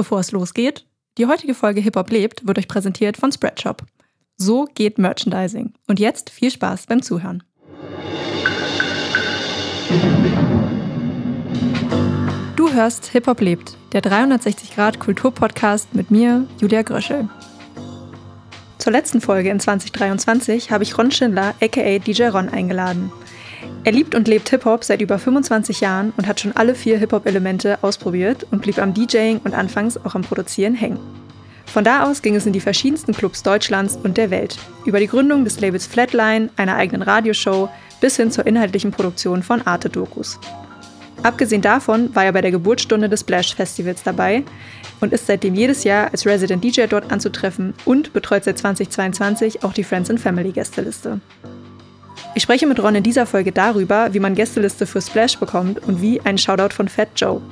Bevor es losgeht, die heutige Folge Hip Hop lebt wird euch präsentiert von Spreadshop. So geht Merchandising. Und jetzt viel Spaß beim Zuhören. Du hörst Hip Hop lebt, der 360 Grad Kulturpodcast mit mir, Julia Gröschel. Zur letzten Folge in 2023 habe ich Ron Schindler, aka DJ Ron, eingeladen. Er liebt und lebt Hip-Hop seit über 25 Jahren und hat schon alle vier Hip-Hop-Elemente ausprobiert und blieb am DJing und anfangs auch am Produzieren hängen. Von da aus ging es in die verschiedensten Clubs Deutschlands und der Welt, über die Gründung des Labels Flatline, einer eigenen Radioshow, bis hin zur inhaltlichen Produktion von Arte-Dokus. Abgesehen davon war er bei der Geburtsstunde des Splash Festivals dabei und ist seitdem jedes Jahr als Resident DJ dort anzutreffen und betreut seit 2022 auch die Friends and Family Gästeliste. Ich spreche mit Ron in dieser Folge darüber, wie man Gästeliste für Splash bekommt und wie ein Shoutout von Fat Joe.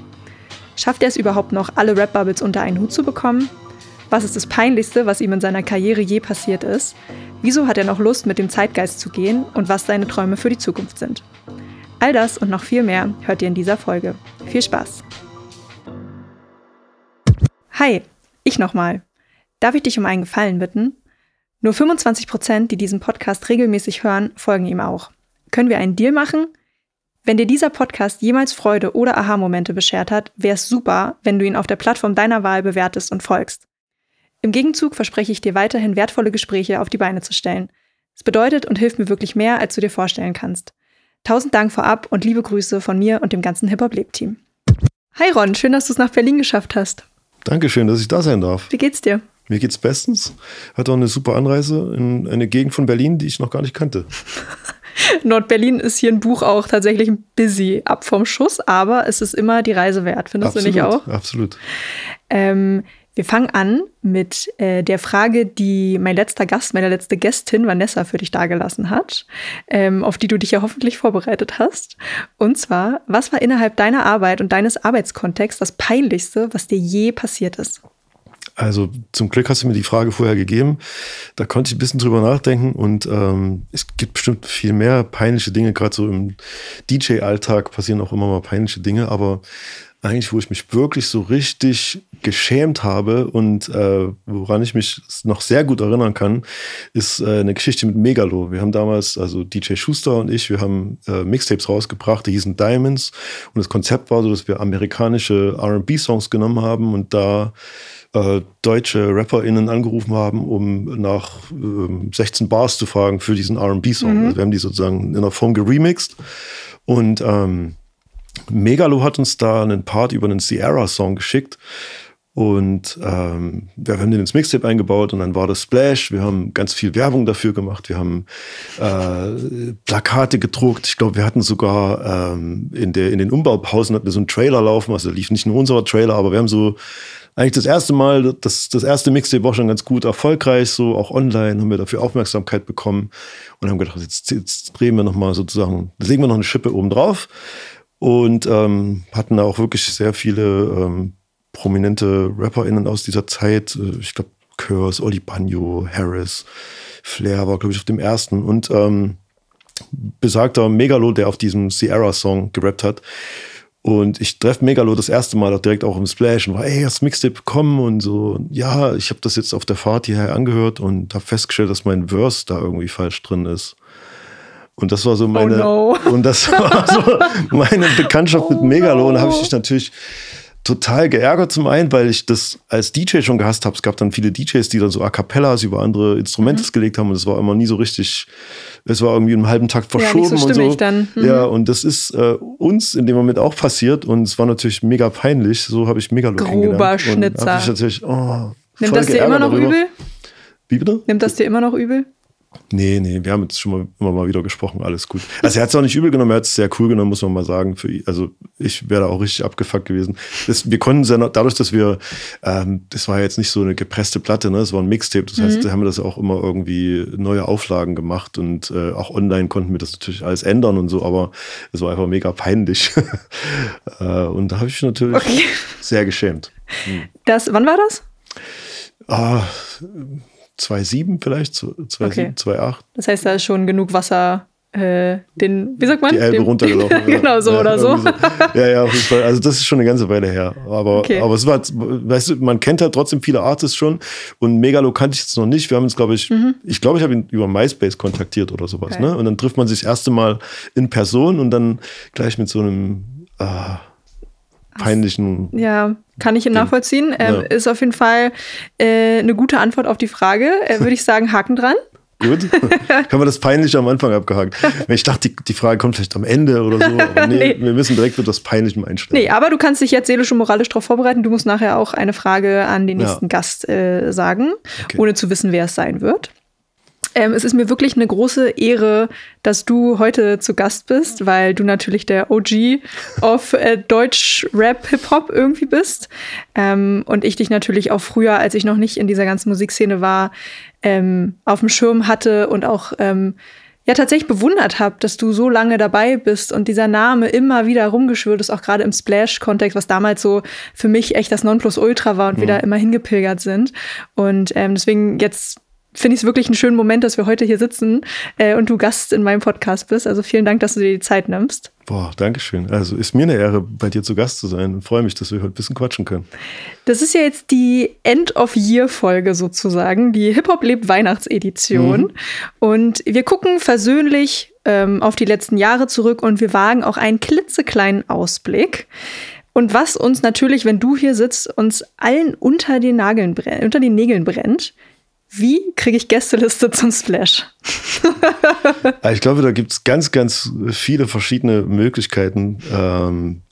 Schafft er es überhaupt noch, alle Rap-Bubbles unter einen Hut zu bekommen? Was ist das Peinlichste, was ihm in seiner Karriere je passiert ist? Wieso hat er noch Lust, mit dem Zeitgeist zu gehen und was seine Träume für die Zukunft sind? All das und noch viel mehr hört ihr in dieser Folge. Viel Spaß! Hi, ich nochmal. Darf ich dich um einen Gefallen bitten? Nur 25 Prozent, die diesen Podcast regelmäßig hören, folgen ihm auch. Können wir einen Deal machen? Wenn dir dieser Podcast jemals Freude oder Aha-Momente beschert hat, wäre es super, wenn du ihn auf der Plattform deiner Wahl bewertest und folgst. Im Gegenzug verspreche ich dir weiterhin wertvolle Gespräche auf die Beine zu stellen. Es bedeutet und hilft mir wirklich mehr, als du dir vorstellen kannst. Tausend Dank vorab und liebe Grüße von mir und dem ganzen Hip-Hop-Leb-Team. Hi Ron, schön, dass du es nach Berlin geschafft hast. Dankeschön, dass ich da sein darf. Wie geht's dir? Mir geht's bestens. Hatte auch eine super Anreise in eine Gegend von Berlin, die ich noch gar nicht kannte. Nordberlin ist hier ein Buch auch tatsächlich busy ab vom Schuss, aber es ist immer die Reise wert, findest absolut, du nicht auch? Absolut. Ähm, wir fangen an mit äh, der Frage, die mein letzter Gast, meine letzte Gästin Vanessa für dich dargelassen hat, ähm, auf die du dich ja hoffentlich vorbereitet hast. Und zwar, was war innerhalb deiner Arbeit und deines Arbeitskontexts das Peinlichste, was dir je passiert ist? Also zum Glück hast du mir die Frage vorher gegeben. Da konnte ich ein bisschen drüber nachdenken und ähm, es gibt bestimmt viel mehr peinliche Dinge. Gerade so im DJ-Alltag passieren auch immer mal peinliche Dinge. Aber eigentlich, wo ich mich wirklich so richtig geschämt habe und äh, woran ich mich noch sehr gut erinnern kann, ist äh, eine Geschichte mit Megalo. Wir haben damals, also DJ Schuster und ich, wir haben äh, Mixtapes rausgebracht, die hießen Diamonds. Und das Konzept war so, dass wir amerikanische RB-Songs genommen haben und da äh, deutsche RapperInnen angerufen haben, um nach äh, 16 Bars zu fragen für diesen RB-Song. Mhm. Also wir haben die sozusagen in einer Form geremixed. Und ähm, Megalo hat uns da einen Part über einen Sierra-Song geschickt. Und ähm, wir haben den ins Mixtape eingebaut und dann war das Splash. Wir haben ganz viel Werbung dafür gemacht. Wir haben äh, Plakate gedruckt. Ich glaube, wir hatten sogar ähm, in, der, in den Umbaupausen hatten wir so einen Trailer laufen. Also lief nicht nur unser Trailer, aber wir haben so eigentlich das erste Mal, das, das erste Mixtape war schon ganz gut erfolgreich, so auch online haben wir dafür Aufmerksamkeit bekommen und haben gedacht, jetzt, jetzt drehen wir nochmal sozusagen, legen wir noch eine Schippe oben drauf und ähm, hatten da auch wirklich sehr viele ähm, prominente RapperInnen aus dieser Zeit. Äh, ich glaube, Curse, Oli Banjo, Harris, Flair war, glaube ich, auf dem ersten und ähm, besagter Megalo, der auf diesem Sierra-Song gerappt hat, und ich treffe Megalo das erste Mal auch direkt auch im Splash und war, ey, hast Mixtape bekommen? Und so, ja, ich habe das jetzt auf der Fahrt hierher angehört und habe festgestellt, dass mein Verse da irgendwie falsch drin ist. Und das war so meine, oh no. und das war so meine Bekanntschaft oh mit Megalo. No. Und da habe ich mich natürlich total geärgert zum einen, weil ich das als DJ schon gehasst habe. Es gab dann viele DJs, die dann so A Cappellas über andere Instrumente mhm. gelegt haben und es war immer nie so richtig, es war irgendwie einen halben Takt verschoben ja, so und so. Dann. Mhm. Ja, und das ist äh, uns in dem Moment auch passiert und es war natürlich mega peinlich. So habe ich Megalo Grober Schnitzer. Ich natürlich, oh, Nimmt das dir immer noch darüber. übel? Wie bitte? Nimmt das dir immer noch übel? Nee, nee, wir haben jetzt schon mal immer mal wieder gesprochen, alles gut. Also er hat es auch nicht übel genommen, er hat es sehr cool genommen, muss man mal sagen. Also ich wäre da auch richtig abgefuckt gewesen. Das, wir konnten sehr, dadurch, dass wir, ähm, das war jetzt nicht so eine gepresste Platte, ne? Es war ein Mixtape, das heißt, mhm. da haben wir das auch immer irgendwie neue Auflagen gemacht und äh, auch online konnten wir das natürlich alles ändern und so, aber es war einfach mega peinlich. äh, und da habe ich mich natürlich okay. sehr geschämt. Hm. Das, wann war das? Ah, 2,7 vielleicht, 2,7, okay. 2,8. Das heißt, da ist schon genug Wasser äh, den, wie sagt man? Die Elbe den, runtergelaufen. genau, so ja, oder so. so. Ja, ja, auf jeden Fall. Also das ist schon eine ganze Weile her. Aber, okay. aber es war, weißt du, man kennt halt trotzdem viele Artists schon und Megalo kannte ich jetzt noch nicht. Wir haben uns, glaube ich, mhm. ich glaube, ich habe ihn über MySpace kontaktiert oder sowas. Okay. Ne? Und dann trifft man sich das erste Mal in Person und dann gleich mit so einem äh, peinlichen. Ja, kann ich nachvollziehen. Ähm, ja. Ist auf jeden Fall äh, eine gute Antwort auf die Frage. Äh, Würde ich sagen, Haken dran. Gut. Kann man das Peinliche am Anfang abgehakt. Ich dachte, die, die Frage kommt vielleicht am Ende oder so. Aber nee, nee. wir müssen direkt mit das Peinliche einstellen. Nee, aber du kannst dich jetzt seelisch und moralisch darauf vorbereiten. Du musst nachher auch eine Frage an den nächsten ja. Gast äh, sagen, okay. ohne zu wissen, wer es sein wird. Ähm, es ist mir wirklich eine große Ehre, dass du heute zu Gast bist, weil du natürlich der OG of äh, Deutsch-Rap, Hip-Hop irgendwie bist. Ähm, und ich dich natürlich auch früher, als ich noch nicht in dieser ganzen Musikszene war, ähm, auf dem Schirm hatte und auch ähm, ja tatsächlich bewundert habe, dass du so lange dabei bist und dieser Name immer wieder rumgeschwört ist, auch gerade im Splash-Kontext, was damals so für mich echt das Nonplusultra war und mhm. wir da immer hingepilgert sind. Und ähm, deswegen jetzt finde ich es wirklich einen schönen Moment, dass wir heute hier sitzen äh, und du Gast in meinem Podcast bist. Also vielen Dank, dass du dir die Zeit nimmst. Boah, danke schön. Also ist mir eine Ehre, bei dir zu Gast zu sein und freue mich, dass wir heute ein bisschen quatschen können. Das ist ja jetzt die End-of-Year-Folge sozusagen, die Hip-Hop lebt Weihnachtsedition. Mhm. Und wir gucken versöhnlich ähm, auf die letzten Jahre zurück und wir wagen auch einen klitzekleinen Ausblick. Und was uns natürlich, wenn du hier sitzt, uns allen unter den, Nageln unter den Nägeln brennt, wie kriege ich Gästeliste zum Splash? ich glaube, da gibt es ganz, ganz viele verschiedene Möglichkeiten. Ähm,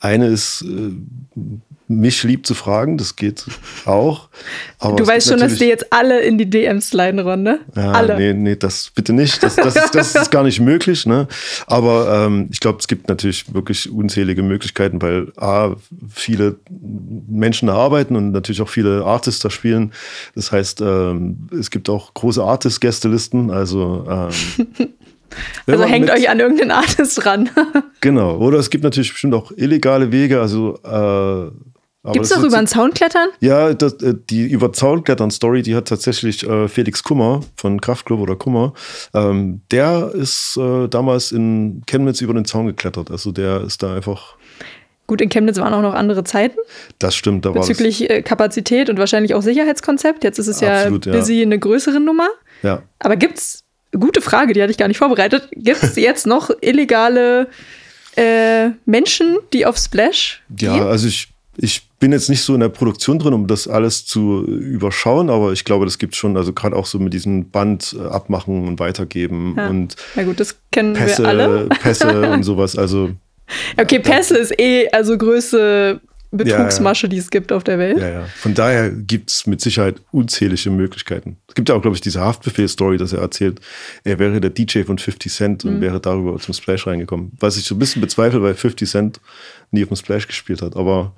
eine ist äh, mich lieb zu fragen, das geht auch. du weißt schon, dass die jetzt alle in die DMs sliden, Ron, ne? Ja, alle. Nee, nee, das bitte nicht. Das, das, ist, das ist gar nicht möglich, ne? Aber ähm, ich glaube, es gibt natürlich wirklich unzählige Möglichkeiten, weil A, viele Menschen da arbeiten und natürlich auch viele Artists da spielen. Das heißt, ähm, es gibt auch große Artist-Gästelisten, also ähm, Also hängt euch an irgendeinen Artist ran. genau. Oder es gibt natürlich bestimmt auch illegale Wege. Also äh, Gibt es auch über den Zaun klettern? Ja, das, äh, die über Zaun klettern Story, die hat tatsächlich äh, Felix Kummer von Kraftklub oder Kummer. Ähm, der ist äh, damals in Chemnitz über den Zaun geklettert. Also der ist da einfach. Gut, in Chemnitz waren auch noch andere Zeiten. Das stimmt, da Bezüglich war das. Äh, Kapazität und wahrscheinlich auch Sicherheitskonzept. Jetzt ist es Absolut, ja busy ja. eine größere Nummer. Ja. Aber gibt es, gute Frage, die hatte ich gar nicht vorbereitet, gibt es jetzt noch illegale äh, Menschen, die auf Splash gehen? Ja, also ich, ich bin jetzt nicht so in der Produktion drin, um das alles zu überschauen, aber ich glaube, das gibt schon, also gerade auch so mit diesem Band äh, abmachen und weitergeben ja. und Na gut, das kennen Pässe, wir alle. Pässe und sowas. Also okay, Pässe ist eh also größte Betrugsmasche, ja. die es gibt auf der Welt. Ja, ja. Von daher gibt es mit Sicherheit unzählige Möglichkeiten. Es gibt ja auch, glaube ich, diese Haftbefehl-Story, dass er erzählt, er wäre der DJ von 50 Cent und mhm. wäre darüber zum Splash reingekommen. Was ich so ein bisschen bezweifle, weil 50 Cent nie auf dem Splash gespielt hat. Aber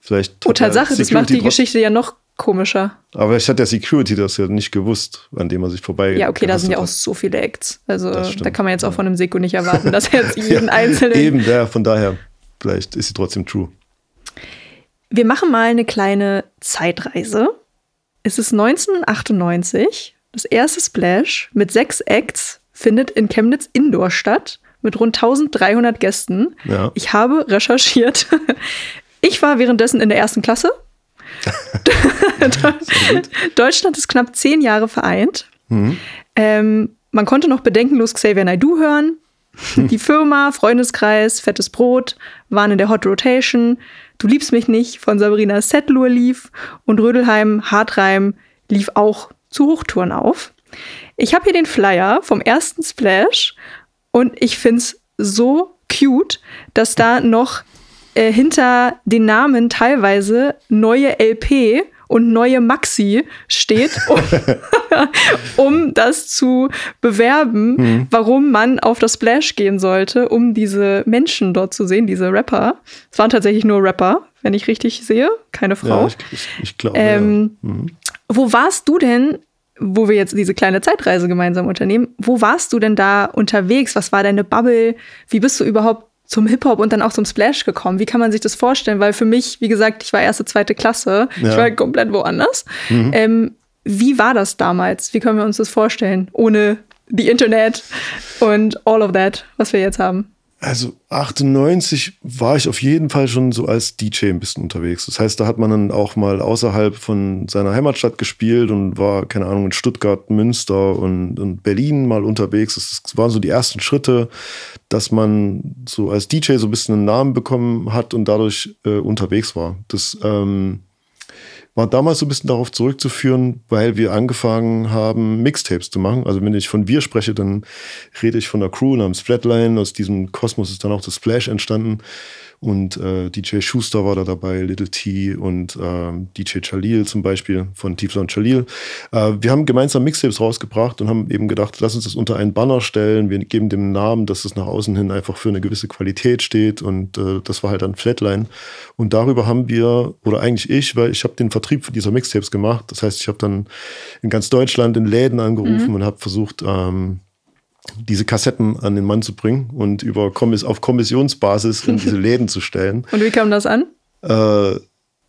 Vielleicht oh, Tatsache, das macht die Geschichte ja noch komischer. Aber ich hat der Security das ja nicht gewusst, an dem er sich vorbei. Ja, okay, da sind ja auch so viele Acts. Also da kann man jetzt auch von einem Seko nicht erwarten, dass er jetzt jeden ja, einzelnen. Eben, ja, von daher, vielleicht ist sie trotzdem true. Wir machen mal eine kleine Zeitreise. Es ist 1998. Das erste Splash mit sechs Acts findet in Chemnitz Indoor statt mit rund 1300 Gästen. Ja. Ich habe recherchiert. Ich war währenddessen in der ersten Klasse. Deutschland ist knapp zehn Jahre vereint. Mhm. Ähm, man konnte noch bedenkenlos Xavier Naidoo hören. Die Firma, Freundeskreis, Fettes Brot waren in der Hot Rotation. Du liebst mich nicht von Sabrina Settlur lief und Rödelheim Hartreim lief auch zu Hochtouren auf. Ich habe hier den Flyer vom ersten Splash und ich finde es so cute, dass da noch äh, hinter den Namen teilweise neue LP und neue Maxi steht, um, um das zu bewerben, mhm. warum man auf das Splash gehen sollte, um diese Menschen dort zu sehen, diese Rapper. Es waren tatsächlich nur Rapper, wenn ich richtig sehe, keine Frau. Ja, ich, ich, ich glaube. Ähm, ja. mhm. Wo warst du denn wo wir jetzt diese kleine Zeitreise gemeinsam unternehmen. Wo warst du denn da unterwegs? Was war deine Bubble? Wie bist du überhaupt zum Hip-Hop und dann auch zum Splash gekommen? Wie kann man sich das vorstellen? Weil für mich, wie gesagt, ich war erste, zweite Klasse. Ja. Ich war komplett woanders. Mhm. Ähm, wie war das damals? Wie können wir uns das vorstellen, ohne the Internet und all of that, was wir jetzt haben? Also 98 war ich auf jeden Fall schon so als DJ ein bisschen unterwegs. Das heißt, da hat man dann auch mal außerhalb von seiner Heimatstadt gespielt und war, keine Ahnung, in Stuttgart, Münster und, und Berlin mal unterwegs. Das waren so die ersten Schritte, dass man so als DJ so ein bisschen einen Namen bekommen hat und dadurch äh, unterwegs war. Das ähm, war damals so ein bisschen darauf zurückzuführen, weil wir angefangen haben, Mixtapes zu machen. Also wenn ich von wir spreche, dann rede ich von der Crew namens Flatline. Aus diesem Kosmos ist dann auch das Splash entstanden. Und äh, DJ Schuster war da dabei, Little T und äh, DJ Chalil zum Beispiel von Tiefler und Chalil. Äh, wir haben gemeinsam Mixtapes rausgebracht und haben eben gedacht, lass uns das unter einen Banner stellen. Wir geben dem Namen, dass es nach außen hin einfach für eine gewisse Qualität steht. Und äh, das war halt dann Flatline. Und darüber haben wir, oder eigentlich ich, weil ich habe den Vertrieb für dieser Mixtapes gemacht. Das heißt, ich habe dann in ganz Deutschland in Läden angerufen mhm. und habe versucht, ähm, diese Kassetten an den Mann zu bringen und über Kommiss auf Kommissionsbasis in diese Läden zu stellen. Und wie kam das an? Äh,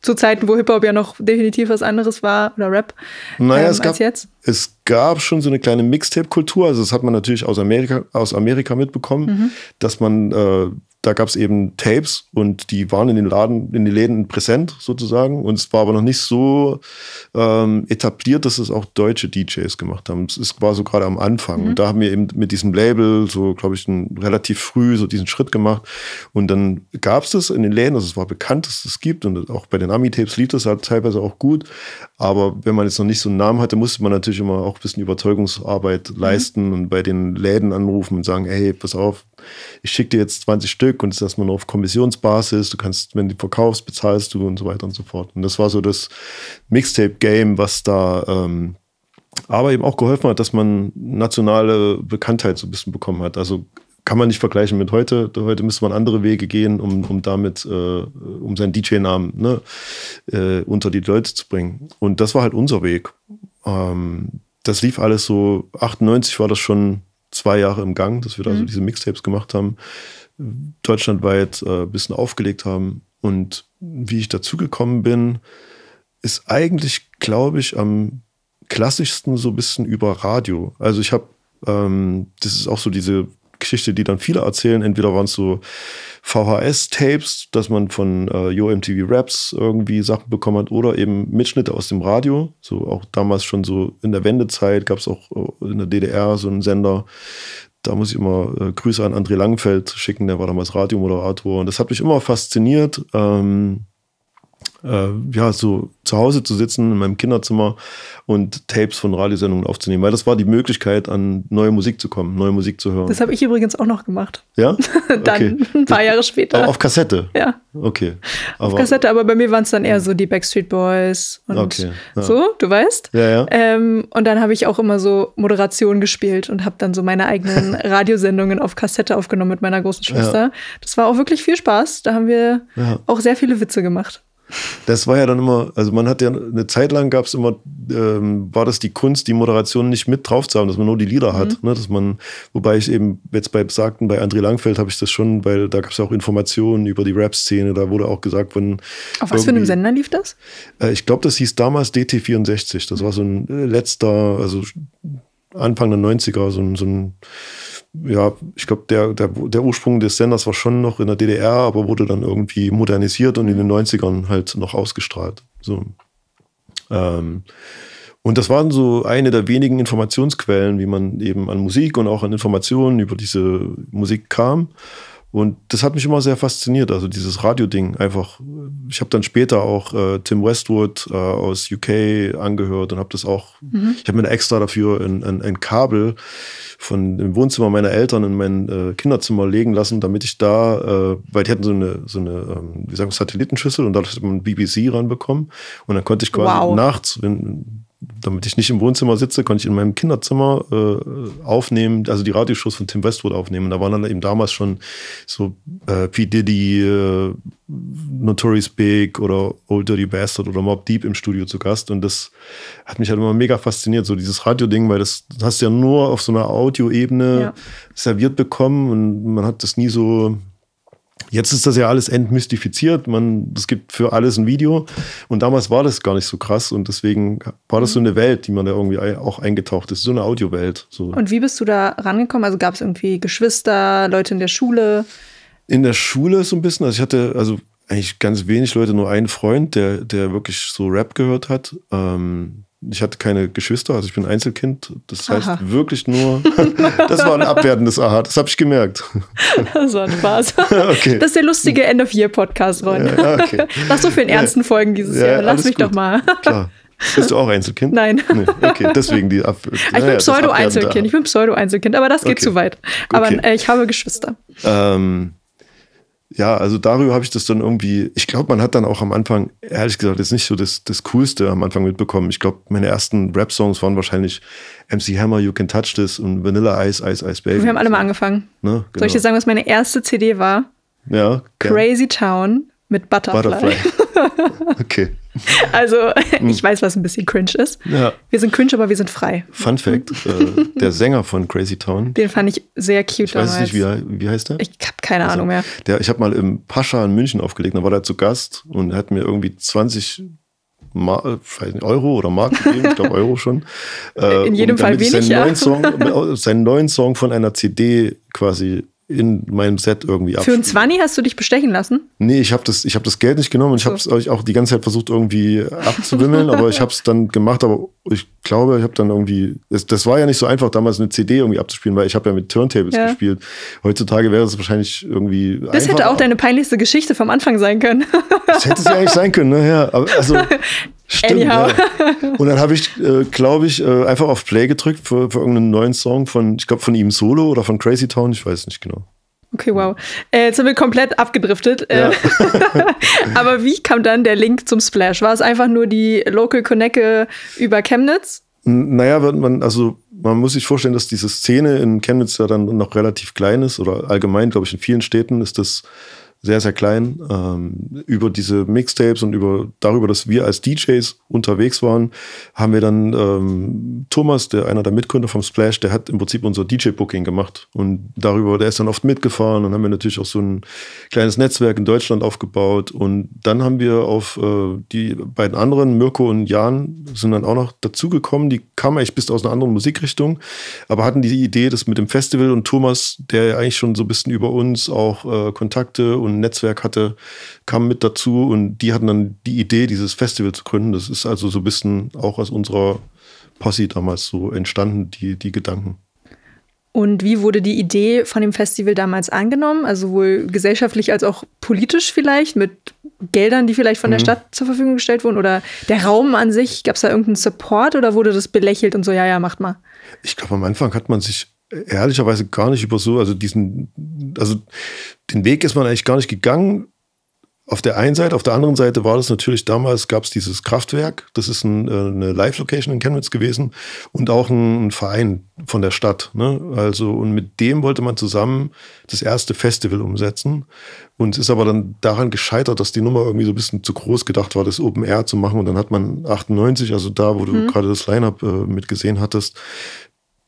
zu Zeiten, wo Hip-Hop ja noch definitiv was anderes war oder Rap naja, ähm, es gab, als jetzt? Es gab schon so eine kleine Mixtape-Kultur. Also das hat man natürlich aus Amerika, aus Amerika mitbekommen, mhm. dass man äh, da gab es eben Tapes und die waren in den Laden, in den Läden präsent sozusagen. Und es war aber noch nicht so ähm, etabliert, dass es auch deutsche DJs gemacht haben. Es war so gerade am Anfang. Mhm. Und da haben wir eben mit diesem Label so, glaube ich, ein, relativ früh so diesen Schritt gemacht. Und dann gab es das in den Läden, also es war bekannt, dass es das gibt. Und auch bei den Ami-Tapes lief das halt teilweise auch gut. Aber wenn man jetzt noch nicht so einen Namen hatte, musste man natürlich immer auch ein bisschen Überzeugungsarbeit mhm. leisten und bei den Läden anrufen und sagen, hey, pass auf, ich schicke dir jetzt 20 Stück und ist erstmal nur auf Kommissionsbasis. Du kannst, wenn du verkaufst, bezahlst du und so weiter und so fort. Und das war so das Mixtape-Game, was da ähm, aber eben auch geholfen hat, dass man nationale Bekanntheit so ein bisschen bekommen hat. Also kann man nicht vergleichen mit heute. Heute müsste man andere Wege gehen, um, um damit, äh, um seinen DJ-Namen ne, äh, unter die Leute zu bringen. Und das war halt unser Weg. Ähm, das lief alles so, 98 war das schon zwei Jahre im Gang, dass wir da mhm. so diese Mixtapes gemacht haben deutschlandweit äh, ein bisschen aufgelegt haben. Und wie ich dazu gekommen bin, ist eigentlich, glaube ich, am klassischsten so ein bisschen über Radio. Also ich habe, ähm, das ist auch so diese Geschichte, die dann viele erzählen. Entweder waren es so VHS-Tapes, dass man von äh, Yo MTV Raps irgendwie Sachen bekommen hat, oder eben Mitschnitte aus dem Radio. So auch damals schon so in der Wendezeit gab es auch äh, in der DDR so einen Sender, da muss ich immer äh, Grüße an André Langenfeld schicken, der war damals Radiomoderator. Und das hat mich immer fasziniert. Ähm, äh, ja, so zu Hause zu sitzen in meinem Kinderzimmer und Tapes von Radiosendungen aufzunehmen, weil das war die Möglichkeit, an neue Musik zu kommen, neue Musik zu hören. Das habe ich übrigens auch noch gemacht. Ja? dann okay. ein paar Jahre später. Auf Kassette? Ja. Okay. Aber auf Kassette, aber bei mir waren es dann eher so die Backstreet Boys und okay. ja. so, du weißt. Ja, ja. Ähm, und dann habe ich auch immer so Moderation gespielt und habe dann so meine eigenen Radiosendungen auf Kassette aufgenommen mit meiner großen Schwester. Ja. Das war auch wirklich viel Spaß. Da haben wir auch sehr viele Witze gemacht. Das war ja dann immer, also man hat ja eine Zeit lang gab es immer, ähm, war das die Kunst, die Moderation nicht mit drauf zu haben, dass man nur die Lieder hat. Mhm. Ne, dass man, wobei ich eben jetzt bei besagten, bei André Langfeld habe ich das schon, weil da gab es ja auch Informationen über die Rap-Szene, da wurde auch gesagt, wenn. Auf was für einem Sender lief das? Äh, ich glaube, das hieß damals DT64. Das war so ein letzter, also Anfang der 90er, so ein, so ein ja, ich glaube, der, der, der Ursprung des Senders war schon noch in der DDR, aber wurde dann irgendwie modernisiert und in den 90ern halt noch ausgestrahlt. So. Ähm, und das waren so eine der wenigen Informationsquellen, wie man eben an Musik und auch an Informationen über diese Musik kam. Und das hat mich immer sehr fasziniert, also dieses Radio-Ding einfach. Ich habe dann später auch äh, Tim Westwood äh, aus UK angehört und habe das auch, mhm. ich habe mir extra dafür ein, ein, ein, Kabel von dem Wohnzimmer meiner Eltern in mein äh, Kinderzimmer legen lassen, damit ich da, äh, weil die hatten so eine, so eine ähm, wie sagen, Satellitenschüssel und da hat man BBC ranbekommen und dann konnte ich quasi wow. nachts, wenn, damit ich nicht im Wohnzimmer sitze, konnte ich in meinem Kinderzimmer äh, aufnehmen, also die Radioshows von Tim Westwood aufnehmen. Da waren dann eben damals schon so äh, P. Diddy, äh, Notorious Big oder Old Dirty Bastard oder Mob Deep im Studio zu Gast. Und das hat mich halt immer mega fasziniert, so dieses Radio-Ding, weil das, das hast du ja nur auf so einer Audioebene ja. serviert bekommen und man hat das nie so Jetzt ist das ja alles entmystifiziert. Man, es gibt für alles ein Video. Und damals war das gar nicht so krass. Und deswegen war das so eine Welt, die man da irgendwie auch eingetaucht ist. So eine Audiowelt. So. Und wie bist du da rangekommen? Also gab es irgendwie Geschwister, Leute in der Schule? In der Schule so ein bisschen. Also ich hatte also eigentlich ganz wenig Leute, nur einen Freund, der, der wirklich so Rap gehört hat. Ähm, ich hatte keine Geschwister, also ich bin Einzelkind. Das heißt Aha. wirklich nur, das war ein abwertendes Aha, das habe ich gemerkt. Das war ein Spaß. okay. Das ist der lustige End of Year Podcast, Ron. Ja, okay. Nach so vielen ernsten ja. Folgen dieses ja, Jahr. Lass mich gut. doch mal. Klar. Bist du auch Einzelkind? Nein. Nee, okay, deswegen die Ab Ich bin Pseudo-Einzelkind. Ich bin Pseudo-Einzelkind, aber das geht okay. zu weit. Aber okay. äh, ich habe Geschwister. Ähm, ja, also darüber habe ich das dann irgendwie, ich glaube, man hat dann auch am Anfang, ehrlich gesagt, jetzt nicht so das, das Coolste am Anfang mitbekommen. Ich glaube, meine ersten Rap-Songs waren wahrscheinlich MC Hammer, You Can Touch This und Vanilla Ice, Ice, Ice Baby. Wir haben alle mal angefangen. Ne? Genau. Soll ich dir sagen, was meine erste CD war? Ja. Crazy ja. Town mit Butterfly. Butterfly. okay. Also, ich weiß, was ein bisschen cringe ist. Ja. Wir sind cringe, aber wir sind frei. Fun Fact: äh, Der Sänger von Crazy Town. Den fand ich sehr cute ich damals. weiß nicht, wie, wie heißt der? Ich habe keine also, Ahnung mehr. Der, ich habe mal im Pascha in München aufgelegt, da war der zu Gast und hat mir irgendwie 20 Mar Euro oder Mark gegeben, ich glaube Euro schon. Äh, in jedem Fall wenig, seinen, ja. neuen Song, seinen neuen Song von einer CD quasi in meinem Set irgendwie ab. Für ein 20 hast du dich bestechen lassen? Nee, ich habe das, hab das Geld nicht genommen und ich so. habe es auch die ganze Zeit versucht irgendwie abzuwimmeln, aber ich habe es dann gemacht, aber ich glaube, ich habe dann irgendwie, das, das, war ja nicht so einfach, damals eine CD irgendwie abzuspielen, weil ich habe ja mit Turntables ja. gespielt. Heutzutage wäre es wahrscheinlich irgendwie Das einfacher. hätte auch deine peinlichste Geschichte vom Anfang sein können. das hätte sie eigentlich sein können, ne? Ja, aber also Stimmt, ja. Und dann habe ich, äh, glaube ich, äh, einfach auf Play gedrückt für, für irgendeinen neuen Song von, ich glaube, von ihm Solo oder von Crazy Town, ich weiß nicht genau. Okay, wow. Äh, jetzt sind wir komplett abgedriftet. Äh, ja. Aber wie kam dann der Link zum Splash? War es einfach nur die Local Connecke über Chemnitz? Naja, man, also man muss sich vorstellen, dass diese Szene in Chemnitz ja dann noch relativ klein ist oder allgemein, glaube ich, in vielen Städten ist das sehr, sehr klein. Ähm, über diese Mixtapes und über darüber, dass wir als DJs unterwegs waren, haben wir dann ähm, Thomas, der einer der Mitgründer vom Splash, der hat im Prinzip unser DJ-Booking gemacht. Und darüber, der ist dann oft mitgefahren und haben wir natürlich auch so ein kleines Netzwerk in Deutschland aufgebaut. Und dann haben wir auf äh, die beiden anderen, Mirko und Jan, sind dann auch noch dazugekommen. Die kamen eigentlich bis aus einer anderen Musikrichtung, aber hatten die Idee, das mit dem Festival und Thomas, der ja eigentlich schon so ein bisschen über uns auch äh, Kontakte und ein Netzwerk hatte, kam mit dazu und die hatten dann die Idee, dieses Festival zu gründen. Das ist also so ein bisschen auch aus unserer Posse damals so entstanden, die, die Gedanken. Und wie wurde die Idee von dem Festival damals angenommen? Also sowohl gesellschaftlich als auch politisch vielleicht, mit Geldern, die vielleicht von mhm. der Stadt zur Verfügung gestellt wurden? Oder der Raum an sich, gab es da irgendeinen Support oder wurde das belächelt und so, ja, ja, macht mal? Ich glaube, am Anfang hat man sich ehrlicherweise gar nicht über so, also diesen, also den Weg ist man eigentlich gar nicht gegangen. Auf der einen Seite, auf der anderen Seite war das natürlich damals, gab es dieses Kraftwerk, das ist ein, äh, eine Live-Location in Chemnitz gewesen und auch ein, ein Verein von der Stadt. Ne? Also, und mit dem wollte man zusammen das erste Festival umsetzen. Und es ist aber dann daran gescheitert, dass die Nummer irgendwie so ein bisschen zu groß gedacht war, das Open Air zu machen. Und dann hat man 98, also da, wo du mhm. gerade das Line-Up äh, mitgesehen hattest,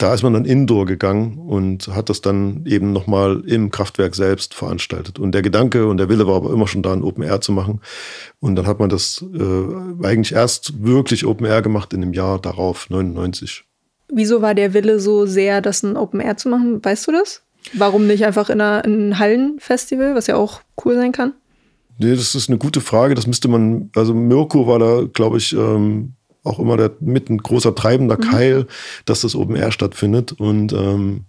da ist man dann indoor gegangen und hat das dann eben nochmal im Kraftwerk selbst veranstaltet. Und der Gedanke und der Wille war aber immer schon da, ein Open Air zu machen. Und dann hat man das äh, eigentlich erst wirklich Open Air gemacht in dem Jahr darauf, 99. Wieso war der Wille so sehr, das ein Open Air zu machen? Weißt du das? Warum nicht einfach in, einer, in einem Hallenfestival, was ja auch cool sein kann? Nee, das ist eine gute Frage. Das müsste man, also Mirko war da, glaube ich, ähm, auch immer der, mit ein großer treibender mhm. Keil, dass das Open Air stattfindet. Und ähm,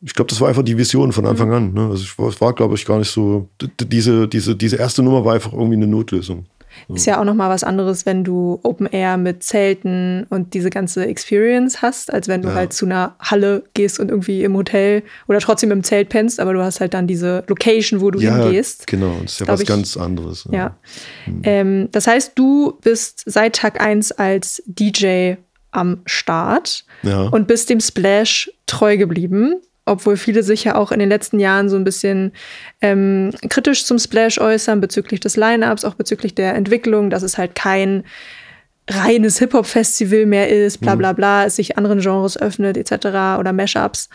ich glaube, das war einfach die Vision von Anfang mhm. an. Ne? Also es war, glaube ich, gar nicht so. Diese, diese, diese erste Nummer war einfach irgendwie eine Notlösung. Ist ja auch nochmal was anderes, wenn du Open Air mit Zelten und diese ganze Experience hast, als wenn du ja. halt zu einer Halle gehst und irgendwie im Hotel oder trotzdem im Zelt pennst, aber du hast halt dann diese Location, wo du ja, hingehst. Genau, das ist ja was ich, ganz anderes. Ja. ja. Hm. Ähm, das heißt, du bist seit Tag 1 als DJ am Start und bist dem Splash treu geblieben obwohl viele sich ja auch in den letzten Jahren so ein bisschen ähm, kritisch zum Splash äußern bezüglich des Line-ups, auch bezüglich der Entwicklung, dass es halt kein reines Hip-Hop-Festival mehr ist, bla bla mhm. bla, es sich anderen Genres öffnet etc. oder Mashups.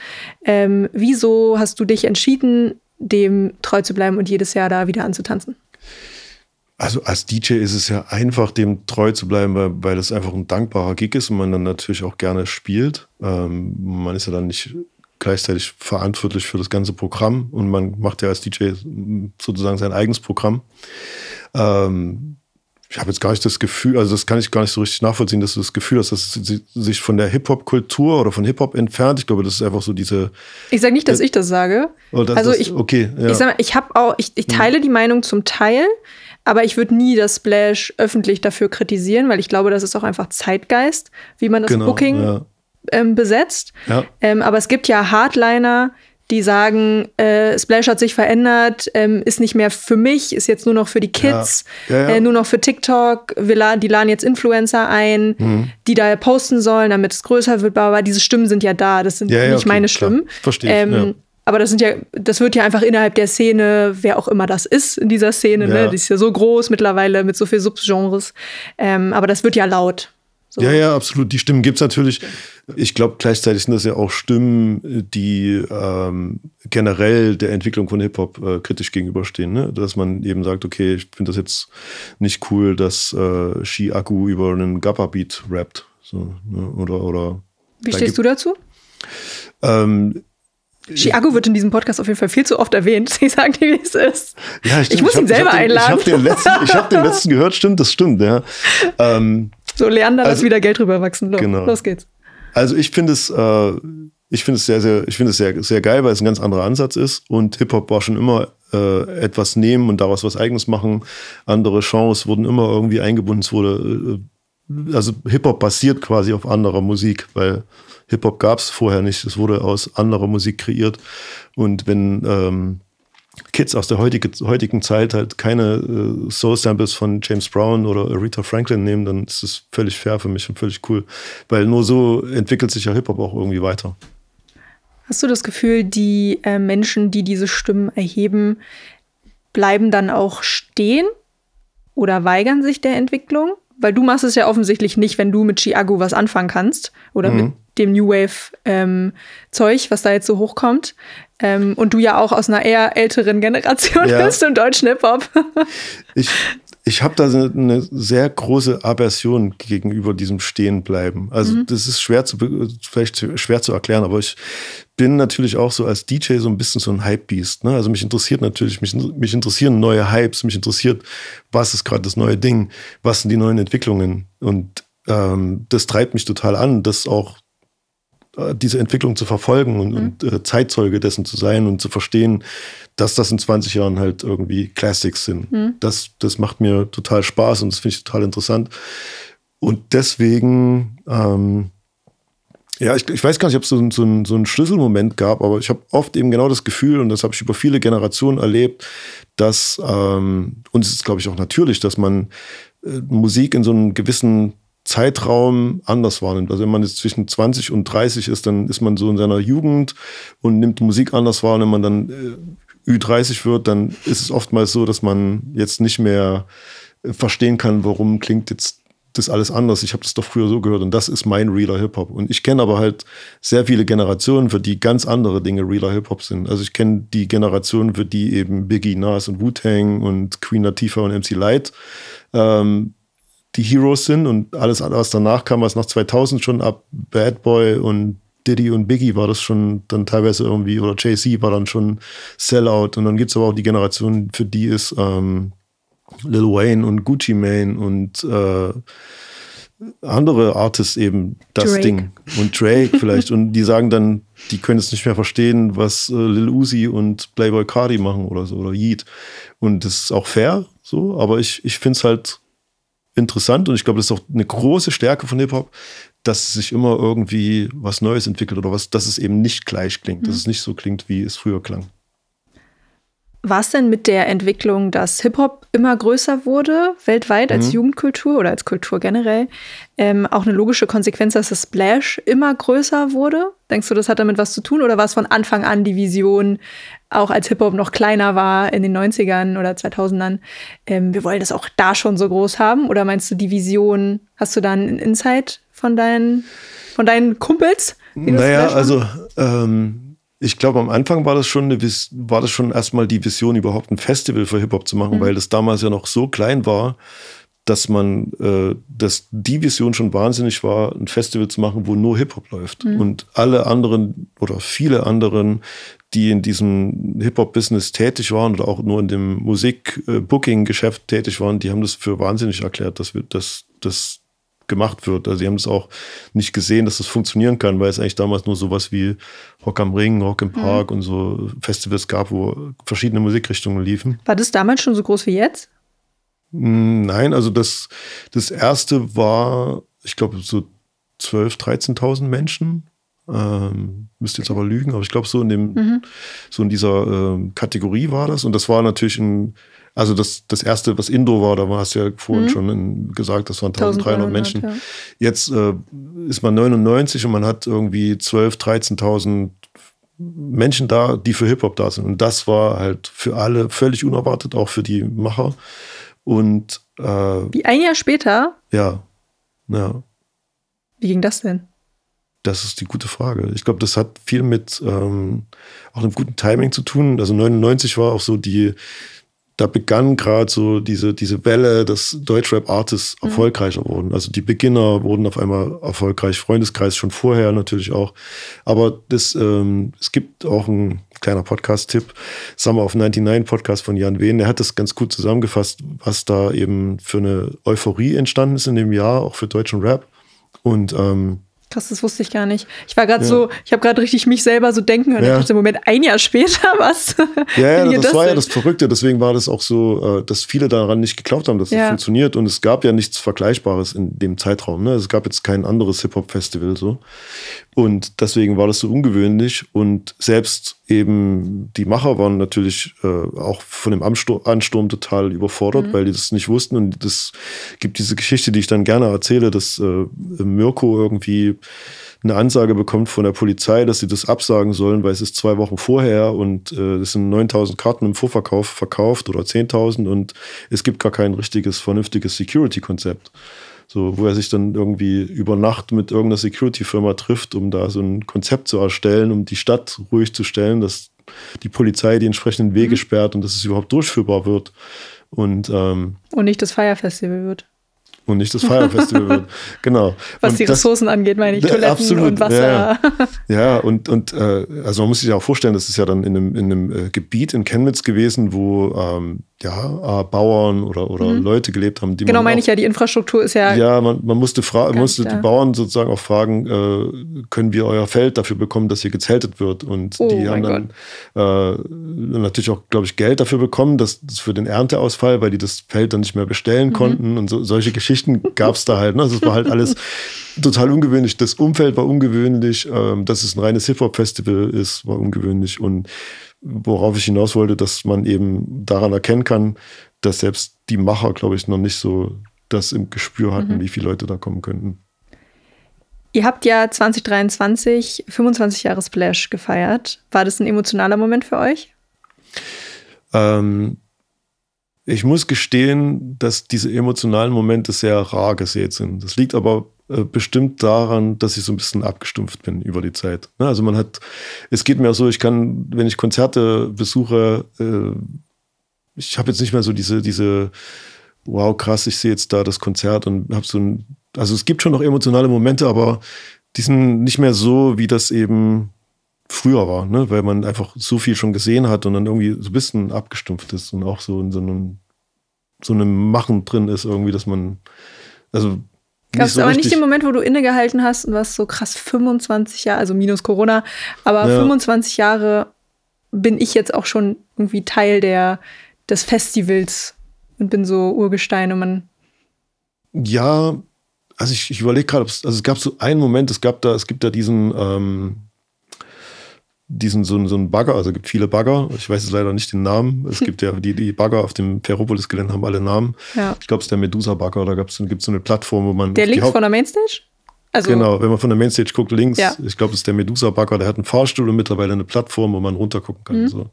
Ähm, wieso hast du dich entschieden, dem treu zu bleiben und jedes Jahr da wieder anzutanzen? Also als DJ ist es ja einfach, dem treu zu bleiben, weil, weil es einfach ein dankbarer Gig ist und man dann natürlich auch gerne spielt. Ähm, man ist ja dann nicht gleichzeitig verantwortlich für das ganze Programm und man macht ja als DJ sozusagen sein eigenes Programm. Ähm, ich habe jetzt gar nicht das Gefühl, also das kann ich gar nicht so richtig nachvollziehen, dass du das Gefühl hast, dass es sich von der Hip-Hop-Kultur oder von Hip-Hop entfernt. Ich glaube, das ist einfach so diese. Ich sage nicht, dass ich das sage. Oh, das, also das, ich, okay, ja. ich mal, ich habe auch, ich, ich teile die Meinung zum Teil, aber ich würde nie das Splash öffentlich dafür kritisieren, weil ich glaube, das ist auch einfach Zeitgeist, wie man das Genau, Booking ja. Ähm, besetzt. Ja. Ähm, aber es gibt ja Hardliner, die sagen, äh, Splash hat sich verändert, ähm, ist nicht mehr für mich, ist jetzt nur noch für die Kids, Ja. Ja. Äh, nur noch für TikTok. Wir laden, die laden jetzt Influencer ein, Mhm. die da posten sollen, damit es größer wird. Aber diese Stimmen sind ja da, das sind nicht okay, meine klar. Stimmen. Verstehe ich, Ähm. Aber das sind ja, das wird ja einfach innerhalb der Szene, wer auch immer das ist in dieser Szene, ne? Die ist ja so groß mittlerweile mit so viel Subgenres. Ähm, aber das wird ja laut. So. Ja, ja, absolut. Die Stimmen gibt es natürlich. Ich glaube, gleichzeitig sind das ja auch Stimmen, die ähm, generell der Entwicklung von Hip-Hop äh, kritisch gegenüberstehen. Ne? Dass man eben sagt, okay, ich finde das jetzt nicht cool, dass äh, Shi Aku über einen Gappa-Beat rappt. So, ne? Oder, oder Wie stehst du dazu? Ähm, Chiago wird in diesem Podcast auf jeden Fall viel zu oft erwähnt. Ich sage dir, wie es ist. ja, Ich muss ihn selber hab den, einladen. Ich habe den, letzten- ich hab den letzten gehört, stimmt, das stimmt, ja. Ähm, So, Leander, lass Also- wieder Geld rüberwachsen. Los, Genau. los geht's. Also ich finde es, äh, ich finde es sehr, sehr, ich finde es sehr, sehr geil, weil es ein ganz anderer Ansatz ist. Und Hip-Hop war schon immer äh, etwas nehmen und daraus was Eigenes machen. Andere Genres wurden immer irgendwie eingebunden. Es wurde, äh, also Hip-Hop basiert quasi auf anderer Musik, weil Hip-Hop gab es vorher nicht. Es wurde aus anderer Musik kreiert. Und wenn ähm, Kids aus der heutige, heutigen Zeit halt keine äh, Soul-Samples von James Brown oder Aretha Franklin nehmen, dann ist es völlig fair für mich und völlig cool. Weil nur so entwickelt sich ja Hip-Hop auch irgendwie weiter. Hast du das Gefühl, die äh, Menschen, die diese Stimmen erheben, bleiben dann auch stehen oder weigern sich der Entwicklung? Weil du machst es ja offensichtlich nicht, wenn du mit Chiago was anfangen kannst oder Mhm. mit dem New Wave ähm, Zeug, was da jetzt so hochkommt. Ähm, und du ja auch aus einer eher älteren Generation Ja. bist im deutschen Hip-Hop. Ich, ich habe da eine, sehr große Aversion gegenüber diesem Stehenbleiben. Also das ist schwer zu, vielleicht schwer zu erklären, aber ich bin natürlich auch so als DJ so ein bisschen so ein Hype-Beast. Ne? Also mich interessiert natürlich, mich, mich interessieren neue Hypes, mich interessiert, was ist gerade das neue Ding, was sind die neuen Entwicklungen. Und ähm, das treibt mich total an, das auch diese Entwicklung zu verfolgen und, und äh, Zeitzeuge dessen zu sein und zu verstehen, dass das in 20 Jahren halt irgendwie Classics sind. Das, das macht mir total Spaß und das finde ich total interessant. Und deswegen, ähm, ja, ich, ich weiß gar nicht, ob es so, so, so einen Schlüsselmoment gab, aber ich habe oft eben genau das Gefühl, und das habe ich über viele Generationen erlebt, dass, ähm, und es ist, glaube ich, auch natürlich, dass man äh, Musik in so einem gewissen Zeitraum anders wahrnimmt. Also wenn man jetzt zwischen 20 und 30 ist, dann ist man so in seiner Jugend und nimmt Musik anders wahr. Und wenn man dann äh, Ü30 wird, dann ist es oftmals so, dass man jetzt nicht mehr äh, verstehen kann, warum klingt jetzt das alles anders. Ich habe das doch früher so gehört und das ist mein realer Hip-Hop. Und ich kenne aber halt sehr viele Generationen, für die ganz andere Dinge realer Hip-Hop sind. Also ich kenne die Generation, für die eben Biggie, Nas und Wu-Tang und Queen Latifah und MC Light ähm, die Heroes sind und alles, was danach kam, was nach 2000 schon ab Bad Boy und Diddy und Biggie war das schon dann teilweise irgendwie, oder Jay-Z war dann schon Sellout. Und dann gibt es aber auch die Generation, für die ist ähm, Lil Wayne und Gucci Mane und äh, andere Artists eben das Drake. Ding. Und Drake vielleicht. und die sagen dann, die können es nicht mehr verstehen, was äh, Lil Uzi und Playboy Cardi machen oder so, oder Yeet. Und das ist auch fair, so, aber ich, ich finde es halt interessant und ich glaube, das ist auch eine große Stärke von Hip-Hop, dass es sich immer irgendwie was Neues entwickelt oder was, dass es eben nicht gleich klingt, dass es nicht so klingt, wie es früher klang. War es denn mit der Entwicklung, dass Hip-Hop immer größer wurde, weltweit als Mhm. Jugendkultur oder als Kultur generell, ähm, auch eine logische Konsequenz, dass das Splash immer größer wurde? Denkst du, das hat damit was zu tun oder war es von Anfang an die Vision, auch als Hip-Hop noch kleiner war in den 90ern oder 2000ern, ähm, wir wollen das auch da schon so groß haben? Oder meinst du die Vision, hast du da einen Insight von deinen, von deinen Kumpels? Naja, also ähm, Ich glaube, am Anfang war das schon eine, war das schon erstmal die Vision, überhaupt ein Festival für Hip-Hop zu machen, mhm. weil das damals ja noch so klein war, dass man, äh, dass die Vision schon wahnsinnig war, ein Festival zu machen, wo nur Hip-Hop läuft. Mhm. Und alle anderen oder viele anderen, die in diesem Hip-Hop-Business tätig waren oder auch nur in dem Musik-Booking-Geschäft tätig waren, die haben das für wahnsinnig erklärt, dass wir, dass das gemacht wird. Also sie haben es auch nicht gesehen, dass das funktionieren kann, weil es eigentlich damals nur sowas wie Rock am Ring, Rock im mhm. Park mhm. und so Festivals gab, wo verschiedene Musikrichtungen liefen. War das damals schon so groß wie jetzt? Hm, nein, also das, das erste war, ich glaube, so 12.000, 13.000 Menschen. Ähm, müsste jetzt aber lügen, aber ich glaube, so in dem, mhm. so in dieser ähm, Kategorie war das. Und das war natürlich ein, also das, das erste, was Indo war, da hast du ja vorhin mhm. schon in, gesagt, das waren 1300 Menschen. Ja. Jetzt äh, ist man 99 und man hat irgendwie 12.000, 13.000 Menschen da, die für Hip-Hop da sind. Und das war halt für alle völlig unerwartet, auch für die Macher. Und äh, wie ein Jahr später? Ja, ja. Wie ging das denn? Das ist die gute Frage. Ich glaube, das hat viel mit ähm, auch einem guten Timing zu tun. Also 99 war auch so die, da begann gerade so diese, diese Welle, dass Deutschrap-Artists mhm. erfolgreicher wurden. Also die Beginner wurden auf einmal erfolgreich, Freundeskreis schon vorher natürlich auch. Aber das, ähm, es gibt auch ein kleiner Podcast-Tipp, Summer of 99 Podcast von Jan Wehn, der hat das ganz gut zusammengefasst, was da eben für eine Euphorie entstanden ist in dem Jahr, auch für deutschen Rap. Und ähm, Krass, das wusste ich gar nicht. Ich war gerade ja. so, ich habe gerade richtig mich selber so denken hören. Ja. Ich dachte, Moment, ein Jahr später, was? Ja, ja das, das, war ja das Verrückte. Deswegen war das auch so, äh, dass viele daran nicht geglaubt haben, dass ja. das funktioniert. Und es gab ja nichts Vergleichbares in dem Zeitraum. Ne? Es gab jetzt kein anderes Hip-Hop-Festival so. Und deswegen war das so ungewöhnlich. Und selbst eben die Macher waren natürlich äh, auch von dem Ansturm total überfordert, mhm. weil die das nicht wussten. Und das gibt diese Geschichte, die ich dann gerne erzähle, dass äh, Mirko irgendwie eine Ansage bekommt von der Polizei, dass sie das absagen sollen, weil es ist zwei Wochen vorher und äh, es sind 9000 Karten im Vorverkauf verkauft oder 10.000 und es gibt gar kein richtiges, vernünftiges Security-Konzept. So, wo er sich dann irgendwie über Nacht mit irgendeiner Security-Firma trifft, um da so ein Konzept zu erstellen, um die Stadt ruhig zu stellen, dass die Polizei die entsprechenden Wege mhm. sperrt und dass es überhaupt durchführbar wird. Und, ähm, und nicht das Feierfestival wird und nicht das Feierfestival wird. Genau. Was und die das, Ressourcen angeht, meine ich, Toiletten absolut, und Wasser. Ja, ja und, und äh, also man muss sich ja auch vorstellen, das ist ja dann in einem, in einem äh, Gebiet in Chemnitz gewesen, wo ähm, ja, äh, Bauern oder, oder mhm. Leute gelebt haben. Die genau, meine ich ja, die Infrastruktur ist ja. Ja, man, man musste, fra musste die Bauern sozusagen auch fragen, äh, können wir euer Feld dafür bekommen, dass hier gezeltet wird? Und oh die haben dann äh, natürlich auch, glaube ich, Geld dafür bekommen, dass, dass, für den Ernteausfall, weil die das Feld dann nicht mehr bestellen mhm. konnten und so, solche Geschichten gab es da halt. Ne? Also es war halt alles total ungewöhnlich. Das Umfeld war ungewöhnlich, ähm, dass es ein reines Hip-Hop-Festival ist, war ungewöhnlich und worauf ich hinaus wollte, dass man eben daran erkennen kann, dass selbst die Macher, glaube ich, noch nicht so das im Gespür hatten, mhm. wie viele Leute da kommen könnten. Ihr habt ja 2023 25 Jahre Splash gefeiert. War das ein emotionaler Moment für euch? Ähm, ich muss gestehen, dass diese emotionalen Momente sehr rar gesät sind. Das liegt aber bestimmt daran, dass ich so ein bisschen abgestumpft bin über die Zeit. Ne, also man hat, es geht mir so, ich kann, wenn ich Konzerte besuche, äh, ich habe jetzt nicht mehr so diese, diese, wow, krass, ich sehe jetzt da das Konzert und habe so ein, also es gibt schon noch emotionale Momente, aber die sind nicht mehr so, wie das eben früher war, ne? weil man einfach so viel schon gesehen hat und dann irgendwie so ein bisschen abgestumpft ist und auch so in so einem, so einem Machen drin ist, irgendwie, dass man, also Gab es so aber richtig. nicht den Moment, wo du innegehalten hast und warst so krass 25 Jahre, also minus Corona, aber ja. 25 Jahre bin ich jetzt auch schon irgendwie Teil der, des Festivals und bin so Urgestein und man. Ja, also ich, ich überlege gerade, also es gab so einen Moment, es gab da, es gibt da diesen, ähm, diesen so, so einen Bagger, also es gibt viele Bagger, ich weiß jetzt leider nicht den Namen. Es gibt ja, die, die Bagger auf dem Ferropolis-Gelände haben alle Namen. Ja. Ich glaube, es ist der Medusa-Bagger, da gibt es so eine Plattform, wo man. Der links von der Mainstage? Also genau, wenn man von der Mainstage guckt, links, ja. ich glaube, das ist der Medusa-Bagger, der hat einen Fahrstuhl und mittlerweile eine Plattform, wo man runtergucken kann. Mhm. So.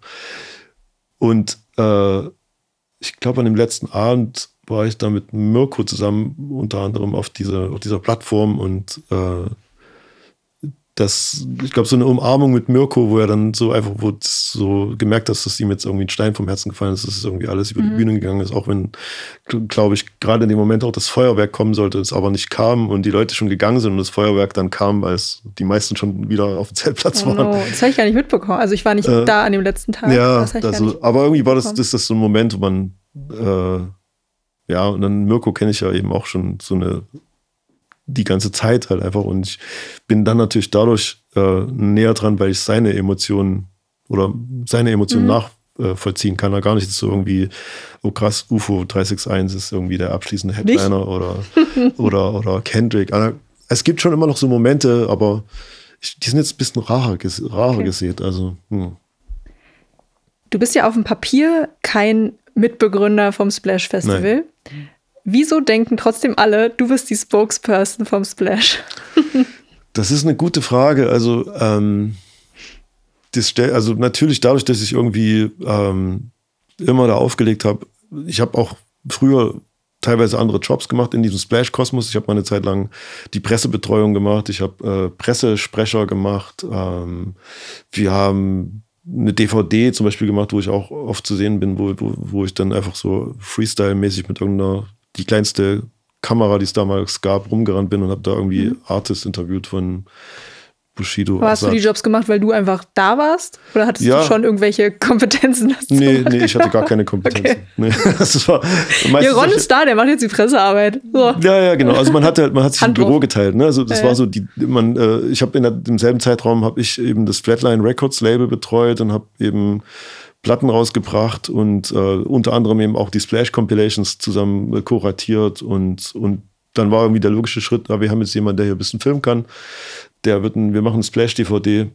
Und äh, ich glaube, an dem letzten Abend war ich da mit Mirko zusammen, unter anderem auf, diese, auf dieser Plattform und äh, das, ich glaube, so eine Umarmung mit Mirko, wo er dann so einfach, wo so gemerkt hat, dass ihm jetzt irgendwie ein Stein vom Herzen gefallen ist, dass es irgendwie alles über mhm. die Bühne gegangen ist, auch wenn, glaube ich, gerade in dem Moment auch das Feuerwerk kommen sollte, es aber nicht kam und die Leute schon gegangen sind und das Feuerwerk dann kam, als die meisten schon wieder auf dem Zeltplatz oh waren. No. Das habe ich gar nicht mitbekommen. Also ich war nicht äh, da an dem letzten Tag. Ja, also, aber irgendwie war das, das, das so ein Moment, wo man äh, ja, und dann Mirko kenne ich ja eben auch schon so eine die ganze Zeit halt einfach. Und ich bin dann natürlich dadurch äh, näher dran, weil ich seine Emotionen oder seine Emotionen mhm. nachvollziehen kann. Da gar nicht so irgendwie, oh krass, UFO 361 ist irgendwie der abschließende Headliner oder, oder, oder Kendrick. Also, es gibt schon immer noch so Momente, aber ich, die sind jetzt ein bisschen rarer, rarer okay. gesät. Also, hm. Du bist ja auf dem Papier kein Mitbegründer vom Splash Festival. Nein. Wieso denken trotzdem alle, du bist die Spokesperson vom Splash? das ist eine gute Frage. Also, ähm, das also natürlich dadurch, dass ich irgendwie ähm, immer da aufgelegt habe. Ich habe auch früher teilweise andere Jobs gemacht in diesem Splash-Kosmos. Ich habe mal eine Zeit lang die Pressebetreuung gemacht. Ich habe äh, Pressesprecher gemacht. Ähm, wir haben eine DVD zum Beispiel gemacht, wo ich auch oft zu sehen bin, wo, wo, wo ich dann einfach so Freestyle-mäßig mit irgendeiner die kleinste Kamera, die es damals gab, rumgerannt bin und habe da irgendwie mhm. Artists interviewt von Bushido. Aber hast du die Jobs gemacht, weil du einfach da warst? Oder hattest ja. du schon irgendwelche Kompetenzen? Nee, nee, ich hatte gar keine Kompetenzen. Okay. Nee, das war ja, Ron ist da, der macht jetzt die Pressearbeit. So. Ja, ja, genau. Also man hatte halt, man hat sich ein Büro geteilt. Ne? Also das ja, war so die, man, äh, ich habe in demselben Zeitraum habe ich eben das Flatline Records Label betreut und habe eben Platten rausgebracht und äh, unter anderem eben auch die Splash Compilations zusammen äh, kuratiert und, und dann war irgendwie der logische Schritt, na, wir haben jetzt jemanden, der hier ein bisschen filmen kann. Der wird ein, wir machen Splash DVD. Äh,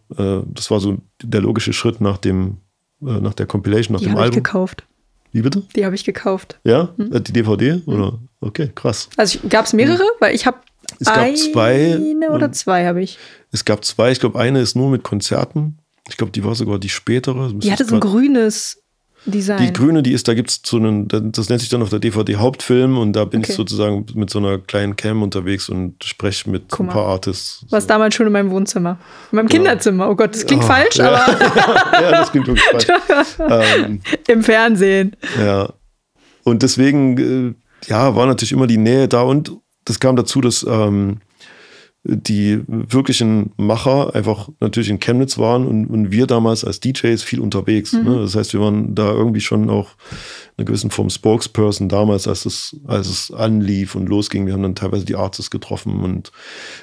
das war so der logische Schritt nach dem, äh, nach der Compilation, nach die dem Album. Die habe ich gekauft. Wie bitte? Die habe ich gekauft. Ja? Hm? Die DVD? Oder? Okay, krass. Also gab es mehrere? Hm. Weil ich habe es gab eine zwei. Eine oder zwei habe ich. Es gab zwei. Ich glaube, eine ist nur mit Konzerten ich glaube, die war sogar die spätere. Die hatte so ein grünes Design. Die grüne, die ist, da gibt es so einen, das nennt sich dann auf der DVD Hauptfilm und da bin okay. ich sozusagen mit so einer kleinen Cam unterwegs und spreche mit ein paar Artists. Was so. damals schon in meinem Wohnzimmer. In meinem Kinderzimmer. Oh Gott, das klingt oh, falsch, ja. aber. ja, das klingt wirklich falsch. ähm, Im Fernsehen. Ja. Und deswegen, äh, ja, war natürlich immer die Nähe da und das kam dazu, dass ähm, die wirklichen Macher einfach natürlich in Chemnitz waren und, und wir damals als DJs viel unterwegs. Mhm. Ne? Das heißt, wir waren da irgendwie schon auch eine gewissen Form Spokesperson damals, als es, als es anlief und losging. Wir haben dann teilweise die Artists getroffen und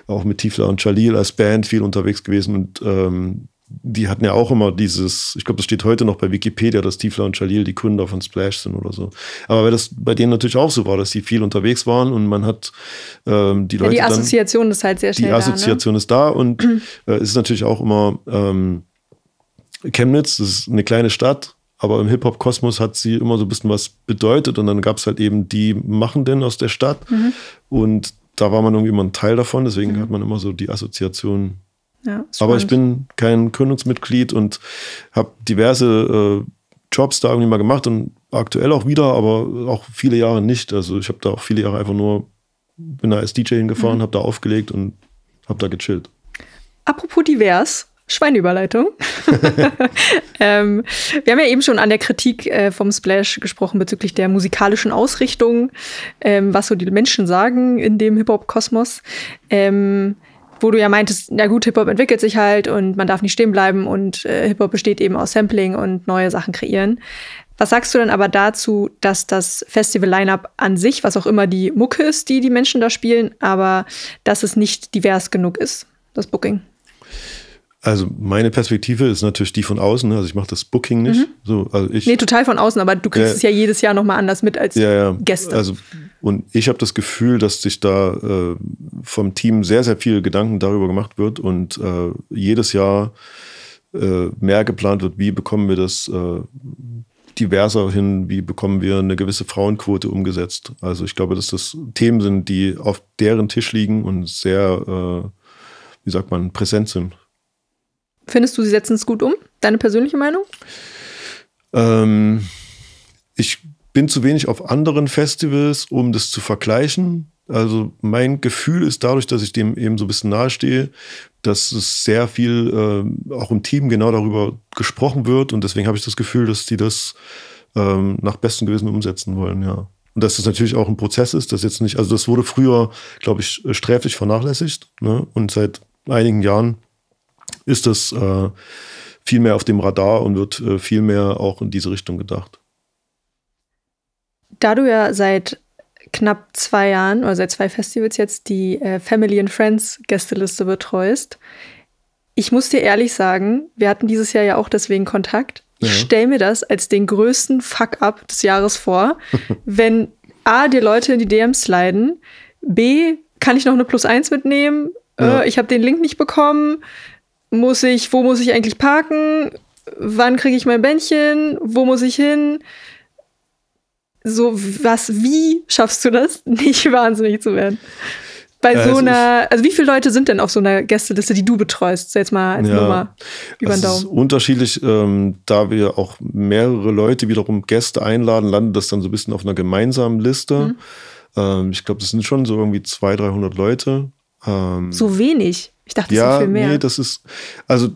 auch mit Tiefler und Jalil als Band viel unterwegs gewesen und ähm, die hatten ja auch immer dieses, ich glaube, das steht heute noch bei Wikipedia, dass Tiefler und Jalil die Gründer von Splash sind oder so. Aber weil das bei denen natürlich auch so war, dass sie viel unterwegs waren und man hat ähm, die Leute. Ja, die Assoziation dann, ist halt sehr schnell. Die Assoziation da, ne? ist da und äh, ist natürlich auch immer ähm, Chemnitz, das ist eine kleine Stadt, aber im Hip-Hop-Kosmos hat sie immer so ein bisschen was bedeutet und dann gab es halt eben die Machenden aus der Stadt mhm. und da war man irgendwie immer ein Teil davon, deswegen mhm. hat man immer so die Assoziation ja, Aber ich bin kein Gründungsmitglied und habe diverse äh, Jobs da irgendwie mal gemacht und aktuell auch wieder, aber auch viele Jahre nicht. Also ich habe da auch viele Jahre einfach nur, bin da als DJ hingefahren, mhm. habe da aufgelegt und habe da gechillt. Apropos divers, Schweineüberleitung. ähm, wir haben ja eben schon an der Kritik äh, vom Splash gesprochen bezüglich der musikalischen Ausrichtung, ähm, was so die Menschen sagen in dem Hip-Hop-Kosmos. Ähm, wo du ja meintest, na gut, Hip-Hop entwickelt sich halt und man darf nicht stehen bleiben und äh, Hip-Hop besteht eben aus Sampling und neue Sachen kreieren. Was sagst du denn aber dazu, dass das Festival-Line-Up an sich, was auch immer die Mucke ist, die die Menschen da spielen, aber dass es nicht divers genug ist, das Booking? Also meine Perspektive ist natürlich die von außen. Ne? Also ich mache das Booking nicht. Mhm. So, also ich, nee, total von außen, aber du kriegst ja, es ja jedes Jahr nochmal anders mit als ja, ja. Gäste. Also, und ich habe das Gefühl, dass sich da äh, vom Team sehr, sehr viel Gedanken darüber gemacht wird und äh, jedes Jahr äh, mehr geplant wird, wie bekommen wir das äh, diverser hin, wie bekommen wir eine gewisse Frauenquote umgesetzt. Also ich glaube, dass das Themen sind, die auf deren Tisch liegen und sehr, äh, wie sagt man, präsent sind. Findest du, sie setzen es gut um? Deine persönliche Meinung? Ähm, ich bin zu wenig auf anderen Festivals, um das zu vergleichen. Also mein Gefühl ist dadurch, dass ich dem eben so ein bisschen nahestehe, dass es sehr viel äh, auch im Team genau darüber gesprochen wird und deswegen habe ich das Gefühl, dass die das ähm, nach bestem Gewissen umsetzen wollen, ja. Und dass das natürlich auch ein Prozess ist, das jetzt nicht, also das wurde früher, glaube ich, sträflich vernachlässigt. Ne? Und seit einigen Jahren ist das äh, viel mehr auf dem Radar und wird äh, viel mehr auch in diese Richtung gedacht. Da du ja seit knapp zwei Jahren oder seit zwei Festivals jetzt die äh, Family and Friends Gästeliste betreust, ich muss dir ehrlich sagen, wir hatten dieses Jahr ja auch deswegen Kontakt. Ich ja. stelle mir das als den größten Fuck-up des Jahres vor, wenn A, dir Leute in die DMs sliden, B, kann ich noch eine Plus 1 mitnehmen, ja. äh, ich habe den Link nicht bekommen, muss ich, wo muss ich eigentlich parken, wann kriege ich mein Bändchen, wo muss ich hin? So, was, wie schaffst du das, nicht wahnsinnig zu werden? Bei ja, so einer, also wie viele Leute sind denn auf so einer Gästeliste, die du betreust? Jetzt mal als ja, Nummer über den Daumen. Ist unterschiedlich, ähm, da wir auch mehrere Leute wiederum Gäste einladen, landet das dann so ein bisschen auf einer gemeinsamen Liste. Mhm. Ähm, ich glaube, das sind schon so irgendwie 200, 300 Leute. Ähm, so wenig? Ich dachte, das ja, sind viel mehr. Nee, das ist, also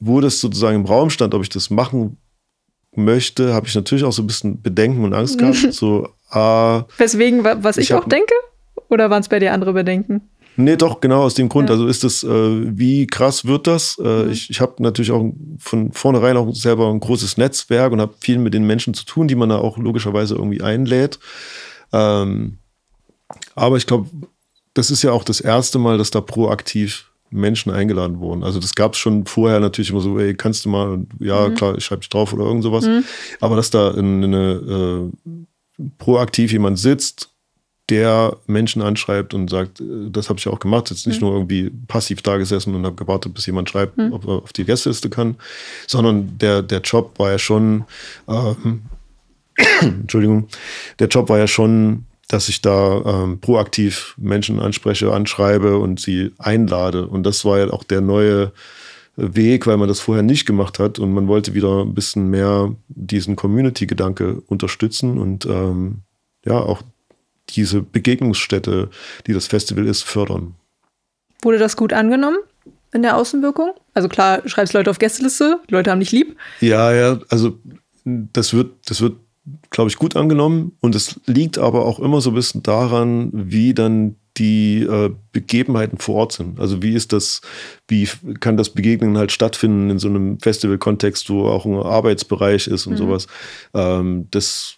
wo das sozusagen im Raum stand, ob ich das machen möchte, habe ich natürlich auch so ein bisschen Bedenken und Angst gehabt. so, ah, Weswegen, was ich, ich auch denke? Oder waren es bei dir andere Bedenken? Nee, doch, genau aus dem Grund. Ja. Also ist es, äh, wie krass wird das? Äh, mhm. Ich, ich habe natürlich auch von vornherein auch selber ein großes Netzwerk und habe viel mit den Menschen zu tun, die man da auch logischerweise irgendwie einlädt. Ähm, aber ich glaube, das ist ja auch das erste Mal, dass da proaktiv Menschen eingeladen wurden. Also das gab es schon vorher natürlich immer so, ey, kannst du mal, ja mhm. klar, ich schreibe dich drauf oder irgend sowas. Mhm. Aber dass da eine, äh, proaktiv jemand sitzt der Menschen anschreibt und sagt, äh, das habe ich auch gemacht, jetzt nicht mhm. nur irgendwie passiv da gesessen und habe gewartet, bis jemand schreibt, mhm. ob er auf die Gästeliste kann, sondern der, der Job war ja schon, äh, Entschuldigung, der Job war ja schon, dass ich da ähm, proaktiv Menschen anspreche, anschreibe und sie einlade. Und das war ja auch der neue Weg, weil man das vorher nicht gemacht hat und man wollte wieder ein bisschen mehr diesen Community-Gedanke unterstützen und ähm, ja, auch diese Begegnungsstätte, die das Festival ist, fördern. Wurde das gut angenommen in der Außenwirkung? Also klar, schreibst Leute auf Gästeliste, Leute haben dich lieb. Ja, ja, also das wird, das wird, glaube ich, gut angenommen. Und es liegt aber auch immer so ein bisschen daran, wie dann die äh, Begebenheiten vor Ort sind. Also wie ist das, wie kann das Begegnen halt stattfinden in so einem Festival-Kontext, wo auch ein Arbeitsbereich ist und mhm. sowas. Ähm, das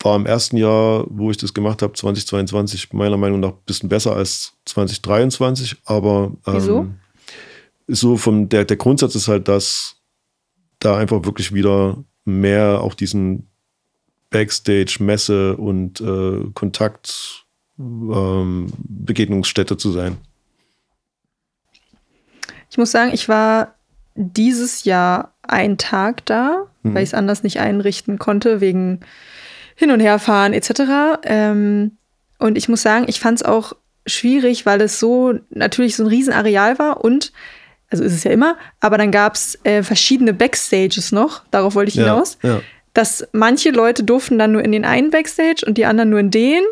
war im ersten Jahr, wo ich das gemacht habe, 2022, meiner Meinung nach ein bisschen besser als 2023. Aber ähm, Wieso? so vom der, der Grundsatz ist halt, dass da einfach wirklich wieder mehr auch diesen Backstage, Messe und äh, Kontakt, ähm, Begegnungsstätte zu sein. Ich muss sagen, ich war dieses Jahr einen Tag da, mhm. weil ich es anders nicht einrichten konnte, wegen hin und her fahren etc. Ähm, und ich muss sagen, ich fand es auch schwierig, weil es so natürlich so ein Riesenareal war und also ist es ja immer, aber dann gab es äh, verschiedene Backstages noch, darauf wollte ich hinaus. Ja, ja. Dass manche Leute durften dann nur in den einen Backstage und die anderen nur in den.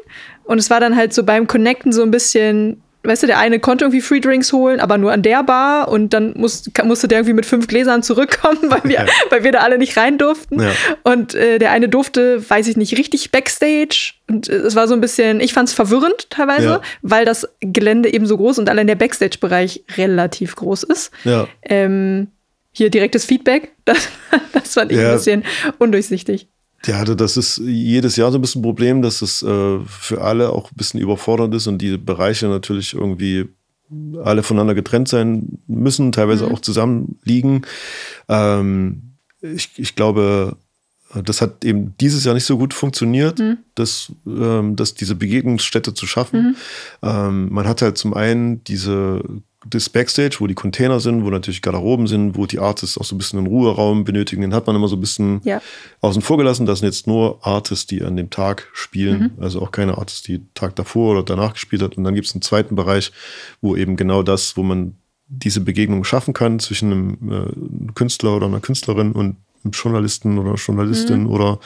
Und es war dann halt so beim Connecten so ein bisschen, weißt du, der eine konnte irgendwie Free Drinks holen, aber nur an der Bar und dann muss, musste der irgendwie mit fünf Gläsern zurückkommen, weil wir, ja. weil wir da alle nicht rein durften. Ja. Und äh, der eine durfte, weiß ich nicht, richtig Backstage. Und äh, es war so ein bisschen, ich fand es verwirrend teilweise, ja. weil das Gelände eben so groß und allein der Backstage-Bereich relativ groß ist. Ähm, hier direktes Feedback, das, das fand ich ein bisschen undurchsichtig. Ja, also das ist jedes Jahr so ein bisschen ein Problem, dass es äh, für alle auch ein bisschen überfordernd ist und die Bereiche natürlich irgendwie alle voneinander getrennt sein müssen, teilweise mhm. auch zusammen liegen. Ähm, ich, ich glaube, das hat eben dieses Jahr nicht so gut funktioniert, mhm. dass, ähm, dass diese Begegnungsstätte zu schaffen. Mhm. Ähm, man hat halt zum einen diese das Backstage, wo die Container sind, wo natürlich Garderoben sind, wo die Artists auch so ein bisschen einen Ruheraum benötigen, den hat man immer so ein bisschen ja. außen vor gelassen. Das sind jetzt nur Artists, die an dem Tag spielen, mhm. also auch keine Artists, die Tag davor oder danach gespielt hat. Und dann gibt es einen zweiten Bereich, wo eben genau das, wo man diese Begegnung schaffen kann zwischen einem äh, Künstler oder einer Künstlerin und einem Journalisten oder Journalistin mhm. oder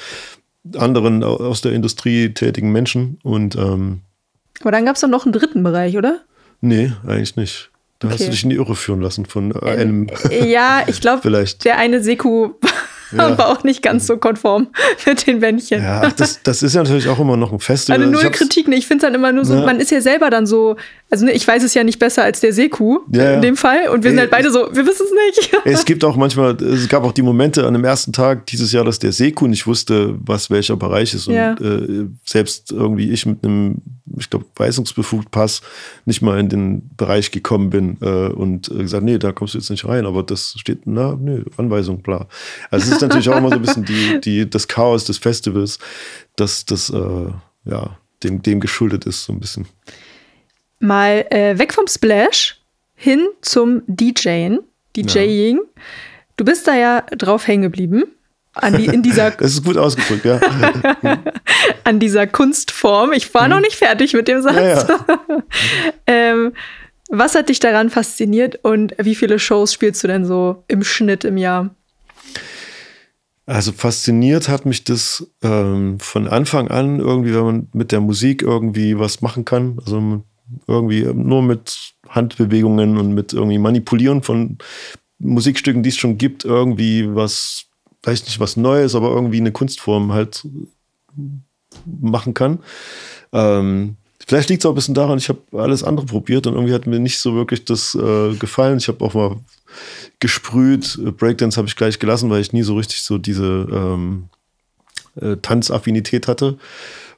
anderen aus der Industrie tätigen Menschen. Und ähm, Aber dann gab es doch noch einen dritten Bereich, oder? Nee, eigentlich nicht. Da okay. hast du dich in die Irre führen lassen von äh, einem. Ja, ich glaube, der eine Seku ja. aber auch nicht ganz so konform mit den Bändchen. Ja, das, das ist ja natürlich auch immer noch ein Festival. Also null Kritik, ne? Ich finde es dann immer nur so, ja. man ist ja selber dann so, also ne, ich weiß es ja nicht besser als der Seku ja, in dem Fall und wir sind halt beide so, wir wissen es nicht. Es gibt auch manchmal, es gab auch die Momente an dem ersten Tag dieses Jahr, dass der Seku nicht wusste, was welcher Bereich ist und äh, selbst irgendwie ich mit einem, ich glaube, weisungsbefugt Pass nicht mal in den Bereich gekommen bin äh, und gesagt, nee, da kommst du jetzt nicht rein, aber das steht, na, nee, Anweisung, klar. Also es ist natürlich auch immer so ein bisschen die, die, das Chaos des Festivals, dass das äh, ja, dem, dem geschuldet ist, so ein bisschen. Mal äh, weg vom Splash hin zum DJing. DJing. Ja. Du bist da ja drauf hängen geblieben. Die, in dieser das ist gut ausgedrückt, ja. an dieser Kunstform. Ich war mhm. noch nicht fertig mit dem Satz. Ja, ja. ähm, was hat dich daran fasziniert und wie viele Shows spielst du denn so im Schnitt im Jahr? Also fasziniert hat mich das ähm, von Anfang an irgendwie, wenn man mit der Musik irgendwie was machen kann. Also irgendwie nur mit Handbewegungen und mit irgendwie Manipulieren von Musikstücken, die es schon gibt, irgendwie was, weiß nicht, was Neues, aber irgendwie eine Kunstform halt machen kann. Ähm, vielleicht liegt es auch ein bisschen daran, ich habe alles andere probiert und irgendwie hat mir nicht so wirklich das äh, gefallen. Ich habe auch mal gesprüht. Breakdance habe ich gleich gelassen, weil ich nie so richtig so diese ähm, äh, Tanzaffinität hatte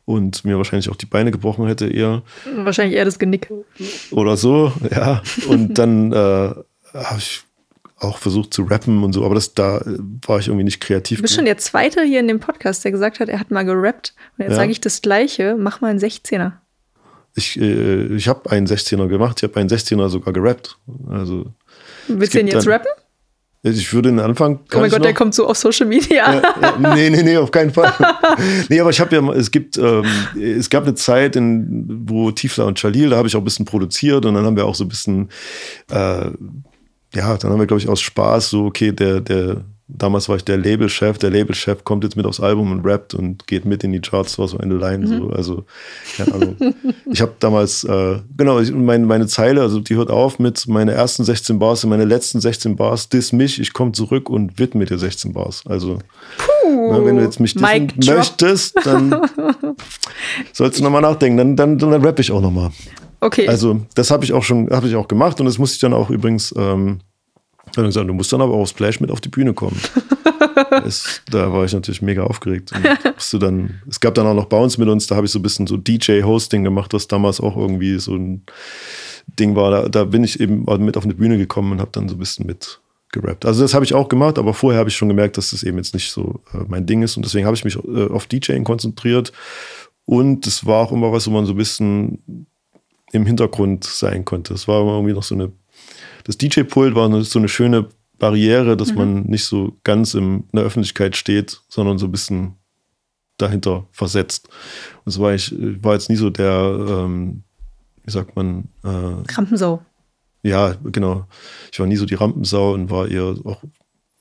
und mir wahrscheinlich auch die Beine gebrochen hätte eher. Wahrscheinlich eher das Genick. Oder so, ja. Und dann äh, habe ich auch versucht zu rappen und so, aber das da äh, war ich irgendwie nicht kreativ. Du bist schon der Zweite hier in dem Podcast, der gesagt hat, er hat mal gerappt. Und jetzt ja. sage ich das Gleiche, mach mal einen 16er. Ich, äh, ich habe einen 16er gemacht, ich habe einen 16er sogar gerappt. Also Willst du ihn jetzt rappen? Ich würde den Anfang. Oh mein Gott, der kommt so auf Social Media. Ja, ja, nee, nee, nee, auf keinen Fall. nee, aber ich habe ja, es gibt, ähm, es gab eine Zeit, in, wo Tiefler und Chalil, da habe ich auch ein bisschen produziert und dann haben wir auch so ein bisschen, äh, ja, dann haben wir, glaube ich, aus Spaß so, okay, der, der, damals war ich der Labelchef, der Labelchef kommt jetzt mit aufs Album und rappt und geht mit in die Charts, war so eine Line. Mhm. So. Also, keine Ahnung. ich habe damals, äh, genau, ich, meine, meine Zeile, also die hört auf mit meine ersten 16 Bars und meine letzten 16 Bars, diss mich, ich komme zurück und widme dir 16 Bars. Also, Puh, na, wenn du jetzt mich dissen möchtest, dann sollst du nochmal nachdenken, dann, dann, dann, rappe ich auch nochmal. Okay. Also, das habe ich auch schon, habe ich auch gemacht und das musste ich dann auch übrigens, ähm, dann gesagt, du musst dann aber auch Splash mit auf die Bühne kommen. es, da war ich natürlich mega aufgeregt. du dann, es gab dann auch noch uns mit uns, da habe ich so ein bisschen so DJ-Hosting gemacht, was damals auch irgendwie so ein Ding war. Da, da bin ich eben mit auf eine Bühne gekommen und habe dann so ein bisschen mit gerappt. Also das habe ich auch gemacht, aber vorher habe ich schon gemerkt, dass das eben jetzt nicht so äh, mein Ding ist und deswegen habe ich mich äh, auf DJing konzentriert und es war auch immer was, wo man so ein bisschen im Hintergrund sein konnte. Es war immer irgendwie noch so eine das DJ-Pult war so eine schöne Barriere, dass mhm. man nicht so ganz in der Öffentlichkeit steht, sondern so ein bisschen dahinter versetzt. Und so war ich, war jetzt nie so der, ähm, wie sagt man, äh, Rampensau. Ja, genau. Ich war nie so die Rampensau und war eher auch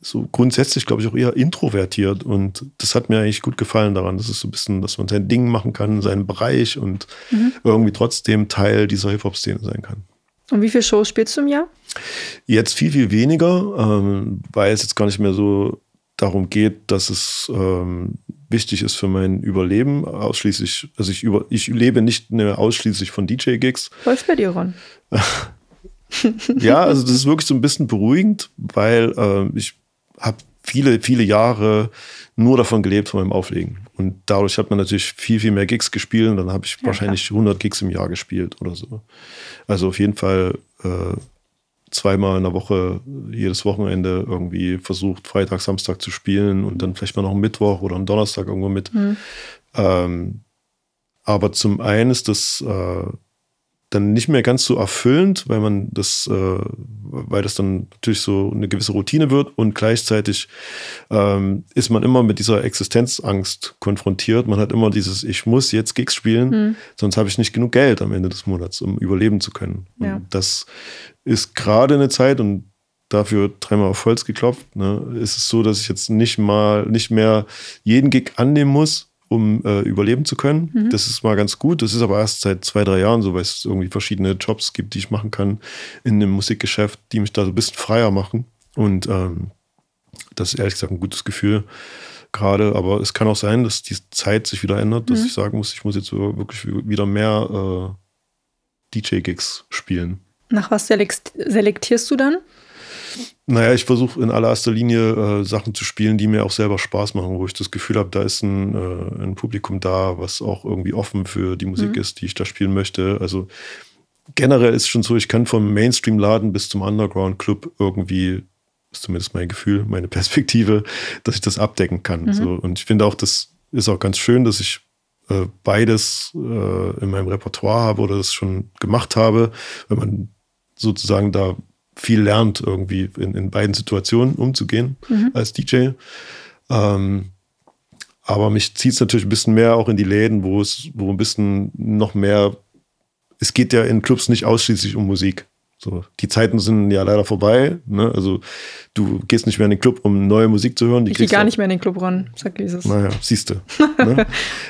so grundsätzlich, glaube ich, auch eher introvertiert. Und das hat mir eigentlich gut gefallen daran. Das ist so ein bisschen, dass man sein Ding machen kann, seinen Bereich und mhm. irgendwie trotzdem Teil dieser Hip-Hop-Szene sein kann. Und wie viele Shows spielst du im Jahr? Jetzt viel, viel weniger, ähm, weil es jetzt gar nicht mehr so darum geht, dass es ähm, wichtig ist für mein Überleben. Ausschließlich, also ich, über, ich lebe nicht mehr ausschließlich von DJ-Gigs. Läuft bei dir, Ron? ja, also das ist wirklich so ein bisschen beruhigend, weil äh, ich habe viele, viele Jahre nur davon gelebt, von meinem Auflegen. Und dadurch hat man natürlich viel, viel mehr Gigs gespielt und dann habe ich ja, wahrscheinlich klar. 100 Gigs im Jahr gespielt oder so. Also auf jeden Fall äh, zweimal in der Woche, jedes Wochenende irgendwie versucht, Freitag, Samstag zu spielen und dann vielleicht mal noch einen Mittwoch oder einen Donnerstag irgendwo mit. Mhm. Ähm, aber zum einen ist das äh, dann nicht mehr ganz so erfüllend, weil man das, äh, weil das dann natürlich so eine gewisse Routine wird und gleichzeitig ähm, ist man immer mit dieser Existenzangst konfrontiert. Man hat immer dieses, ich muss jetzt Gigs spielen, hm. sonst habe ich nicht genug Geld am Ende des Monats, um überleben zu können. Ja. das ist gerade eine Zeit und dafür dreimal auf Holz geklopft. Ne, ist es so, dass ich jetzt nicht mal, nicht mehr jeden Gig annehmen muss, um äh, überleben zu können. Mhm. Das ist mal ganz gut. Das ist aber erst seit zwei, drei Jahren so, weil es irgendwie verschiedene Jobs gibt, die ich machen kann in einem Musikgeschäft, die mich da so ein bisschen freier machen. Und ähm, das ist ehrlich gesagt ein gutes Gefühl gerade. Aber es kann auch sein, dass die Zeit sich wieder ändert, dass mhm. ich sagen muss, ich muss jetzt wirklich wieder mehr äh, DJ-Gigs spielen. Nach was selektierst du dann? Naja, ich versuche in allererster Linie äh, Sachen zu spielen, die mir auch selber Spaß machen, wo ich das Gefühl habe, da ist ein, äh, ein, Publikum da, was auch irgendwie offen für die Musik mhm. ist, die ich da spielen möchte. Also generell ist es schon so, ich kann vom Mainstream-Laden bis zum Underground-Club irgendwie, ist zumindest mein Gefühl, meine Perspektive, dass ich das abdecken kann. Mhm. So, und ich finde auch, das ist auch ganz schön, dass ich äh, beides äh, in meinem Repertoire habe oder das schon gemacht habe, wenn man sozusagen da viel lernt, irgendwie in, in beiden Situationen umzugehen mhm. als DJ. Ähm, aber mich zieht es natürlich ein bisschen mehr auch in die Läden, wo es, wo ein bisschen noch mehr, es geht ja in Clubs nicht ausschließlich um Musik. So, die Zeiten sind ja leider vorbei. Ne? Also du gehst nicht mehr in den Club, um neue Musik zu hören. Die ich gehe gar nicht mehr in den Club ran, sagt dieses. Naja, siehst du. ne?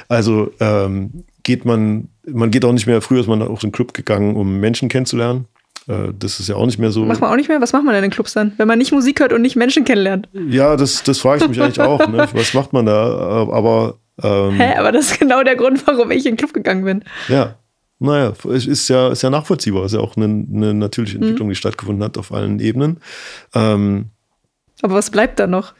Also ähm, geht man, man geht auch nicht mehr, früher ist man auch in den Club gegangen, um Menschen kennenzulernen. Äh, das ist ja auch nicht mehr so. Macht man auch nicht mehr? Was macht man denn in Clubs dann, wenn man nicht Musik hört und nicht Menschen kennenlernt? Ja, das, das frage ich mich eigentlich auch. Ne? Was macht man da? Aber. Ähm, Hä, aber das ist genau der Grund, warum ich in den Club gegangen bin. Ja. Naja, es ist ja, ist ja nachvollziehbar. Es ist ja auch eine, eine natürliche mhm. Entwicklung, mhm. die stattgefunden hat auf allen Ebenen. Ähm, aber was bleibt da noch?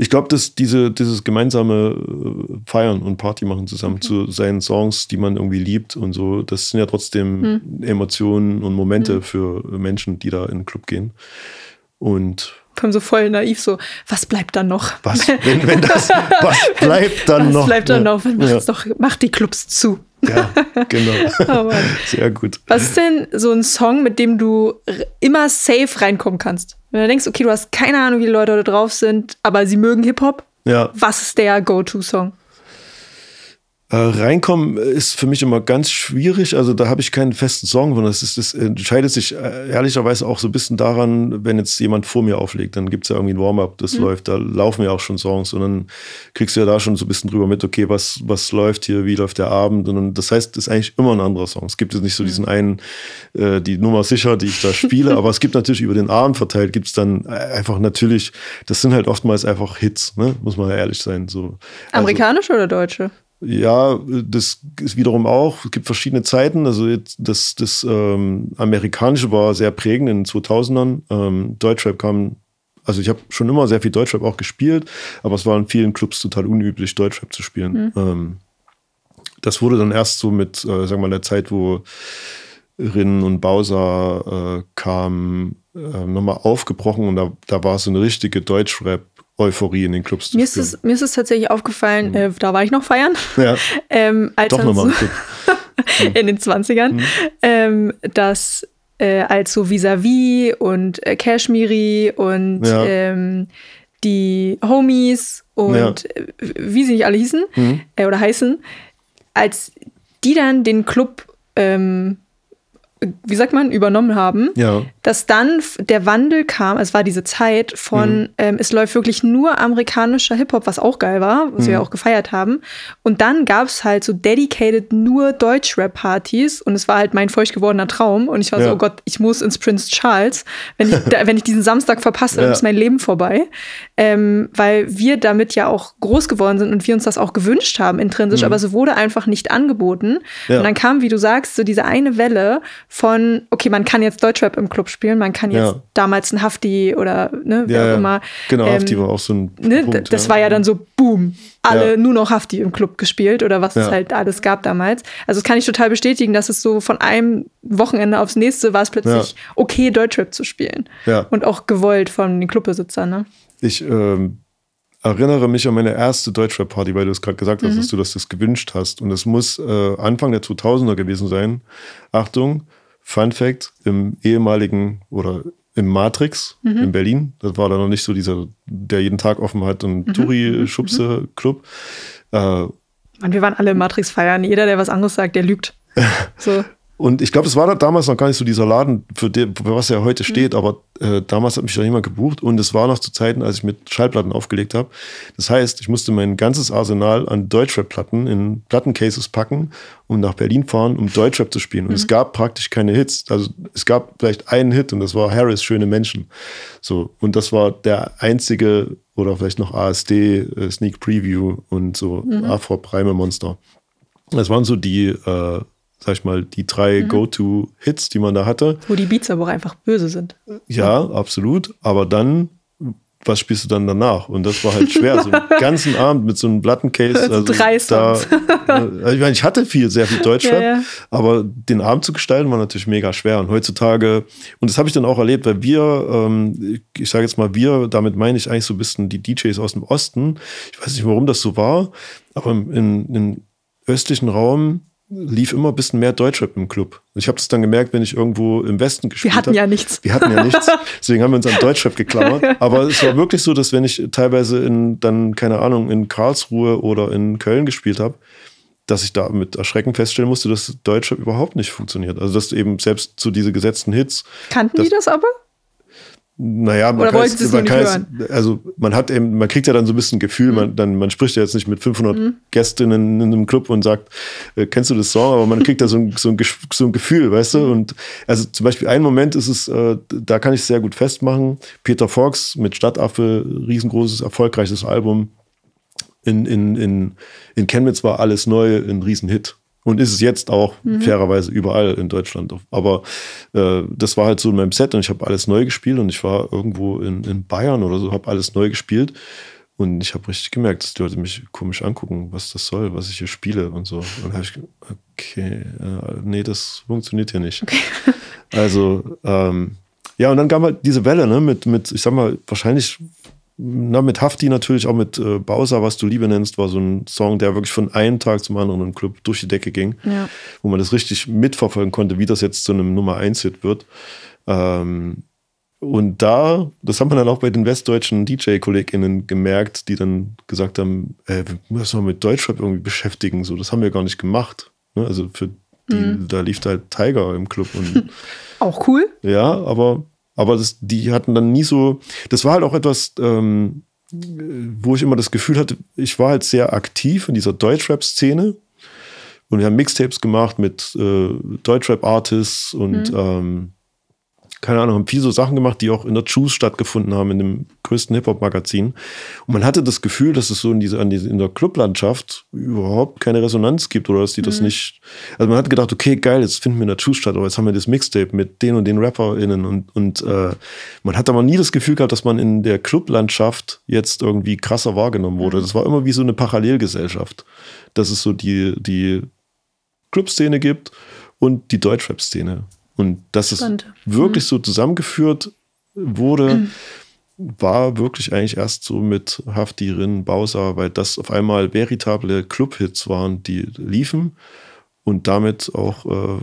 Ich glaube, dass diese, dieses gemeinsame äh, Feiern und Party machen zusammen mhm. zu seinen Songs, die man irgendwie liebt und so, das sind ja trotzdem mhm. Emotionen und Momente mhm. für Menschen, die da in den Club gehen. Und kommen so voll naiv so, was bleibt dann noch? Was, wenn, wenn das, was bleibt dann was noch? Was bleibt dann ja. noch? Macht's ja. doch, macht die Clubs zu. Ja, genau. oh Sehr gut. Was ist denn so ein Song, mit dem du immer safe reinkommen kannst? Wenn du denkst, okay, du hast keine Ahnung, wie die Leute da drauf sind, aber sie mögen Hip-Hop. Ja. Was ist der Go-To-Song? Äh, reinkommen ist für mich immer ganz schwierig. Also da habe ich keinen festen Song, sondern es ist, das entscheidet sich äh, ehrlicherweise auch so ein bisschen daran, wenn jetzt jemand vor mir auflegt, dann gibt es ja irgendwie ein Warm-up, das mhm. läuft, da laufen ja auch schon Songs und dann kriegst du ja da schon so ein bisschen drüber mit, okay, was, was läuft hier, wie läuft der Abend und dann, das heißt, es ist eigentlich immer ein anderer Song. Es gibt jetzt nicht so mhm. diesen einen, äh, die Nummer sicher, die ich da spiele, aber es gibt natürlich über den Abend verteilt, gibt es dann einfach natürlich, das sind halt oftmals einfach Hits, ne? muss man ja ehrlich sein. So. Also, Amerikanische oder deutsche? Ja, das ist wiederum auch. Es gibt verschiedene Zeiten. Also jetzt das, das ähm, amerikanische war sehr prägend in den 2000ern. Ähm, Deutschrap kam, also ich habe schon immer sehr viel Deutschrap auch gespielt, aber es war in vielen Clubs total unüblich, Deutschrap zu spielen. Mhm. Ähm, das wurde dann erst so mit, äh, sagen wir mal, der Zeit, wo Rin und Bowser äh, kamen, äh, nochmal aufgebrochen und da, da war so eine richtige Deutschrap Euphorie in den Clubs zu mir ist es, mir ist es tatsächlich aufgefallen, mhm. äh, da war ich noch feiern. Ja. ähm, als Doch nochmal so in den 20ern, mhm. ähm, dass äh, als so Vis-a-vis und äh, Kashmiri und ja. ähm, die Homies und ja. Äh, wie sie nicht alle hießen mhm. äh, oder heißen, als die dann den Club ähm, wie sagt man, übernommen haben, ja. dass dann der Wandel kam, es war diese Zeit von, mhm. ähm, es läuft wirklich nur amerikanischer Hip-Hop, was auch geil war, was mhm. wir auch gefeiert haben. Und dann gab es halt so dedicated nur Deutsch-Rap-Partys und es war halt mein feucht gewordener Traum. Und ich war ja. so, oh Gott, ich muss ins Prince Charles. Wenn ich, da, wenn ich diesen Samstag verpasse, dann ja. ist mein Leben vorbei. Ähm, weil wir damit ja auch groß geworden sind und wir uns das auch gewünscht haben, intrinsisch, mhm. aber es wurde einfach nicht angeboten. Und dann kam, wie du sagst, so diese eine Welle von, okay, man kann jetzt Deutschrap im Club spielen, man kann jetzt ja. damals ein Hafti oder ne, wer ja, auch immer. Genau, ähm, Hafti war auch so ein. Ne, Punkt, das ja. war ja dann so, boom, alle nur noch Hafti im Club gespielt oder was es halt alles gab damals. Also das kann ich total bestätigen, dass es so von einem Wochenende aufs nächste war es plötzlich okay, Deutschrap zu spielen. Und auch gewollt von den Clubbesitzern. Ne? Ich ähm, erinnere mich an meine erste Deutschrap-Party, weil du es gerade gesagt hast, mhm. dass du das, das gewünscht hast. Und es muss äh, Anfang der 2000er gewesen sein. Achtung, Fun Fact, im ehemaligen oder im Matrix mhm. in Berlin, das war da noch nicht so dieser, der jeden Tag offen hat und mhm. Touri-Schubse-Club. Mhm. Äh, und wir waren alle im Matrix feiern. Jeder, der was anderes sagt, der lügt. So. Und ich glaube, es war damals noch gar nicht so dieser Laden, für, die, für was er heute steht, mhm. aber äh, damals hat mich da jemand gebucht und es war noch zu Zeiten, als ich mit Schallplatten aufgelegt habe. Das heißt, ich musste mein ganzes Arsenal an Deutschrap-Platten in Plattencases packen und nach Berlin fahren, um Deutschrap zu spielen. Und mhm. es gab praktisch keine Hits. Also es gab vielleicht einen Hit und das war Harris, Schöne Menschen. So, und das war der einzige oder vielleicht noch ASD, äh, Sneak Preview und so mhm. Afro Prime Monster. Das waren so die äh, sag ich mal, die drei mhm. Go-To-Hits, die man da hatte. Wo die Beats aber auch einfach böse sind. Ja, absolut. Aber dann, was spielst du dann danach? Und das war halt schwer. so einen ganzen Abend mit so einem Plattencase. Also drei Songs. Da, also ich meine, ich hatte viel, sehr viel Deutschrap, ja, ja. aber den Abend zu gestalten war natürlich mega schwer. Und heutzutage, und das habe ich dann auch erlebt, weil wir, ähm, ich sage jetzt mal wir, damit meine ich eigentlich so ein bisschen die DJs aus dem Osten. Ich weiß nicht, warum das so war, aber im, im östlichen Raum lief immer ein bisschen mehr Deutschrap im Club. Ich habe das dann gemerkt, wenn ich irgendwo im Westen gespielt habe. Wir hatten hab. ja nichts. Wir hatten ja nichts. Deswegen haben wir uns an Deutschrap geklammert. Aber es war wirklich so, dass wenn ich teilweise in dann, keine Ahnung, in Karlsruhe oder in Köln gespielt habe, dass ich da mit Erschrecken feststellen musste, dass Deutschrap überhaupt nicht funktioniert. Also dass eben selbst zu diese gesetzten Hits. Kannten die das aber? Naja, man kann, es, man, kann es, also man hat eben, man kriegt ja dann so ein bisschen Gefühl, mhm. man, dann, man spricht ja jetzt nicht mit 500 mhm. Gästinnen in einem Club und sagt, äh, kennst du das Song? Aber man kriegt da so ein, so ein, so ein Gefühl, weißt du? Mhm. Und also zum Beispiel ein Moment ist es, äh, da kann ich es sehr gut festmachen. Peter Fox mit Stadtaffe, riesengroßes, erfolgreiches Album. In, in, in, in Chemnitz war alles neu, ein Riesenhit. Und ist es jetzt auch mhm. fairerweise überall in Deutschland. Aber äh, das war halt so in meinem Set und ich habe alles neu gespielt und ich war irgendwo in, in Bayern oder so, habe alles neu gespielt. Und ich habe richtig gemerkt, dass die Leute mich komisch angucken, was das soll, was ich hier spiele und so. Und dann habe ich gedacht, okay, äh, nee, das funktioniert hier nicht. Okay. Also, ähm, ja, und dann kam halt diese Welle, ne, mit, mit, ich sag mal, wahrscheinlich na, mit Hafti natürlich, auch mit äh, Bowser, was du Liebe nennst, war so ein Song, der wirklich von einem Tag zum anderen im Club durch die Decke ging, ja. wo man das richtig mitverfolgen konnte, wie das jetzt zu einem Nummer 1-Hit wird. Ähm, und da, das haben wir dann auch bei den westdeutschen DJ-KollegInnen gemerkt, die dann gesagt haben, ey, wir müssen uns mit Deutschrap irgendwie beschäftigen. So, das haben wir gar nicht gemacht. Ne? Also für die, mhm. da lief halt Tiger im Club. Und, auch cool. Ja, aber aber das, die hatten dann nie so, das war halt auch etwas, ähm, wo ich immer das Gefühl hatte, ich war halt sehr aktiv in dieser Deutschrap-Szene. Und wir haben Mixtapes gemacht mit äh, Deutschrap-Artists und mhm. ähm, keine Ahnung, haben viel so Sachen gemacht, die auch in der Choose stattgefunden haben, in dem größten Hip-Hop-Magazin. Und man hatte das Gefühl, dass es so in, diese, in der Clublandschaft überhaupt keine Resonanz gibt oder dass die mhm. das nicht. Also man hat gedacht, okay, geil, jetzt finden wir in der Choose statt, aber jetzt haben wir das Mixtape mit den und den RapperInnen und, und äh, man hat aber nie das Gefühl gehabt, dass man in der Clublandschaft jetzt irgendwie krasser wahrgenommen wurde. Mhm. Das war immer wie so eine Parallelgesellschaft. Dass es so die, die Clubszene gibt und die Deutschrap-Szene. Und dass es wirklich mhm. so zusammengeführt wurde, mhm. war wirklich eigentlich erst so mit Hafti, Rin, Bowser, weil das auf einmal veritable Club-Hits waren, die liefen und damit auch, äh,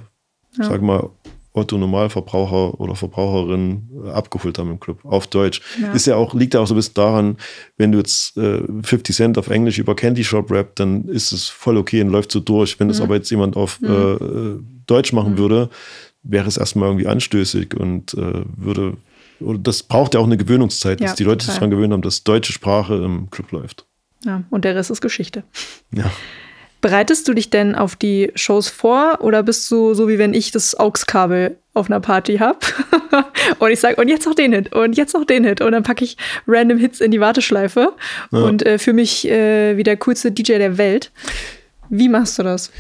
ja. sag mal, Otto Normalverbraucher oder Verbraucherin abgeholt haben im Club auf Deutsch. Ja. Ist ja auch, liegt ja auch so ein bisschen daran, wenn du jetzt äh, 50 Cent auf Englisch über Candy Shop rap, dann ist es voll okay und läuft so durch. Wenn das mhm. aber jetzt jemand auf mhm. äh, Deutsch machen mhm. würde, wäre es erstmal irgendwie anstößig und äh, würde, oder das braucht ja auch eine Gewöhnungszeit, ja, dass die Leute total. sich daran gewöhnt haben, dass deutsche Sprache im Club läuft. Ja, und der Rest ist Geschichte. Ja. Bereitest du dich denn auf die Shows vor oder bist du so wie wenn ich das AUX-Kabel auf einer Party habe und ich sage, und jetzt noch den Hit und jetzt noch den Hit und dann packe ich random Hits in die Warteschleife ja. und äh, fühle mich äh, wie der coolste DJ der Welt. Wie machst du das?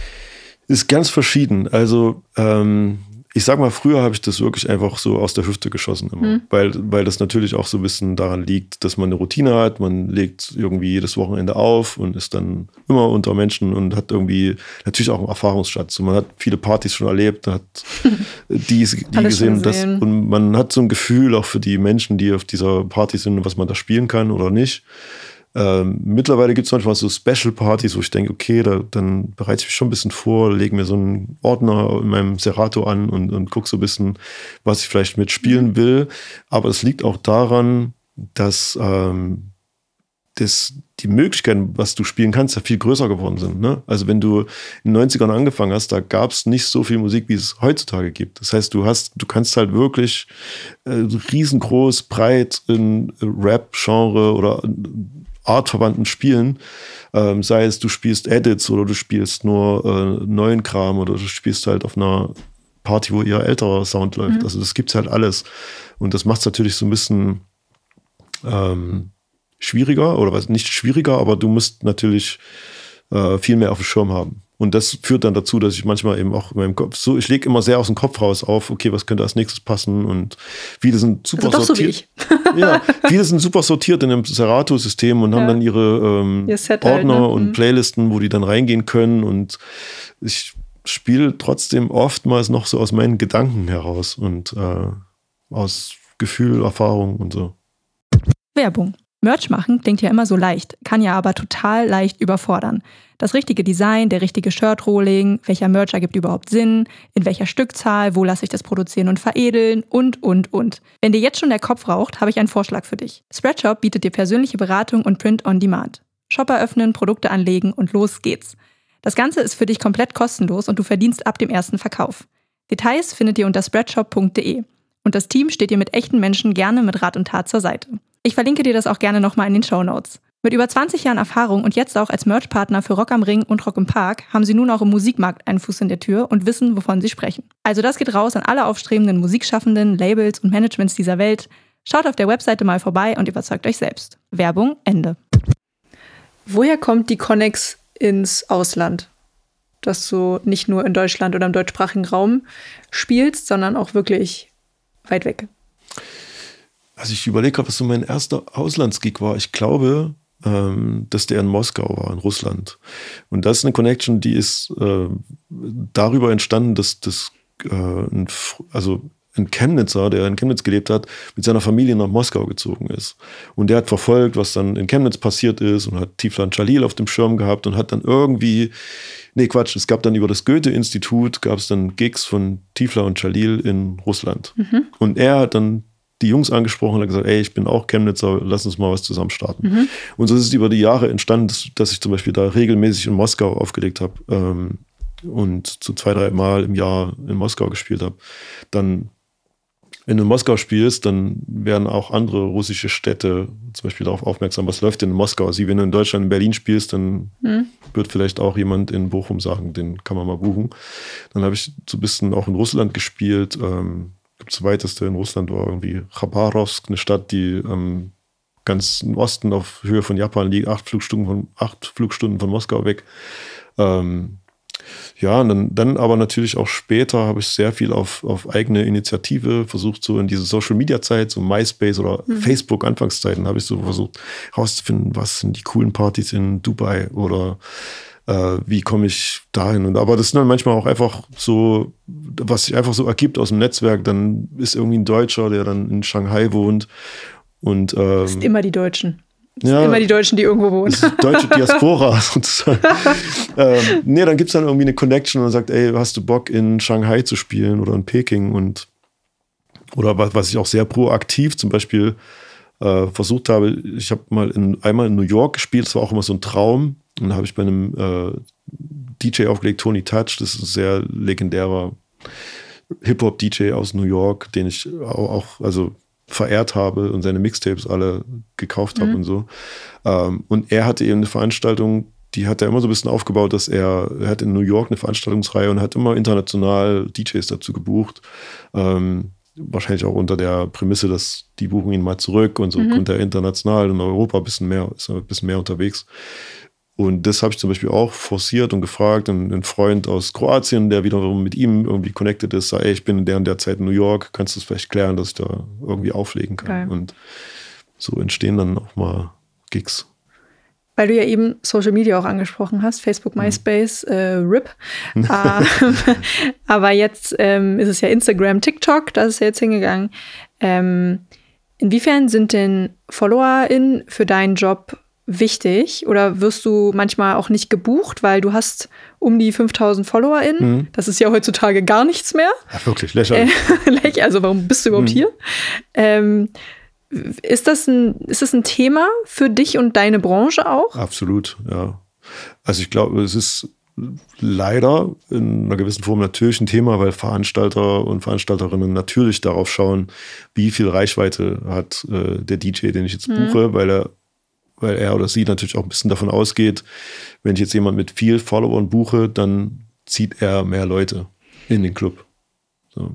Ist ganz verschieden. Also ähm, ich sag mal, früher habe ich das wirklich einfach so aus der Hüfte geschossen immer. Mhm. Weil, weil das natürlich auch so ein bisschen daran liegt, dass man eine Routine hat. Man legt irgendwie jedes Wochenende auf und ist dann immer unter Menschen und hat irgendwie natürlich auch einen Erfahrungsschatz. Und man hat viele Partys schon erlebt, hat die, die gesehen. Das, und man hat so ein Gefühl auch für die Menschen, die auf dieser Party sind, was man da spielen kann oder nicht. Ähm, mittlerweile gibt es manchmal so Special-Partys, wo ich denke, okay, da, dann bereite ich mich schon ein bisschen vor, lege mir so einen Ordner in meinem Serato an und, und gucke so ein bisschen, was ich vielleicht mitspielen mhm. will. Aber es liegt auch daran, dass ähm, das, die Möglichkeiten, was du spielen kannst, ja viel größer geworden sind. Ne? Also wenn du in den 90ern angefangen hast, da gab es nicht so viel Musik, wie es heutzutage gibt. Das heißt, du hast, du kannst halt wirklich äh, riesengroß, breit in Rap-Genre oder artverwandten Spielen, ähm, sei es du spielst Edits oder du spielst nur äh, neuen Kram oder du spielst halt auf einer Party, wo eher älterer Sound läuft. Mhm. Also das gibt's halt alles. Und das macht es natürlich so ein bisschen ähm, schwieriger oder was nicht schwieriger, aber du musst natürlich äh, viel mehr auf dem Schirm haben. Und das führt dann dazu, dass ich manchmal eben auch in meinem Kopf so, ich lege immer sehr aus dem Kopf raus auf, okay, was könnte als nächstes passen und viele sind super also sortiert. So ja, viele sind super sortiert in dem Serato-System und ja. haben dann ihre ähm, Ordner halt, ne? und mhm. Playlisten, wo die dann reingehen können und ich spiele trotzdem oftmals noch so aus meinen Gedanken heraus und äh, aus Gefühl, Erfahrung und so. Werbung. Merch machen klingt ja immer so leicht, kann ja aber total leicht überfordern. Das richtige Design, der richtige Shirt-Rolling, welcher Merch ergibt überhaupt Sinn, in welcher Stückzahl, wo lasse ich das produzieren und veredeln und, und, und. Wenn dir jetzt schon der Kopf raucht, habe ich einen Vorschlag für dich. Spreadshop bietet dir persönliche Beratung und Print on Demand. Shop eröffnen, Produkte anlegen und los geht's. Das Ganze ist für dich komplett kostenlos und du verdienst ab dem ersten Verkauf. Details findet ihr unter spreadshop.de. Und das Team steht dir mit echten Menschen gerne mit Rat und Tat zur Seite. Ich verlinke dir das auch gerne nochmal in den Show Notes. Mit über 20 Jahren Erfahrung und jetzt auch als Merch-Partner für Rock am Ring und Rock im Park haben sie nun auch im Musikmarkt einen Fuß in der Tür und wissen, wovon sie sprechen. Also das geht raus an alle aufstrebenden Musikschaffenden, Labels und Managements dieser Welt. Schaut auf der Webseite mal vorbei und überzeugt euch selbst. Werbung Ende. Woher kommt die Connex ins Ausland? Dass du nicht nur in Deutschland oder im deutschsprachigen Raum spielst, sondern auch wirklich weit weg. Also ich überlege gerade, was so mein erster Auslandsgig war. Ich glaube, ähm, dass der in Moskau war, in Russland. Und das ist eine Connection, die ist äh, darüber entstanden, dass das äh, ein, also ein Chemnitzer, der in Chemnitz gelebt hat, mit seiner Familie nach Moskau gezogen ist. Und der hat verfolgt, was dann in Chemnitz passiert ist und hat Tiflan Chalil auf dem Schirm gehabt und hat dann irgendwie, nee Quatsch, es gab dann über das Goethe-Institut, gab es dann Gigs von Tifla und Chalil in Russland. Mhm. Und er hat dann die Jungs angesprochen und hat gesagt, ey, ich bin auch Chemnitzer, lass uns mal was zusammen starten. Mhm. Und so ist es über die Jahre entstanden, dass, dass ich zum Beispiel da regelmäßig in Moskau aufgelegt habe ähm, und so zwei, drei Mal im Jahr in Moskau gespielt habe. Dann, wenn du in Moskau spielst, dann werden auch andere russische Städte zum Beispiel darauf aufmerksam, was läuft denn in Moskau. Also wenn du in Deutschland, in Berlin spielst, dann mhm. wird vielleicht auch jemand in Bochum sagen, den kann man mal buchen. Dann habe ich so ein bisschen auch in Russland gespielt, ähm, das weiteste in Russland war irgendwie Khabarovsk, eine Stadt, die ähm, ganz im Osten auf Höhe von Japan liegt, acht Flugstunden von, acht Flugstunden von Moskau weg. Ähm, ja, und dann, dann aber natürlich auch später habe ich sehr viel auf, auf eigene Initiative versucht, so in diese Social Media Zeit, so MySpace oder mhm. Facebook Anfangszeiten, habe ich so versucht herauszufinden, was sind die coolen Partys in Dubai oder äh, wie komme ich dahin? Und aber das sind dann manchmal auch einfach so, was sich einfach so ergibt aus dem Netzwerk. Dann ist irgendwie ein Deutscher, der dann in Shanghai wohnt. Und, ähm, das sind immer die Deutschen. Das ja, sind immer die Deutschen, die irgendwo wohnen. Ist deutsche Diaspora sozusagen. ähm, nee, dann gibt es dann irgendwie eine Connection und sagt, ey, hast du Bock in Shanghai zu spielen oder in Peking? Und oder was, was ich auch sehr proaktiv zum Beispiel äh, versucht habe, ich habe mal in, einmal in New York gespielt, das war auch immer so ein Traum, und da habe ich bei einem äh, DJ aufgelegt, Tony Touch, das ist ein sehr legendärer Hip-Hop-DJ aus New York, den ich auch, also verehrt habe und seine Mixtapes alle gekauft habe mhm. und so. Ähm, und er hatte eben eine Veranstaltung, die hat er immer so ein bisschen aufgebaut, dass er, er hat in New York eine Veranstaltungsreihe und hat immer international DJs dazu gebucht. Ähm, wahrscheinlich auch unter der Prämisse, dass die buchen ihn mal zurück und so mhm. kommt er international in Europa ein bisschen mehr, ist ein bisschen mehr unterwegs. Und das habe ich zum Beispiel auch forciert und gefragt. Und ein Freund aus Kroatien, der wiederum mit ihm irgendwie connected ist, sagt, ey, ich bin in der und der Zeit in New York, kannst du es vielleicht klären, dass ich da irgendwie auflegen kann. Okay. Und so entstehen dann auch mal Gigs. Weil du ja eben Social Media auch angesprochen hast, Facebook, mhm. MySpace, mhm. äh, RIP. ähm, aber jetzt ähm, ist es ja Instagram, TikTok, das ist ja jetzt hingegangen. Ähm, inwiefern sind denn FollowerInnen für deinen Job wichtig oder wirst du manchmal auch nicht gebucht, weil du hast um die 5000 FollowerInnen. Mhm. Das ist ja heutzutage gar nichts mehr. Ja, wirklich, lächerlich. Äh, also warum bist du überhaupt mhm. hier? Ähm, Ist das, ein, ist das ein Thema für dich und deine Branche auch? Absolut, ja. Also ich glaube, es ist leider in einer gewissen Form natürlich ein Thema, weil Veranstalter und Veranstalterinnen natürlich darauf schauen, wie viel Reichweite hat äh, der DJ, den ich jetzt mhm. buche, weil er, weil er oder sie natürlich auch ein bisschen davon ausgeht, wenn ich jetzt jemand mit viel Followern buche, dann zieht er mehr Leute in den Club. So.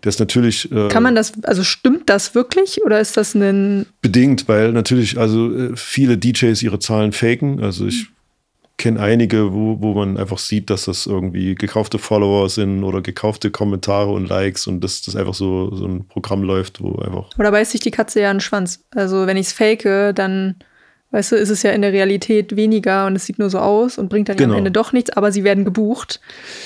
Das natürlich. Äh, Kann man das, also stimmt das wirklich oder ist das ein. Bedingt, weil natürlich, also äh, viele DJs ihre Zahlen faken. Also ich kenne einige, wo, wo man einfach sieht, dass das irgendwie gekaufte Follower sind oder gekaufte Kommentare und Likes und dass das einfach so, so ein Programm läuft, wo einfach. Oder beißt sich die Katze ja einen Schwanz. Also wenn ich es fake, dann weißt du, ist es ja in der Realität weniger und es sieht nur so aus und bringt dann genau. ja am. Ende doch nichts, aber sie werden gebucht.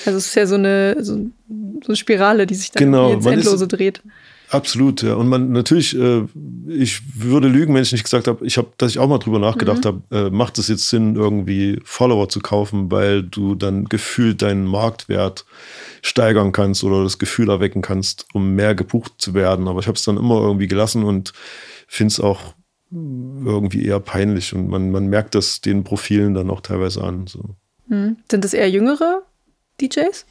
Also es ist ja so eine, so, so eine Spirale, die sich dann genau. ins Endlose ist, dreht. Absolut, ja. Und man natürlich, äh, ich würde lügen, wenn ich nicht gesagt habe, ich habe, dass ich auch mal drüber nachgedacht mhm. habe, äh, macht es jetzt Sinn, irgendwie Follower zu kaufen, weil du dann gefühlt deinen Marktwert steigern kannst oder das Gefühl erwecken kannst, um mehr gebucht zu werden. Aber ich habe es dann immer irgendwie gelassen und finde es auch irgendwie eher peinlich und man, man merkt das den Profilen dann auch teilweise an. So. Hm. Sind das eher jüngere DJs?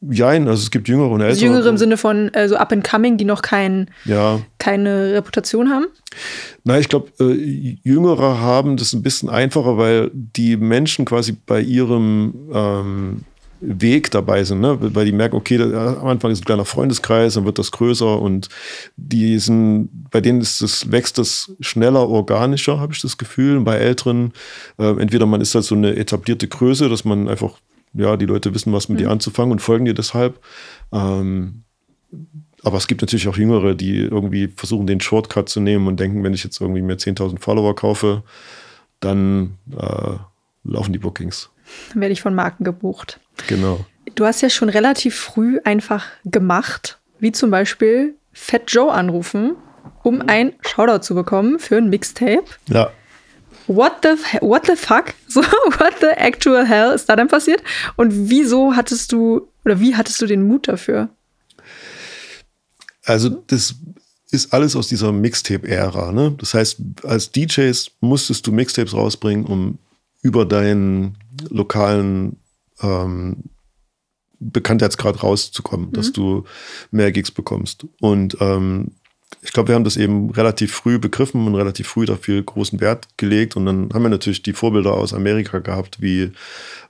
Jein, also es gibt jüngere und also ältere. Also jüngere im Sinne von also up and coming, die noch kein, ja. keine Reputation haben? Nein, ich glaube, äh, jüngere haben das ein bisschen einfacher, weil die Menschen quasi bei ihrem ähm, Weg dabei sind, ne? weil die merken, okay, am Anfang ist ein kleiner Freundeskreis, dann wird das größer und die sind, bei denen ist das, wächst das schneller, organischer, habe ich das Gefühl. bei Älteren, äh, entweder man ist halt so eine etablierte Größe, dass man einfach, ja, die Leute wissen, was mit mhm. dir anzufangen und folgen dir deshalb. Ähm, aber es gibt natürlich auch Jüngere, die irgendwie versuchen, den Shortcut zu nehmen und denken, wenn ich jetzt irgendwie mir 10.000 Follower kaufe, dann äh, laufen die Bookings. Dann werde ich von Marken gebucht. Genau. Du hast ja schon relativ früh einfach gemacht, wie zum Beispiel Fat Joe anrufen, um ein Shoutout zu bekommen für ein Mixtape. Ja. What the, what the fuck? So, what the actual hell ist da dann passiert? Und wieso hattest du, oder wie hattest du den Mut dafür? Also, das ist alles aus dieser Mixtape-Ära. Ne? Das heißt, als DJs musstest du Mixtapes rausbringen, um über deinen lokalen ähm, Bekanntheitsgrad rauszukommen, mhm. dass du mehr Gigs bekommst. Und ähm, ich glaube, wir haben das eben relativ früh begriffen und relativ früh dafür großen Wert gelegt. Und dann haben wir natürlich die Vorbilder aus Amerika gehabt, wie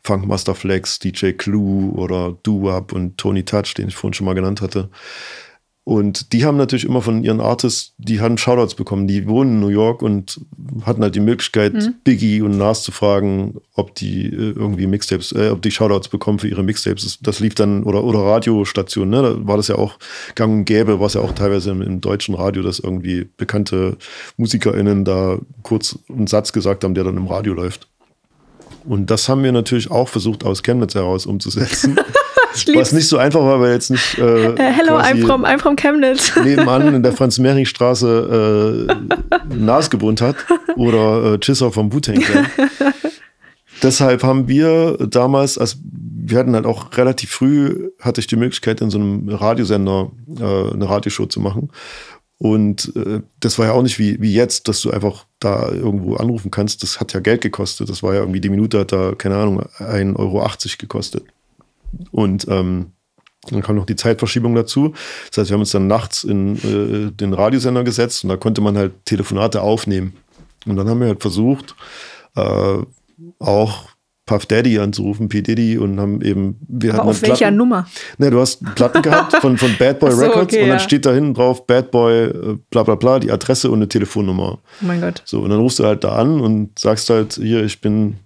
Funk Master Flex, DJ Clue oder Doo-Wop und Tony Touch, den ich vorhin schon mal genannt hatte. Und die haben natürlich immer von ihren Artists, die haben Shoutouts bekommen. Die wohnen in New York und hatten halt die Möglichkeit, mhm. Biggie und Nas zu fragen, ob die äh, irgendwie Mixtapes, äh, ob die Shoutouts bekommen für ihre Mixtapes. Das, das lief dann, oder, oder Radiostationen, ne? Da war das ja auch gang und gäbe, war es ja auch teilweise im, im, deutschen Radio, dass irgendwie bekannte MusikerInnen da kurz einen Satz gesagt haben, der dann im Radio läuft. Und das haben wir natürlich auch versucht, aus Chemnitz heraus umzusetzen. Was nicht so einfach war, weil jetzt nicht. Äh, uh, hello, I'm from, I'm from Chemnitz. nebenan in der Franz-Mehring-Straße äh, Nas gewohnt hat oder äh, Chisser vom Wu-Tang Deshalb haben wir damals, also wir hatten halt auch relativ früh, hatte ich die Möglichkeit, in so einem Radiosender äh, eine Radioshow zu machen. Und äh, das war ja auch nicht wie, wie jetzt, dass du einfach da irgendwo anrufen kannst. Das hat ja Geld gekostet. Das war ja irgendwie, die Minute hat da, keine Ahnung, 1,80 Euro gekostet. Und ähm, dann kam noch die Zeitverschiebung dazu. Das heißt, wir haben uns dann nachts in äh, den Radiosender gesetzt und da konnte man halt Telefonate aufnehmen. Und dann haben wir halt versucht, äh, auch Puff Daddy anzurufen, P. Diddy und haben eben. Wir Aber auf welcher Platten, Nummer? Ne, du hast Platten gehabt von, von Bad Boy so, Records okay, und dann ja. steht da hinten drauf Bad Boy, äh, bla bla bla, die Adresse und eine Telefonnummer. Oh mein Gott. So, und dann rufst du halt da an und sagst halt, hier, ich bin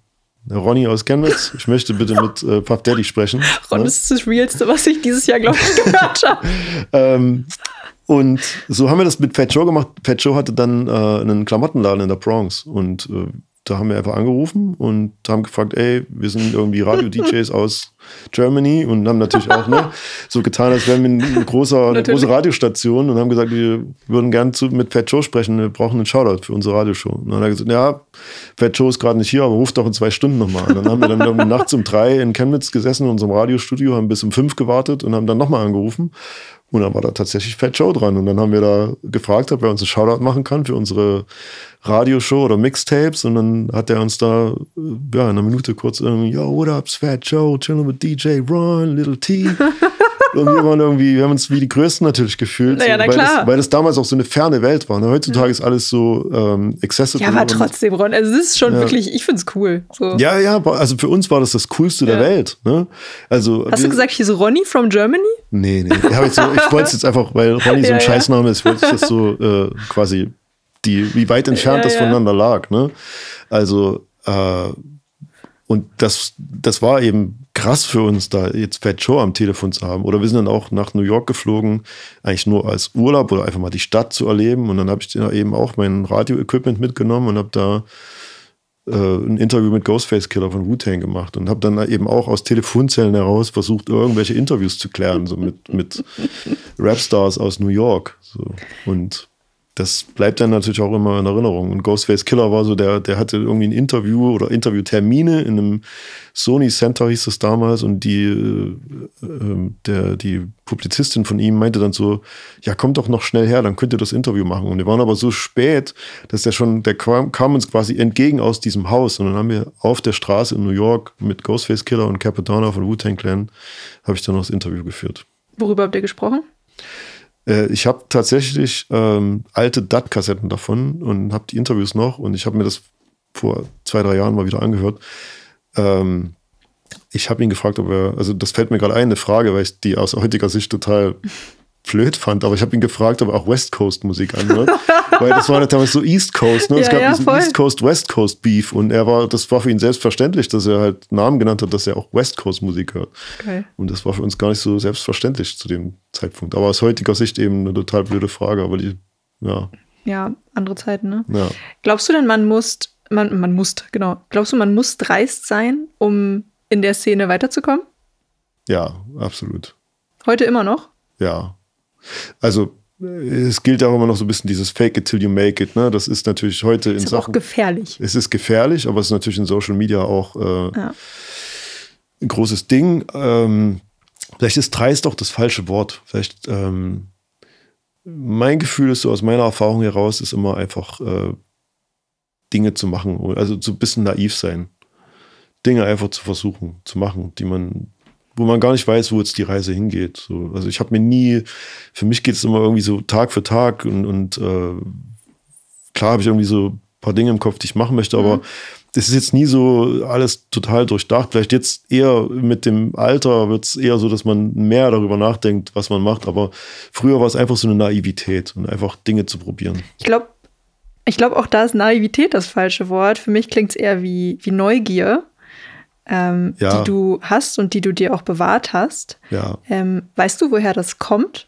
Ronny aus Chemnitz, ich möchte bitte mit äh, Puff Daddy sprechen. Ron, das ist das Realste, was ich dieses Jahr, glaube ich, gehört habe. ähm, und so haben wir das mit Fat Joe gemacht. Fat Joe hatte dann äh, einen Klamottenladen in der Bronx und äh, da haben wir einfach angerufen und haben gefragt, ey, wir sind irgendwie Radio-DJs aus Germany und haben natürlich auch ne, so getan, als wären wir eine große, eine große Radiostation und haben gesagt, wir würden gerne mit Fat Joe sprechen, wir brauchen einen Shoutout für unsere Radioshow. Und dann hat er gesagt, ja, Fat Joe ist gerade nicht hier, aber ruft doch in zwei Stunden nochmal. Und dann haben wir dann irgendwie nachts um drei in Chemnitz gesessen in unserem Radiostudio, haben bis um fünf gewartet und haben dann nochmal angerufen Und dann war da tatsächlich Fat Joe dran. Und dann haben wir da gefragt, ob er uns einen Shoutout machen kann für unsere Radioshow oder Mixtapes. Und dann hat er uns da ja, in einer Minute kurz irgendwie, yo, what up, Fat Joe, chilling with DJ Ron, Little T. und wir waren irgendwie, wir haben uns wie die Größten natürlich gefühlt. Naja, na weil, klar. Das, weil das damals auch so eine ferne Welt war. Ne? Heutzutage ist alles so ähm, accessible. Ja, aber trotzdem, Ron, also es ist schon wirklich, ich finde es cool. So. Ja, ja, also für uns war das das Coolste der Ja. Welt. Ne? Also, Hast wir- du gesagt, hier so Ronny from Germany? Nee, nee. Ich, so, ich wollte es jetzt einfach, weil Ronny so Ja, ein ja. Scheißname ist, wollte ich das so äh, quasi, die, wie weit entfernt Ja, das ja. voneinander lag. Ne? Also, äh, und das, das war eben krass für uns, da jetzt Fat Joe am Telefon zu haben. Oder wir sind dann auch nach New York geflogen, eigentlich nur als Urlaub oder einfach mal die Stadt zu erleben. Und dann habe ich da eben auch mein Radio-Equipment mitgenommen und habe da äh, ein Interview mit Ghostface Killer von Wu-Tang gemacht und habe dann eben auch aus Telefonzellen heraus versucht, irgendwelche Interviews zu klären, so mit, mit Rapstars aus New York. So. Und das bleibt dann natürlich auch immer in Erinnerung. Und Ghostface Killer war so, der, der hatte irgendwie ein Interview oder Interviewtermine in einem Sony Center, hieß es damals, und die, äh, äh, der, die Publizistin von ihm meinte dann so, ja, kommt doch noch schnell her, dann könnt ihr das Interview machen. Und wir waren aber so spät, dass der schon, der kam, kam uns quasi entgegen aus diesem Haus. Und dann haben wir auf der Straße in New York mit Ghostface Killer und Capadonna von Wu-Tang Clan, habe ich dann noch das Interview geführt. Worüber habt ihr gesprochen? Äh, ich habe tatsächlich ähm, alte DAT-Kassetten davon und habe die Interviews noch und ich habe mir das vor zwei, drei Jahren mal wieder angehört. Ähm, ich habe ihn gefragt, ob er, also das fällt mir gerade ein, eine Frage, weil ich die aus heutiger Sicht total blöd fand, aber ich habe ihn gefragt, ob er auch West Coast Musik anhört, weil das war damals so East Coast, ne? es Ja, gab ja, diesen voll. East Coast West Coast Beef und er war, das war für ihn selbstverständlich, dass er halt Namen genannt hat, dass er auch West Coast Musik hört. Okay. Und das war für uns gar nicht so selbstverständlich zu dem Zeitpunkt. Aber aus heutiger Sicht eben eine total blöde Frage, aber die, ja, Ja, andere Zeiten, ne? ja. Glaubst du denn, man muss, man, man muss, genau. Glaubst du, man muss dreist sein, um in der Szene weiterzukommen? Ja, absolut. Heute immer noch? Ja. Also, äh, es gilt auch immer noch so ein bisschen dieses Fake it till you make it, ne? Das ist natürlich heute in Ist auch gefährlich. Es ist gefährlich, aber es ist natürlich in Social Media auch äh, Ja. ein großes Ding. Ähm, vielleicht ist dreist auch das falsche Wort. Vielleicht, ähm, mein Gefühl ist so aus meiner Erfahrung heraus, ist immer einfach äh, Dinge zu machen. Also so ein bisschen naiv sein. Dinge einfach zu versuchen, zu machen, die man, wo man gar nicht weiß, wo jetzt die Reise hingeht. So, also ich habe mir nie, für mich geht es immer irgendwie so Tag für Tag und, und äh, klar habe ich irgendwie so ein paar Dinge im Kopf, die ich machen möchte, aber das ist jetzt nie so alles total durchdacht. Vielleicht jetzt eher mit dem Alter wird es eher so, dass man mehr darüber nachdenkt, was man macht. Aber früher war es einfach so eine Naivität und einfach Dinge zu probieren. Ich glaube, ich glaube auch da ist Naivität das falsche Wort. Für mich klingt es eher wie, wie Neugier, ähm, Ja. die du hast und die du dir auch bewahrt hast. Ja. Ähm, weißt du, woher das kommt?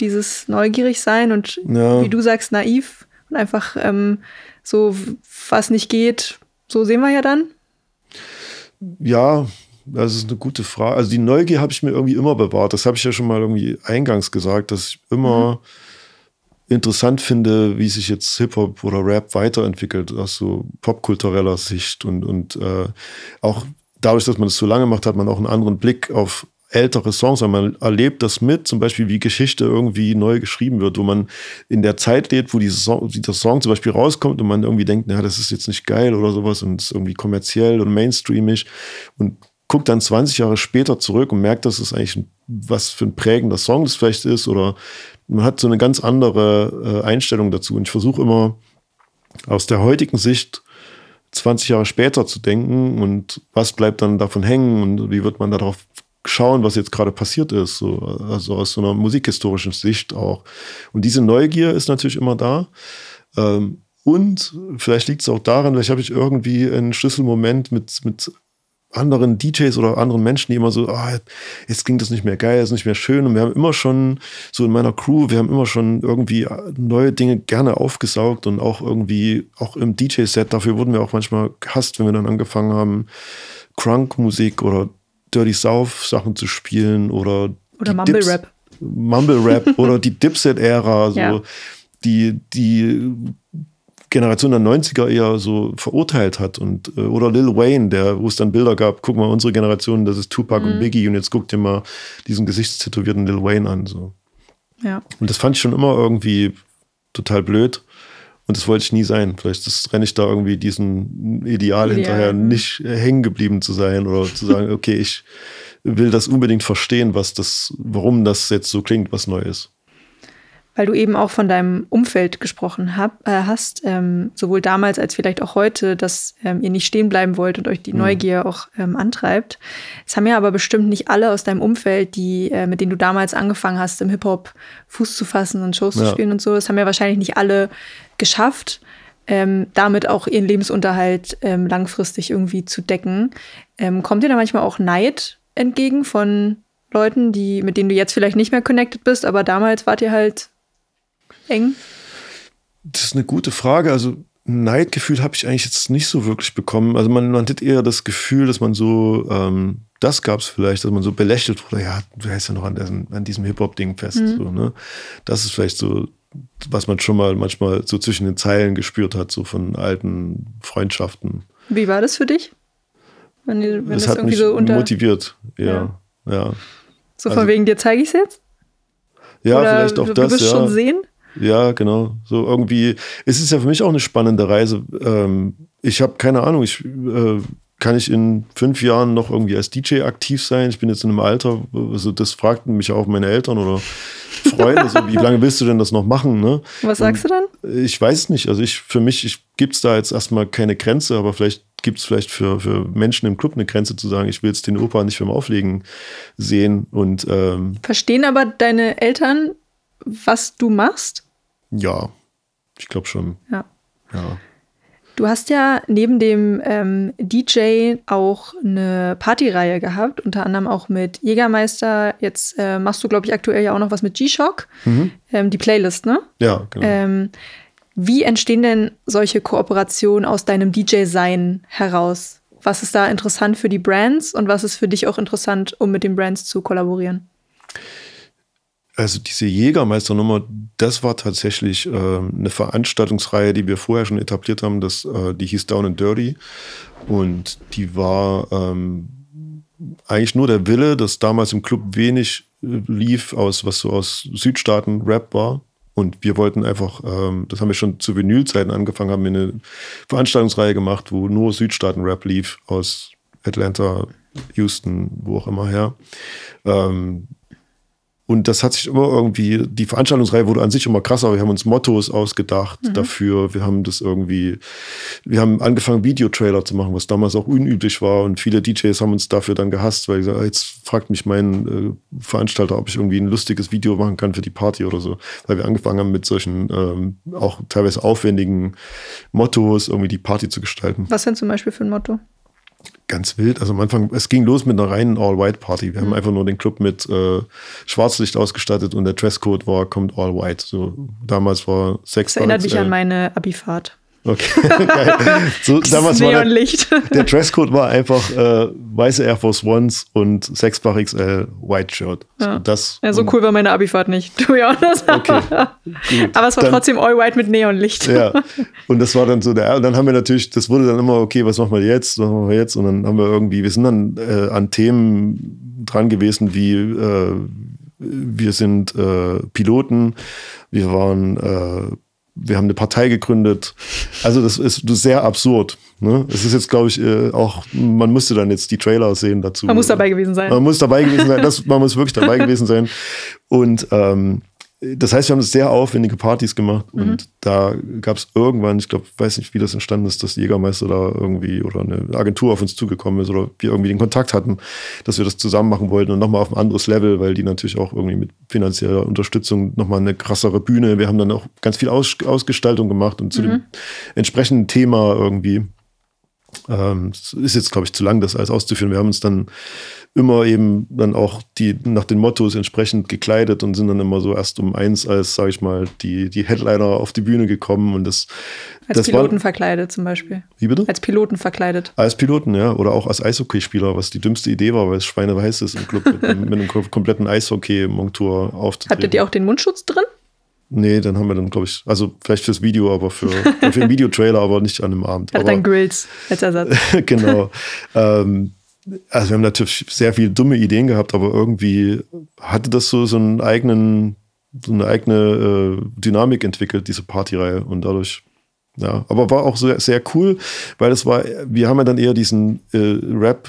Dieses neugierig sein und Ja. wie du sagst, naiv und einfach ähm, so, was nicht geht, so sehen wir ja dann. Ja, das ist eine gute Frage. Also die Neugier habe ich mir irgendwie immer bewahrt. Das habe ich ja schon mal irgendwie eingangs gesagt, dass ich immer interessant finde, wie sich jetzt Hip-Hop oder Rap weiterentwickelt aus so popkultureller Sicht und, und äh, auch dadurch, dass man das so lange macht, hat man auch einen anderen Blick auf ältere Songs, weil man erlebt das mit, zum Beispiel wie Geschichte irgendwie neu geschrieben wird, wo man in der Zeit lebt, wo diese Song, dieser Song zum Beispiel rauskommt und man irgendwie denkt, na, das ist jetzt nicht geil oder sowas und ist irgendwie kommerziell und mainstreamig und guckt dann 20 Jahre später zurück und merkt, dass es eigentlich ein, was für ein prägender Song das vielleicht ist oder man hat so eine ganz andere äh, Einstellung dazu und ich versuche immer aus der heutigen Sicht 20 Jahre später zu denken und was bleibt dann davon hängen und wie wird man darauf schauen, was jetzt gerade passiert ist, so, also aus so einer musikhistorischen Sicht auch. Und diese Neugier ist natürlich immer da. Ähm, und vielleicht liegt es auch daran, vielleicht habe ich irgendwie einen Schlüsselmoment mit, mit anderen DJs oder anderen Menschen, die immer so, ah, jetzt klingt das nicht mehr geil, ist nicht mehr schön. Und wir haben immer schon, so in meiner Crew, wir haben immer schon irgendwie neue Dinge gerne aufgesaugt und auch irgendwie, auch im DJ-Set, dafür wurden wir auch manchmal gehasst, wenn wir dann angefangen haben, Crunk-Musik oder Dirty South Sachen zu spielen oder Oder die Mumble Dips- Rap. Mumble Rap oder die Dipset-Ära, so Ja. die, die Generation der 90er eher so verurteilt hat und äh, oder Lil Wayne, der, wo es dann Bilder gab, guck mal, unsere Generation, das ist Tupac mhm. und Biggie und jetzt guck dir mal diesen gesichtstätowierten Lil Wayne an. So. Ja. Und das fand ich schon immer irgendwie total blöd. Und das wollte ich nie sein. Vielleicht das renne ich da irgendwie diesem Ideal, Ideal. hinterher, nicht hängen geblieben zu sein oder zu sagen, okay, ich will das unbedingt verstehen, was das, warum das jetzt so klingt, was neu ist weil du eben auch von deinem Umfeld gesprochen hab, äh, hast, ähm, sowohl damals als vielleicht auch heute, dass ähm, ihr nicht stehen bleiben wollt und euch die mhm. Neugier auch ähm, antreibt. Es haben ja aber bestimmt nicht alle aus deinem Umfeld, die, äh, mit denen du damals angefangen hast, im Hip-Hop Fuß zu fassen und Shows ja. zu spielen und so, das haben ja wahrscheinlich nicht alle geschafft, ähm, damit auch ihren Lebensunterhalt ähm, langfristig irgendwie zu decken. Ähm, kommt dir da manchmal auch Neid entgegen von Leuten, die, mit denen du jetzt vielleicht nicht mehr connected bist, aber damals wart ihr halt eng? Das ist eine gute Frage. Also Neidgefühl habe ich eigentlich jetzt nicht so wirklich bekommen. Also man, man hat eher das Gefühl, dass man so, ähm, das gab es vielleicht, dass man so belächelt wurde, ja, du hältst ja noch an, dessen, an diesem Hip-Hop-Ding fest. Mhm. So, ne? Das ist vielleicht so, was man schon mal manchmal so zwischen den Zeilen gespürt hat, so von alten Freundschaften. Wie war das für dich? Wenn, wenn das, das hat mich so unter... motiviert, ja. ja. ja. So von also, wegen, dir zeige ich es jetzt? Ja, Oder vielleicht auch du, das. Du wirst ja. schon sehen? Ja, genau. So irgendwie, es ist ja für mich auch eine spannende Reise. Ähm, ich habe keine Ahnung, ich äh, kann ich in fünf Jahren noch irgendwie als DJ aktiv sein? Ich bin jetzt in einem Alter, also das fragten mich auch meine Eltern oder Freunde, so, wie lange willst du denn das noch machen? Ne? Was sagst Und du dann? Ich weiß nicht. Also ich, für mich gibt es da jetzt erstmal keine Grenze, aber vielleicht gibt es vielleicht für, für Menschen im Club eine Grenze zu sagen, ich will jetzt den Opa nicht beim Auflegen sehen. Und ähm, verstehen aber deine Eltern, was du machst? Ja, ich glaube schon. Ja. ja. Du hast ja neben dem ähm, DJ auch eine Partyreihe gehabt, unter anderem auch mit Jägermeister. Jetzt äh, machst du, glaube ich, aktuell ja auch noch was mit G-Shock, mhm. ähm, die Playlist, ne? Ja, genau. Ähm, wie entstehen denn solche Kooperationen aus deinem DJ-Sein heraus? Was ist da interessant für die Brands und was ist für dich auch interessant, um mit den Brands zu kollaborieren? Also diese Jägermeisternummer, das war tatsächlich äh, eine Veranstaltungsreihe, die wir vorher schon etabliert haben. Das, äh, die hieß Down and Dirty. Und die war ähm, eigentlich nur der Wille, dass damals im Club wenig äh, lief, aus was so aus Südstaaten Rap war. Und wir wollten einfach, ähm, das haben wir schon zu Vinylzeiten angefangen, haben wir eine Veranstaltungsreihe gemacht, wo nur Südstaaten-Rap lief aus Atlanta, Houston, wo auch immer her. Ähm, und das hat sich immer irgendwie, die Veranstaltungsreihe wurde an sich immer krasser. Wir haben uns Mottos ausgedacht mhm. dafür. Wir haben das irgendwie, wir haben angefangen, Videotrailer zu machen, was damals auch unüblich war. Und viele DJs haben uns dafür dann gehasst, weil ich gesagt, jetzt fragt mich mein äh, Veranstalter, ob ich irgendwie ein lustiges Video machen kann für die Party oder so. Weil wir angefangen haben mit solchen ähm, auch teilweise aufwendigen Mottos, irgendwie die Party zu gestalten. Was denn zum Beispiel für ein Motto? Ganz wild. Also am Anfang, es ging los mit einer reinen All-White-Party. Wir mhm. haben einfach nur den Club mit äh, Schwarzlicht ausgestattet und der Dresscode war, kommt All-White. So, damals war Sex. Das erinnert mich äh, an meine Abifahrt. Okay, geil. So, damals Neonlicht. War der, der, Dresscode war einfach äh, weiße Air Force Ones und 6-fach XL White Shirt. Ja. das, ja, so cool war meine Abifahrt nicht, to be honest. Okay, Aber es war dann, trotzdem all white mit Neonlicht. Ja, und das war dann so der, und dann haben wir natürlich, das wurde dann immer, okay, was machen wir jetzt, was machen wir jetzt? Und dann haben wir irgendwie, wir sind dann äh, an Themen dran gewesen, wie äh, wir sind äh, Piloten, wir waren äh, wir haben eine Partei gegründet. Also das ist sehr absurd. Ne? Es ist jetzt, glaube ich, äh, auch, man müsste dann jetzt die Trailer sehen dazu. Man muss dabei gewesen sein. Man muss dabei gewesen sein. Das, man muss wirklich dabei gewesen sein. Und ähm, das heißt, wir haben sehr aufwendige Partys gemacht mhm. und da gab es irgendwann, ich glaube, weiß nicht, wie das entstanden ist, dass Jägermeister da irgendwie oder eine Agentur auf uns zugekommen ist oder wir irgendwie den Kontakt hatten, dass wir das zusammen machen wollten und nochmal auf ein anderes Level, weil die natürlich auch irgendwie mit finanzieller Unterstützung nochmal eine krassere Bühne. Wir haben dann auch ganz viel Aus Ausgestaltung gemacht und zu mhm. dem entsprechenden Thema irgendwie. Ähm, es ist jetzt, glaube ich, zu lang, das alles auszuführen. Wir haben uns dann immer eben dann auch die nach den Mottos entsprechend gekleidet und sind dann immer so erst um eins als, sage ich mal, die, die Headliner auf die Bühne gekommen und das. Als das Piloten war, verkleidet zum Beispiel. Wie bitte? Als Piloten verkleidet. Als Piloten, ja. Oder auch als Eishockeyspieler, was die dümmste Idee war, weil es schweineweiß ist im Club mit, mit einem kompletten Eishockey-Montur aufzutreten. Hattet ihr auch den Mundschutz drin? Nee, dann haben wir dann, glaube ich, also vielleicht fürs Video, aber für, für den Videotrailer, aber nicht an einem Abend. Hat dann Grills als Ersatz. genau. ähm, also wir haben natürlich sehr viele dumme Ideen gehabt, aber irgendwie hatte das so, so einen eigenen, so eine eigene äh, Dynamik entwickelt, diese Partyreihe. Und dadurch ja, aber war auch sehr, sehr cool, weil es war, wir haben ja dann eher diesen äh, Rap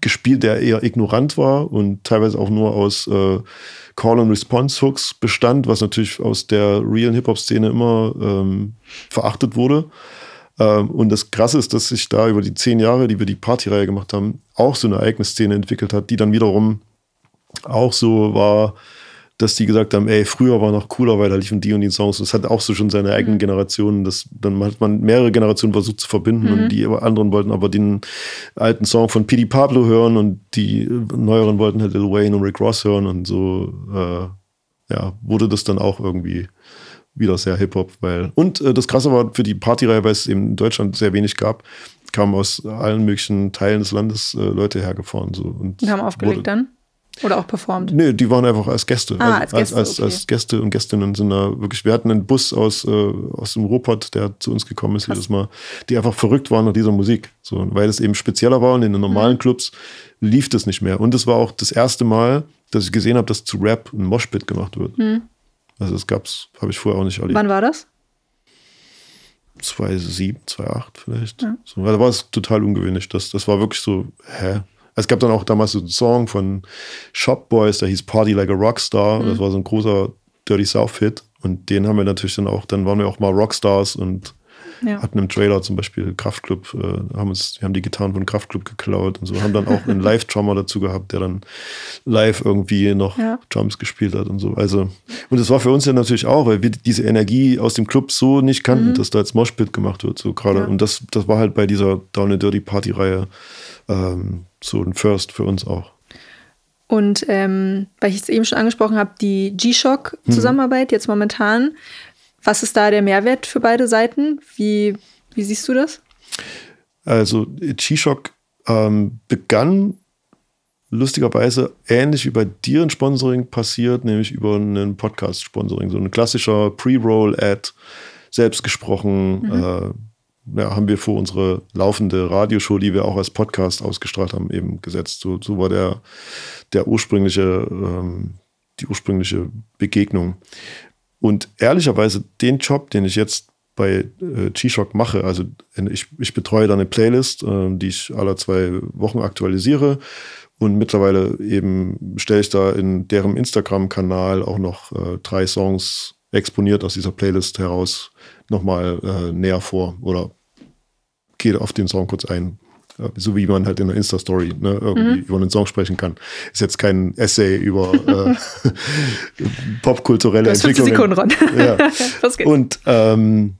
gespielt, der eher ignorant war und teilweise auch nur aus äh, Call-and-Response-Hooks bestand, was natürlich aus der realen Hip-Hop-Szene immer ähm, verachtet wurde. Ähm, und das Krasse ist, dass sich da über die zehn Jahre, die wir die Partyreihe gemacht haben, auch so eine eigene Szene entwickelt hat, die dann wiederum auch so war, dass die gesagt haben, ey, früher war noch cooler, weil da liefen die und die Songs. Das hat auch so schon seine eigenen mhm. Generationen. Das, dann hat man mehrere Generationen versucht zu verbinden mhm. und die anderen wollten aber den alten Song von P.D. Pablo hören und die neueren wollten halt Lil Wayne und Rick Ross hören und so, äh, ja, wurde das dann auch irgendwie wieder sehr Hip-Hop, weil und äh, das Krasse war für die Partyreihe, weil es eben in Deutschland sehr wenig gab, kamen aus allen möglichen Teilen des Landes äh, Leute hergefahren so und, und haben aufgelegt dann oder auch performt? Nee, die waren einfach als Gäste. Ah, als, Gäste, als, als, okay. als, Gäste und Gästinnen sind da wirklich. Wir hatten einen Bus aus, äh, aus dem Ruhrpott, der zu uns gekommen ist Krass. jedes Mal, die einfach verrückt waren nach dieser Musik. So, weil es eben spezieller war und in den normalen mhm. Clubs lief das nicht mehr. Und es war auch das erste Mal, dass ich gesehen habe, dass zu Rap ein Moshpit gemacht wird. Mhm. Also das gab's, habe ich vorher auch nicht erlebt. Wann war das? 2007, 2008 vielleicht. Ja. So, da war es total ungewöhnlich. Das, das war wirklich so, hä? Es gab dann auch damals so einen Song von Shop Boys, der hieß Party Like a Rockstar. Mhm. Das war so ein großer Dirty South-Hit. Und den haben wir natürlich dann auch, dann waren wir auch mal Rockstars und ja. hatten im Trailer zum Beispiel Kraftclub, äh, haben uns, wir haben die Gitarren von Kraftclub geklaut und so, haben dann auch einen Live-Drummer dazu gehabt, der dann live irgendwie noch ja. Drums gespielt hat und so. Also, und das war für uns ja natürlich auch, weil wir diese Energie aus dem Club so nicht kannten, mhm. dass da jetzt Moshpit gemacht wird, so gerade. Ja. Und das, das war halt bei dieser Down and Dirty Party-Reihe ähm, so ein First für uns auch. Und ähm, weil ich es eben schon angesprochen habe, die G-Shock-Zusammenarbeit hm. jetzt momentan, was ist da der Mehrwert für beide Seiten? Wie, wie siehst du das? Also G-Shock ähm, begann lustigerweise ähnlich wie bei dir ein Sponsoring passiert, nämlich über einen Podcast-Sponsoring, so ein klassischer Pre-Roll-Ad, selbst gesprochen, mhm. äh, ja, haben wir vor unsere laufende Radioshow, die wir auch als Podcast ausgestrahlt haben, eben gesetzt. So, so war der, der ursprüngliche, ähm, die ursprüngliche Begegnung. Und ehrlicherweise den Job, den ich jetzt bei äh, G-Shock mache, also ich, ich betreue da eine Playlist, äh, die ich alle zwei Wochen aktualisiere. Und mittlerweile eben stelle ich da in deren Instagram-Kanal auch noch äh, drei Songs exponiert aus dieser Playlist heraus nochmal äh, näher vor oder gehe auf den Song kurz ein. So wie man halt in einer Insta-Story ne, irgendwie mhm. über einen Song sprechen kann. Ist jetzt kein Essay über äh, popkulturelle Entwicklung. Sekunden ran. Ja. Und ähm,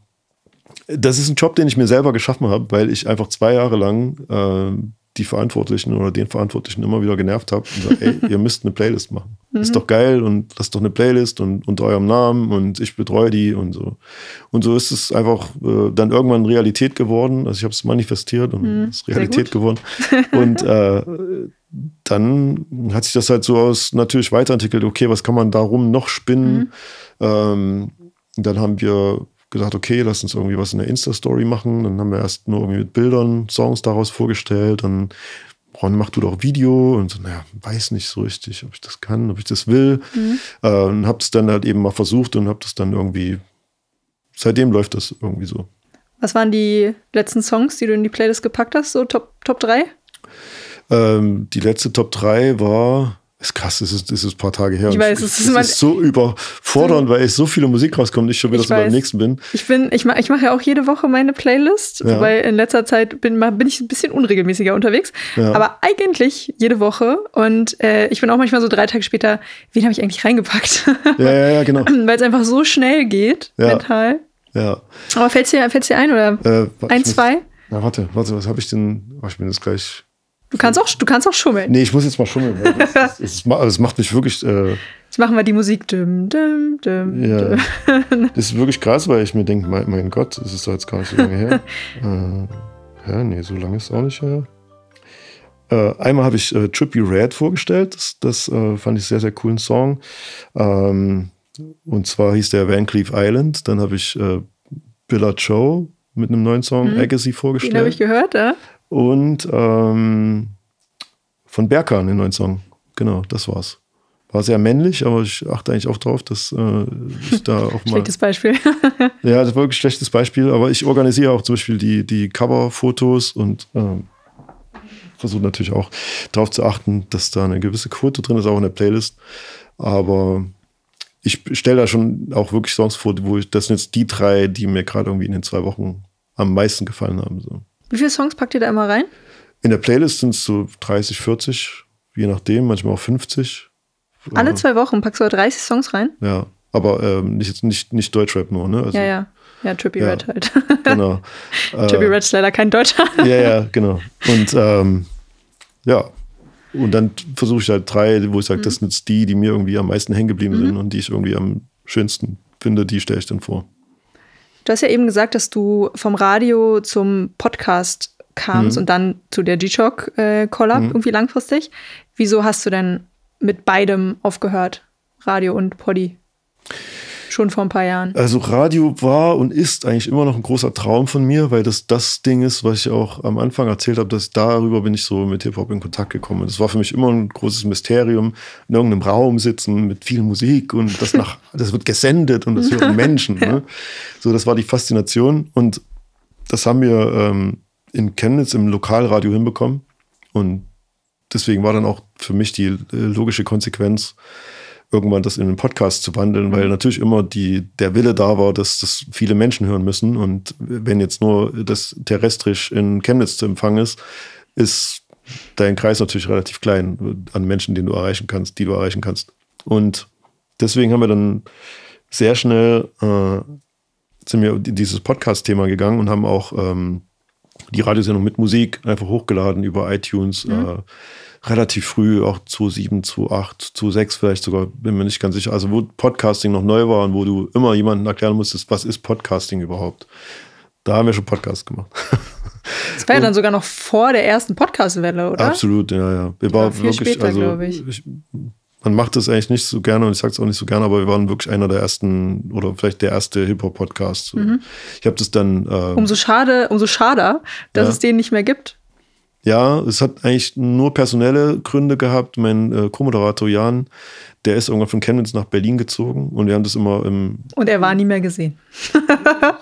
das ist ein Job, den ich mir selber geschaffen habe, weil ich einfach zwei Jahre lang äh, die Verantwortlichen oder den Verantwortlichen immer wieder genervt habe und gesagt, ey, ihr müsst eine Playlist machen. Mhm. Ist doch geil und lasst doch eine Playlist und unter eurem Namen und ich betreue die und so. Und so ist es einfach äh, dann irgendwann Realität geworden. Also ich habe es manifestiert und mhm. es ist Realität geworden. Und äh, dann hat sich das halt so aus natürlich weiterentwickelt, okay, was kann man darum noch spinnen? Mhm. Ähm, dann haben wir gesagt, okay, lass uns irgendwie was in der Insta-Story machen. Dann haben wir erst nur irgendwie mit Bildern Songs daraus vorgestellt. Dann, Ron, mach du doch Video. Und so, naja, weiß nicht so richtig, ob ich das kann, ob ich das will. Mhm. Äh, und hab es dann halt eben mal versucht und hab das dann irgendwie, seitdem läuft das irgendwie so. Was waren die letzten Songs, die du in die Playlist gepackt hast, so Top, Top 3? Ähm, die letzte Top 3 war ist krass, das ist, ist ein paar Tage her. Ich weiß, es ist, ist so überfordernd, weil ich so viele Musik rauskommt ich schon wieder so beim nächsten bin. Ich bin, ich mache ich mach ja auch jede Woche meine Playlist, ja. wobei in letzter Zeit bin, bin ich ein bisschen unregelmäßiger unterwegs. Ja. Aber eigentlich jede Woche. Und äh, ich bin auch manchmal so drei Tage später, wen habe ich eigentlich reingepackt? Ja, ja, ja, genau. weil es einfach so schnell geht, ja. mental. Ja. Aber fällt es dir, dir ein oder äh, ein, zwei? Na, warte, warte, was habe ich denn? Oh, ich bin jetzt gleich Du kannst auch, du kannst auch schummeln. Nee, ich muss jetzt mal schummeln. Das, das, das macht mich wirklich. Äh, jetzt machen wir die Musik. Düm, düm, düm, ja. Das ist wirklich krass, weil ich mir denke, mein, mein Gott, das ist doch jetzt gar nicht so lange her. äh, ja, nee, so lange ist es auch nicht her. Äh, einmal habe ich äh, Trippy Red vorgestellt. Das, das äh, fand ich sehr, sehr coolen Song. Ähm, und zwar hieß der Van Cleef Island. Dann habe ich äh, Billard Joe mit einem neuen Song, mhm. Agassi, vorgestellt. Den habe ich gehört, ja. Und ähm, von Berkan den neuen Song. Genau, das war's. War sehr männlich, aber ich achte eigentlich auch drauf, dass äh, ich da auch mal. Schlechtes Beispiel. ja, das war wirklich ein schlechtes Beispiel, aber ich organisiere auch zum Beispiel die, die Cover-Fotos und äh, versuche natürlich auch darauf zu achten, dass da eine gewisse Quote drin ist, auch in der Playlist. Aber ich stelle da schon auch wirklich Songs vor, wo ich, das sind jetzt die drei, die mir gerade irgendwie in den zwei Wochen am meisten gefallen haben. So. Wie viele Songs packt ihr da immer rein? In der Playlist sind es so 30, 40, je nachdem, manchmal auch 50. Alle zwei Wochen packst du 30 Songs rein? Ja, aber ähm, nicht, nicht, nicht Deutschrap nur, ne? Also, ja, ja. Ja, Trippy ja, Red halt. Genau. Trippy Red ist leider kein Deutscher. ja, ja, genau. Und ähm, ja, und dann versuche ich halt drei, wo ich sage, mhm. das sind jetzt die, die mir irgendwie am meisten hängen geblieben mhm. sind und die ich irgendwie am schönsten finde, die stelle ich dann vor. Du hast ja eben gesagt, dass du vom Radio zum Podcast kamst mhm. und dann zu der G-Shock-Collab äh, irgendwie langfristig. Wieso hast du denn mit beidem aufgehört? Radio und Poddy? Schon vor ein paar Jahren. Also Radio war und ist eigentlich immer noch ein großer Traum von mir, weil das das Ding ist, was ich auch am Anfang erzählt habe, dass darüber bin ich so mit Hip-Hop in Kontakt gekommen. Das war für mich immer ein großes Mysterium, in irgendeinem Raum sitzen mit viel Musik und das nach, das wird gesendet und das hören Menschen. Ne? So, das war die Faszination und das haben wir ähm, in Chemnitz im Lokalradio hinbekommen und deswegen war dann auch für mich die äh, logische Konsequenz, irgendwann das in einen Podcast zu wandeln, weil natürlich immer die, der Wille da war, dass das viele Menschen hören müssen. Und wenn jetzt nur das terrestrisch in Chemnitz zu empfangen ist, ist dein Kreis natürlich relativ klein an Menschen, den du erreichen kannst, die du erreichen kannst. Und deswegen haben wir dann sehr schnell äh, sind wir dieses Podcast-Thema gegangen und haben auch ähm, die Radiosendung mit Musik einfach hochgeladen über iTunes. Mhm. Äh, relativ früh, auch 2007, 2008, 2006 vielleicht sogar, bin mir nicht ganz sicher. Also wo Podcasting noch neu war und wo du immer jemanden erklären musstest, was ist Podcasting überhaupt. Da haben wir schon Podcasts gemacht. Das war ja dann sogar noch vor der ersten Podcast-Welle, oder? Absolut, ja, ja. Wir waren wirklich, später, also, ich. Ich, man macht das eigentlich nicht so gerne und ich sage es auch nicht so gerne, aber wir waren wirklich einer der ersten oder vielleicht der erste Hip-Hop-Podcast. Mhm. Ich habe das dann. Äh, umso schade, umso schade, dass ja. es den nicht mehr gibt. Ja, es hat eigentlich nur personelle Gründe gehabt. Mein äh, Co-Moderator Jan, der ist irgendwann von Chemnitz nach Berlin gezogen und wir haben das immer im. Und er war nie mehr gesehen.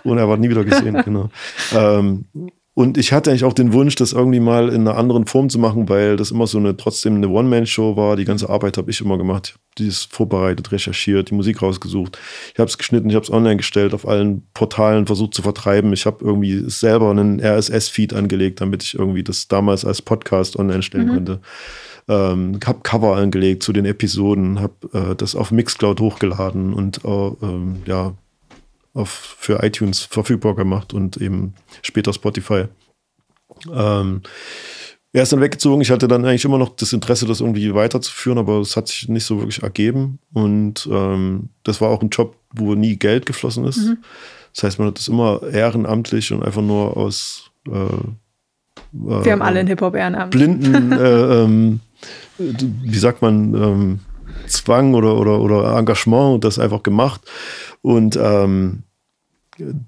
und er war nie wieder gesehen, genau. Ähm, und ich hatte eigentlich auch den Wunsch, das irgendwie mal in einer anderen Form zu machen, weil das immer so eine trotzdem eine One-Man-Show war. Die ganze Arbeit habe ich immer gemacht. Ich habe dieses vorbereitet, recherchiert, die Musik rausgesucht. Ich habe es geschnitten, ich habe es online gestellt, auf allen Portalen versucht zu vertreiben. Ich habe irgendwie selber einen RSS-Feed angelegt, damit ich irgendwie das damals als Podcast online stellen mhm. konnte. Ähm, habe Cover angelegt zu den Episoden, habe äh, das auf Mixcloud hochgeladen und äh, ähm, ja, auf, für iTunes verfügbar gemacht und eben später Spotify. Ähm, er ist dann weggezogen. Ich hatte dann eigentlich immer noch das Interesse, das irgendwie weiterzuführen, aber es hat sich nicht so wirklich ergeben. Und ähm, das war auch ein Job, wo nie Geld geflossen ist. Mhm. Das heißt, man hat das immer ehrenamtlich und einfach nur aus. Äh, Wir haben alle ein Hip-Hop-Ehrenamt. Blinden, äh, ähm, wie sagt man, ähm, Zwang oder, oder, oder Engagement das einfach gemacht. Und ähm,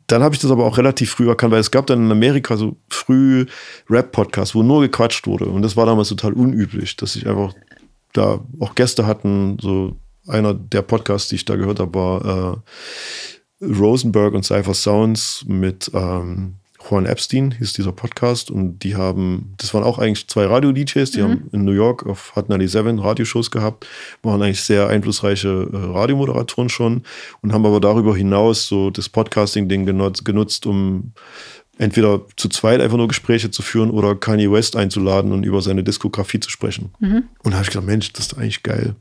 dann habe ich das aber auch relativ früh erkannt, weil es gab dann in Amerika so früh Rap-Podcasts, wo nur gequatscht wurde. Und das war damals total unüblich, dass ich einfach da auch Gäste hatten. So einer der Podcasts, die ich da gehört habe, war äh, Rosenberg und Cypher Sounds mit ähm, Juan Epstein hieß dieser Podcast und die haben, das waren auch eigentlich zwei Radio-DJs, die mhm. haben in New York auf Hot 97 Radioshows gehabt, waren eigentlich sehr einflussreiche äh, Radiomoderatoren schon und haben aber darüber hinaus so das Podcasting-Ding genutzt, genutzt, um entweder zu zweit einfach nur Gespräche zu führen oder Kanye West einzuladen und über seine Diskografie zu sprechen. Mhm. Und da habe ich gedacht, Mensch, das ist eigentlich geil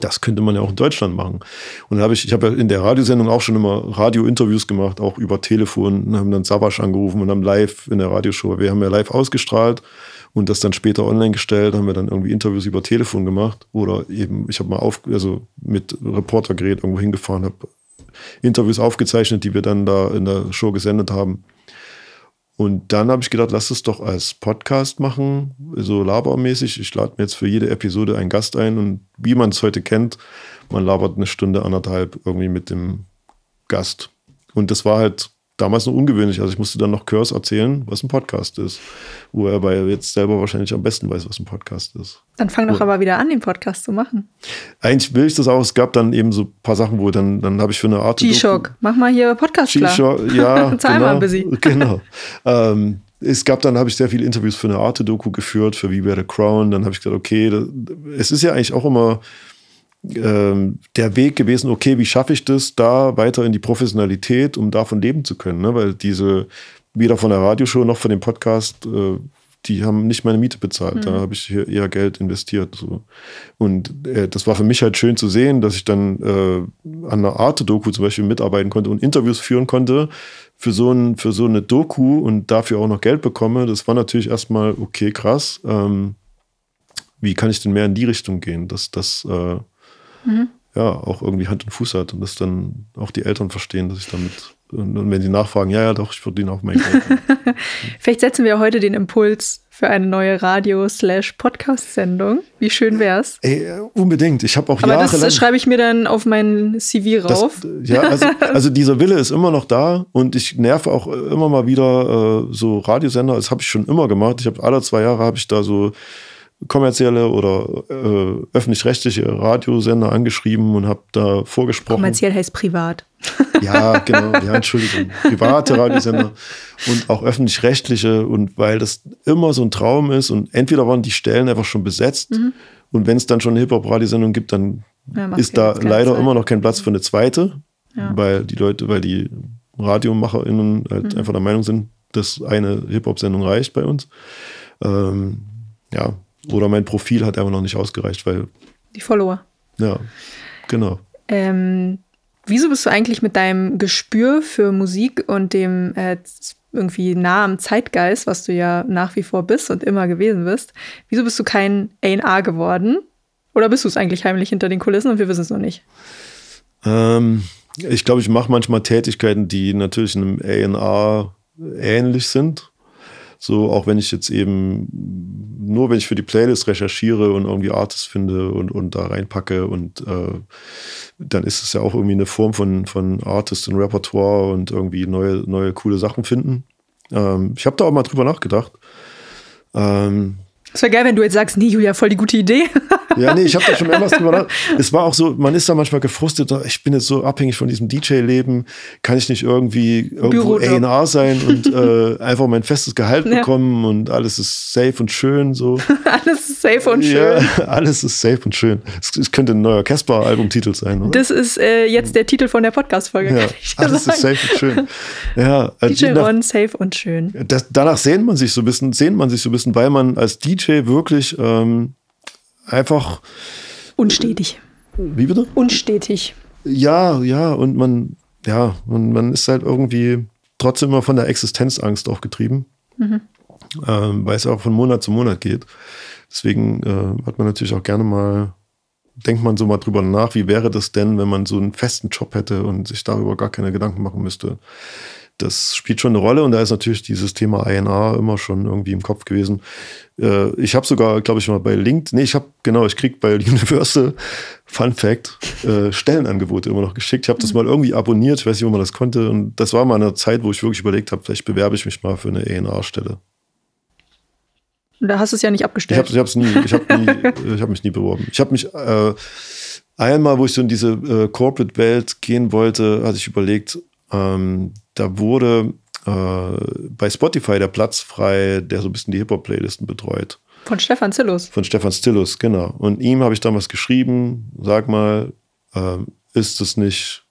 das könnte man ja auch in Deutschland machen. Und dann habe ich, ich habe ja in der Radiosendung auch schon immer Radio-Interviews gemacht, auch über Telefon, haben dann Sabasch angerufen und haben live in der Radioshow, wir haben ja live ausgestrahlt und das dann später online gestellt, haben wir dann irgendwie Interviews über Telefon gemacht oder eben, ich habe mal auf, also mit Reportergerät irgendwo hingefahren, habe Interviews aufgezeichnet, die wir dann da in der Show gesendet haben. Und dann habe ich gedacht, lass es doch als Podcast machen, so labermäßig. Ich lade mir jetzt für jede Episode einen Gast ein und wie man es heute kennt, man labert eine Stunde, anderthalb irgendwie mit dem Gast. Und das war halt damals noch ungewöhnlich. Also ich musste dann noch Kurs erzählen, was ein Podcast ist. Wo er bei jetzt selber wahrscheinlich am besten weiß, was ein Podcast ist. Dann fang doch aber wieder an, den Podcast zu machen. Eigentlich will ich das auch. Es gab dann eben so ein paar Sachen, wo dann, dann habe ich für eine Art. G-Shock, mach mal hier Podcast G-Shock, ja. Zahl genau, mal ein bisschen. Genau. ähm, es gab dann, habe ich sehr viele Interviews für eine Arte-Doku geführt, für Wie wäre the Crown. Dann habe ich gesagt, okay, das, es ist ja eigentlich auch immer der Weg gewesen, okay, wie schaffe ich das da weiter in die Professionalität, um davon leben zu können? Ne? Weil diese, weder von der Radioshow noch von dem Podcast, äh, die haben nicht meine Miete bezahlt. Mhm. Da habe ich hier eher Geld investiert. So. Und äh, das war für mich halt schön zu sehen, dass ich dann äh, an einer Arte-Doku zum Beispiel mitarbeiten konnte und Interviews führen konnte für so, ein, für so eine Doku und dafür auch noch Geld bekomme. Das war natürlich erstmal, okay, krass. Ähm, wie kann ich denn mehr in die Richtung gehen, dass das äh, mhm. ja auch irgendwie Hand und Fuß hat und dass dann auch die Eltern verstehen, dass ich damit und wenn sie nachfragen, ja, ja, doch, ich verdiene auch mein Geld. Vielleicht setzen wir heute den Impuls für eine neue Radio-Podcast-Sendung. Wie schön wär's? Ey, unbedingt. Ich habe auch Aber jahrelang... das schreibe ich mir dann auf mein CV rauf. Das, ja, also, also, dieser Wille ist immer noch da und ich nerve auch immer mal wieder äh, so Radiosender. Das habe ich schon immer gemacht. Ich habe alle zwei Jahre habe ich da so kommerzielle oder äh, öffentlich-rechtliche Radiosender angeschrieben und habe da vorgesprochen. Kommerziell heißt privat. Ja, genau. Ja, Entschuldigung. Private Radiosender und auch öffentlich-rechtliche. Und weil das immer so ein Traum ist und entweder waren die Stellen einfach schon besetzt mhm. und wenn es dann schon eine Hip-Hop-Radiosendung gibt, dann ja, ist da leider Zeit. immer noch kein Platz für eine zweite, ja. weil die Leute, weil die RadiomacherInnen halt mhm. einfach der Meinung sind, dass eine Hip-Hop-Sendung reicht bei uns. Ähm, ja, oder mein Profil hat einfach noch nicht ausgereicht, weil. Die Follower. Ja, genau. Ähm, wieso bist du eigentlich mit deinem Gespür für Musik und dem äh, irgendwie nah am Zeitgeist, was du ja nach wie vor bist und immer gewesen bist, wieso bist du kein A&R geworden? Oder bist du es eigentlich heimlich hinter den Kulissen und wir wissen es noch nicht? Ähm, ich glaube, ich mache manchmal Tätigkeiten, die natürlich einem A&R ähnlich sind. So, auch wenn ich jetzt eben nur, wenn ich für die Playlist recherchiere und irgendwie Artists finde und, und da reinpacke und äh, dann ist es ja auch irgendwie eine Form von, von Artist und Repertoire und irgendwie neue, neue coole Sachen finden. Ähm, ich habe da auch mal drüber nachgedacht. Ähm, es wäre geil, wenn du jetzt sagst, nee, Julia, voll die gute Idee. Ja, nee, ich habe da schon mehrmals drüber nachgedacht. Es war auch so, man ist da manchmal gefrustet, ich bin jetzt so abhängig von diesem DJ-Leben, kann ich nicht irgendwie irgendwo A&R sein und äh, einfach mein festes Gehalt ja. bekommen und alles ist safe und schön so. alles ist safe und schön. Ja, alles ist safe und schön. Es, es könnte ein neuer Casper-Albumtitel sein, oder? Das ist äh, jetzt der Titel von der Podcast-Folge. Ja, alles sagen. ist safe und schön. Ja, äh, DJ Ron, safe und schön. Das, danach sehnt man sich so ein bisschen, sehnt man sich so ein bisschen, weil man als DJ wirklich ähm, einfach. Unstetig. Wie bitte? Unstetig. Ja, ja, und man, ja, und man ist halt irgendwie trotzdem immer von der Existenzangst auch getrieben, mhm. ähm, weil es auch von Monat zu Monat geht. Deswegen äh, hat man natürlich auch gerne mal, denkt man so mal drüber nach, wie wäre das denn, wenn man so einen festen Job hätte und sich darüber gar keine Gedanken machen müsste das spielt schon eine Rolle und da ist natürlich dieses Thema INA immer schon irgendwie im Kopf gewesen. Äh, ich habe sogar, glaube ich, mal bei LinkedIn, nee, ich habe, genau, ich kriege bei Universal, Fun Fact, äh, Stellenangebote immer noch geschickt. Ich habe das mal irgendwie abonniert, ich weiß nicht, wo man das konnte und das war mal eine Zeit, wo ich wirklich überlegt habe, vielleicht bewerbe ich mich mal für eine ENA-Stelle. Da hast du es ja nicht abgestellt. Ich habe ich nie, ich habe hab mich nie beworben. Ich habe mich äh, einmal, wo ich so in diese äh, Corporate-Welt gehen wollte, hatte ich überlegt, ähm, da wurde äh, bei Spotify der Platz frei, der so ein bisschen die Hip-Hop-Playlisten betreut. Von Stefan Zillus. Von Stefan Zillus, genau. Und ihm habe ich damals geschrieben, sag mal, äh, ist das nicht,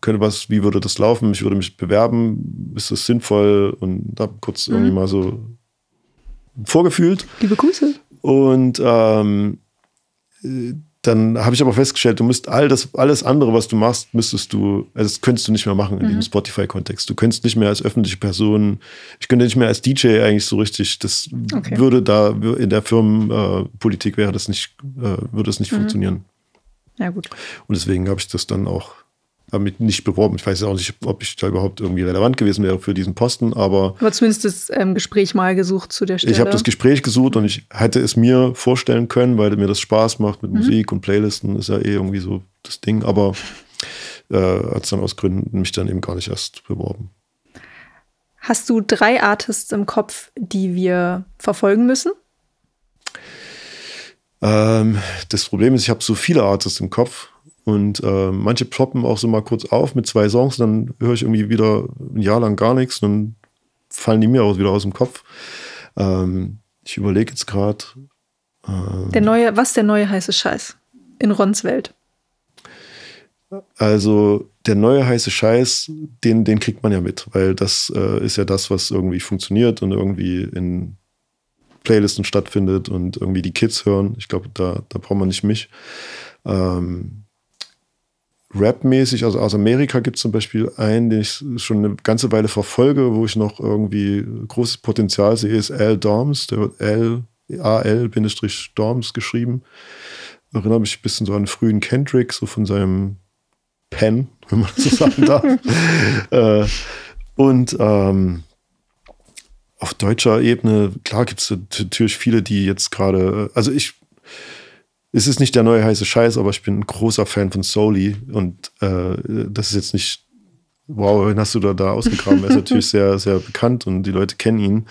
könnte was, wie würde das laufen? Ich würde mich bewerben, ist das sinnvoll? Und habe kurz mhm. irgendwie mal so vorgefühlt. Liebe Grüße. Und ähm, dann habe ich aber festgestellt, du musst all das, alles andere, was du machst, müsstest du, also das könntest du nicht mehr machen in mhm. diesem Spotify-Kontext. Du könntest nicht mehr als öffentliche Person, ich könnte nicht mehr als DJ eigentlich so richtig, das okay. würde da in der Firmenpolitik wäre das nicht, äh, würde das nicht mhm. funktionieren. Ja, gut. Und deswegen habe ich das dann auch habe mich nicht beworben. Ich weiß auch nicht, ob ich da überhaupt irgendwie relevant gewesen wäre für diesen Posten, aber. Aber zumindest das ähm, Gespräch mal gesucht zu der Stelle. Ich habe das Gespräch gesucht und ich hätte es mir vorstellen können, weil mir das Spaß macht mit mhm. Musik und Playlisten, ist ja eh irgendwie so das Ding, aber äh, hat es dann aus Gründen mich dann eben gar nicht erst beworben. Hast du drei Artists im Kopf, die wir verfolgen müssen? Ähm, das Problem ist, ich habe so viele Artists im Kopf und äh, manche ploppen auch so mal kurz auf mit zwei Songs, dann höre ich irgendwie wieder ein Jahr lang gar nichts, dann fallen die mir auch wieder aus dem Kopf. Ähm, ich überlege jetzt gerade. Ähm, der neue, was der neue heiße Scheiß in Rons Welt? Also der neue heiße Scheiß, den, den kriegt man ja mit, weil das äh, ist ja das, was irgendwie funktioniert und irgendwie in Playlisten stattfindet und irgendwie die Kids hören. Ich glaube, da, da braucht man nicht mich. Ähm, Rap-mäßig, also aus Amerika gibt es zum Beispiel einen, den ich schon eine ganze Weile verfolge, wo ich noch irgendwie großes Potenzial sehe, ist Al Dorms, der wird L, A-L-Dorms geschrieben. Erinnere mich ein bisschen so an frühen Kendrick, so von seinem Pen, wenn man so sagen darf. äh, und ähm, auf deutscher Ebene, klar gibt es natürlich viele, die jetzt gerade, also ich es ist nicht der neue heiße Scheiß, aber ich bin ein großer Fan von Soli und äh, das ist jetzt nicht, wow, wen hast du da, da ausgegraben? er ist natürlich sehr, sehr bekannt und die Leute kennen ihn.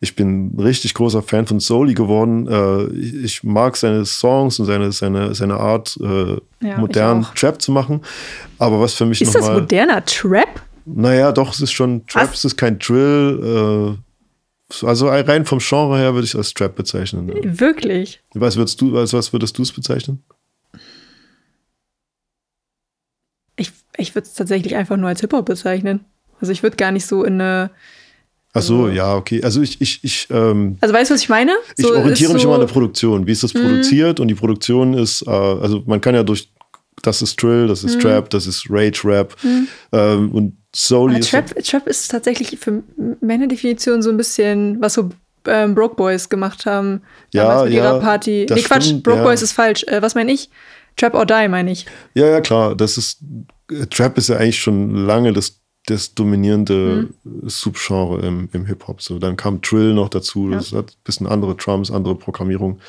Ich bin ein richtig großer Fan von Soli geworden. Äh, ich mag seine Songs und seine, seine, seine Art, äh, ja, modernen Trap zu machen. Aber was für mich nochmal. Ist das moderner Trap? Naja, doch, es ist schon Trap, es ist kein Drill. Also rein vom Genre her würde ich es als Trap bezeichnen. Ja. Wirklich? Was würdest du, also was würdest du es bezeichnen? Ich, ich würde es tatsächlich einfach nur als Hip-Hop bezeichnen. Also ich würde gar nicht so in eine. Ach so, ja, okay. Also ich, ich, ich. Ähm, also weißt du, was ich meine? So ich orientiere mich so immer an der Produktion. Wie ist das mhm. produziert? Und die Produktion ist, äh, also man kann ja durch, das ist Drill, das ist mhm. Trap, das ist Rage Rap. Mhm. Ähm, und Solely Trap, Trap ist tatsächlich für meine Definition so ein bisschen, was so ähm, Broke Boys gemacht haben. Ja, mit ja. Ihrer Party. Nee, Quatsch, stimmt, Broke ja. Boys ist falsch. Äh, was meine ich? Trap or Die meine ich. Ja, ja, klar. Das ist, Trap ist ja eigentlich schon lange das das dominierende mhm. Subgenre im, im Hip-Hop. So, dann kam Trill noch dazu, das hat ein bisschen andere Drums, andere Programmierung.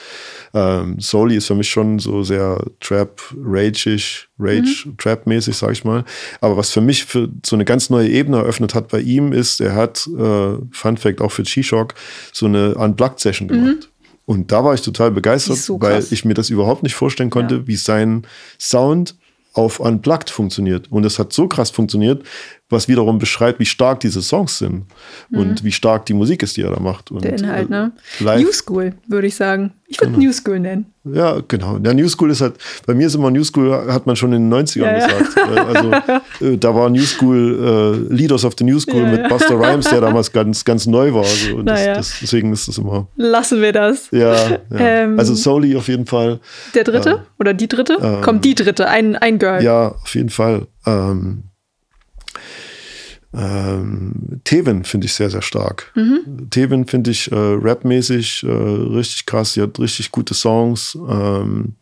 Ähm, Soli ist für mich schon so sehr Trap, Rage-ish, Rage-Trap-mäßig, sag ich mal. Aber was für mich für so eine ganz neue Ebene eröffnet hat bei ihm, ist, er hat, äh, Fun Fact auch für G-Shock, so eine Unplugged-Session gemacht. Mhm. Und da war ich total begeistert, so weil ich mir das überhaupt nicht vorstellen konnte, ja. wie sein Sound auf Unplugged funktioniert. Und es hat so krass funktioniert, was wiederum beschreibt, wie stark diese Songs sind mhm. und wie stark die Musik ist, die er da macht. Und Der Inhalt, ne? Live. New School, würde ich sagen. Ich würde genau. New School nennen. Ja, genau. Der New School ist halt, bei mir ist immer New School, hat man schon in den 90ern ja, gesagt. Ja. Also äh, da war New School, äh, Leaders of the New School mit Buster Rhymes, der damals ganz, ganz neu war. Also, das, das, deswegen ist das immer. Lassen wir das. Ja, ähm, also Soli auf jeden Fall. Der dritte? Äh, Oder die dritte? Ähm, Kommt die dritte, ein, ein Girl. Ja, auf jeden Fall. Ähm, ähm, Tevin finde ich sehr, sehr stark. Mhm. Tevin finde ich äh, rapmäßig äh, richtig krass. Sie hat richtig gute Songs. Ähm,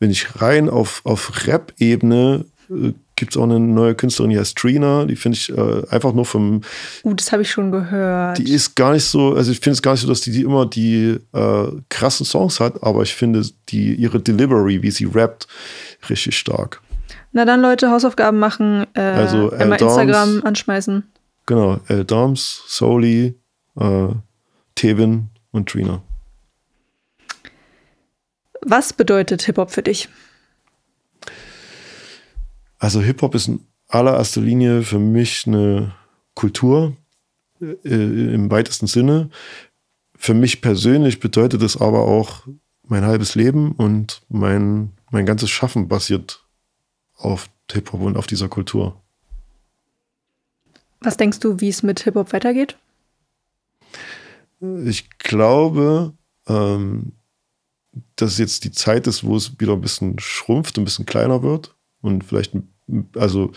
wenn ich rein auf, auf Rap-Ebene äh, gibt es auch eine neue Künstlerin, die heißt Trina. Die finde ich äh, einfach nur vom. Uh, das habe ich schon gehört. Die ist gar nicht so, also ich finde es gar nicht so, dass die, die immer die äh, krassen Songs hat, aber ich finde die, ihre Delivery, wie sie rappt, richtig stark. Na dann, Leute, Hausaufgaben machen, äh, also einmal Instagram anschmeißen. Genau, El Doms, Soli, äh, Tevin und Trina. Was bedeutet Hip-Hop für dich? Also Hip-Hop ist in allererster Linie für mich eine Kultur äh, im weitesten Sinne. Für mich persönlich bedeutet es aber auch mein halbes Leben und mein, mein ganzes Schaffen basiert auf Hip-Hop und auf dieser Kultur. Was denkst du, wie es mit Hip-Hop weitergeht? Ich glaube, ähm, dass jetzt die Zeit ist, wo es wieder ein bisschen schrumpft, ein bisschen kleiner wird. Und vielleicht, also,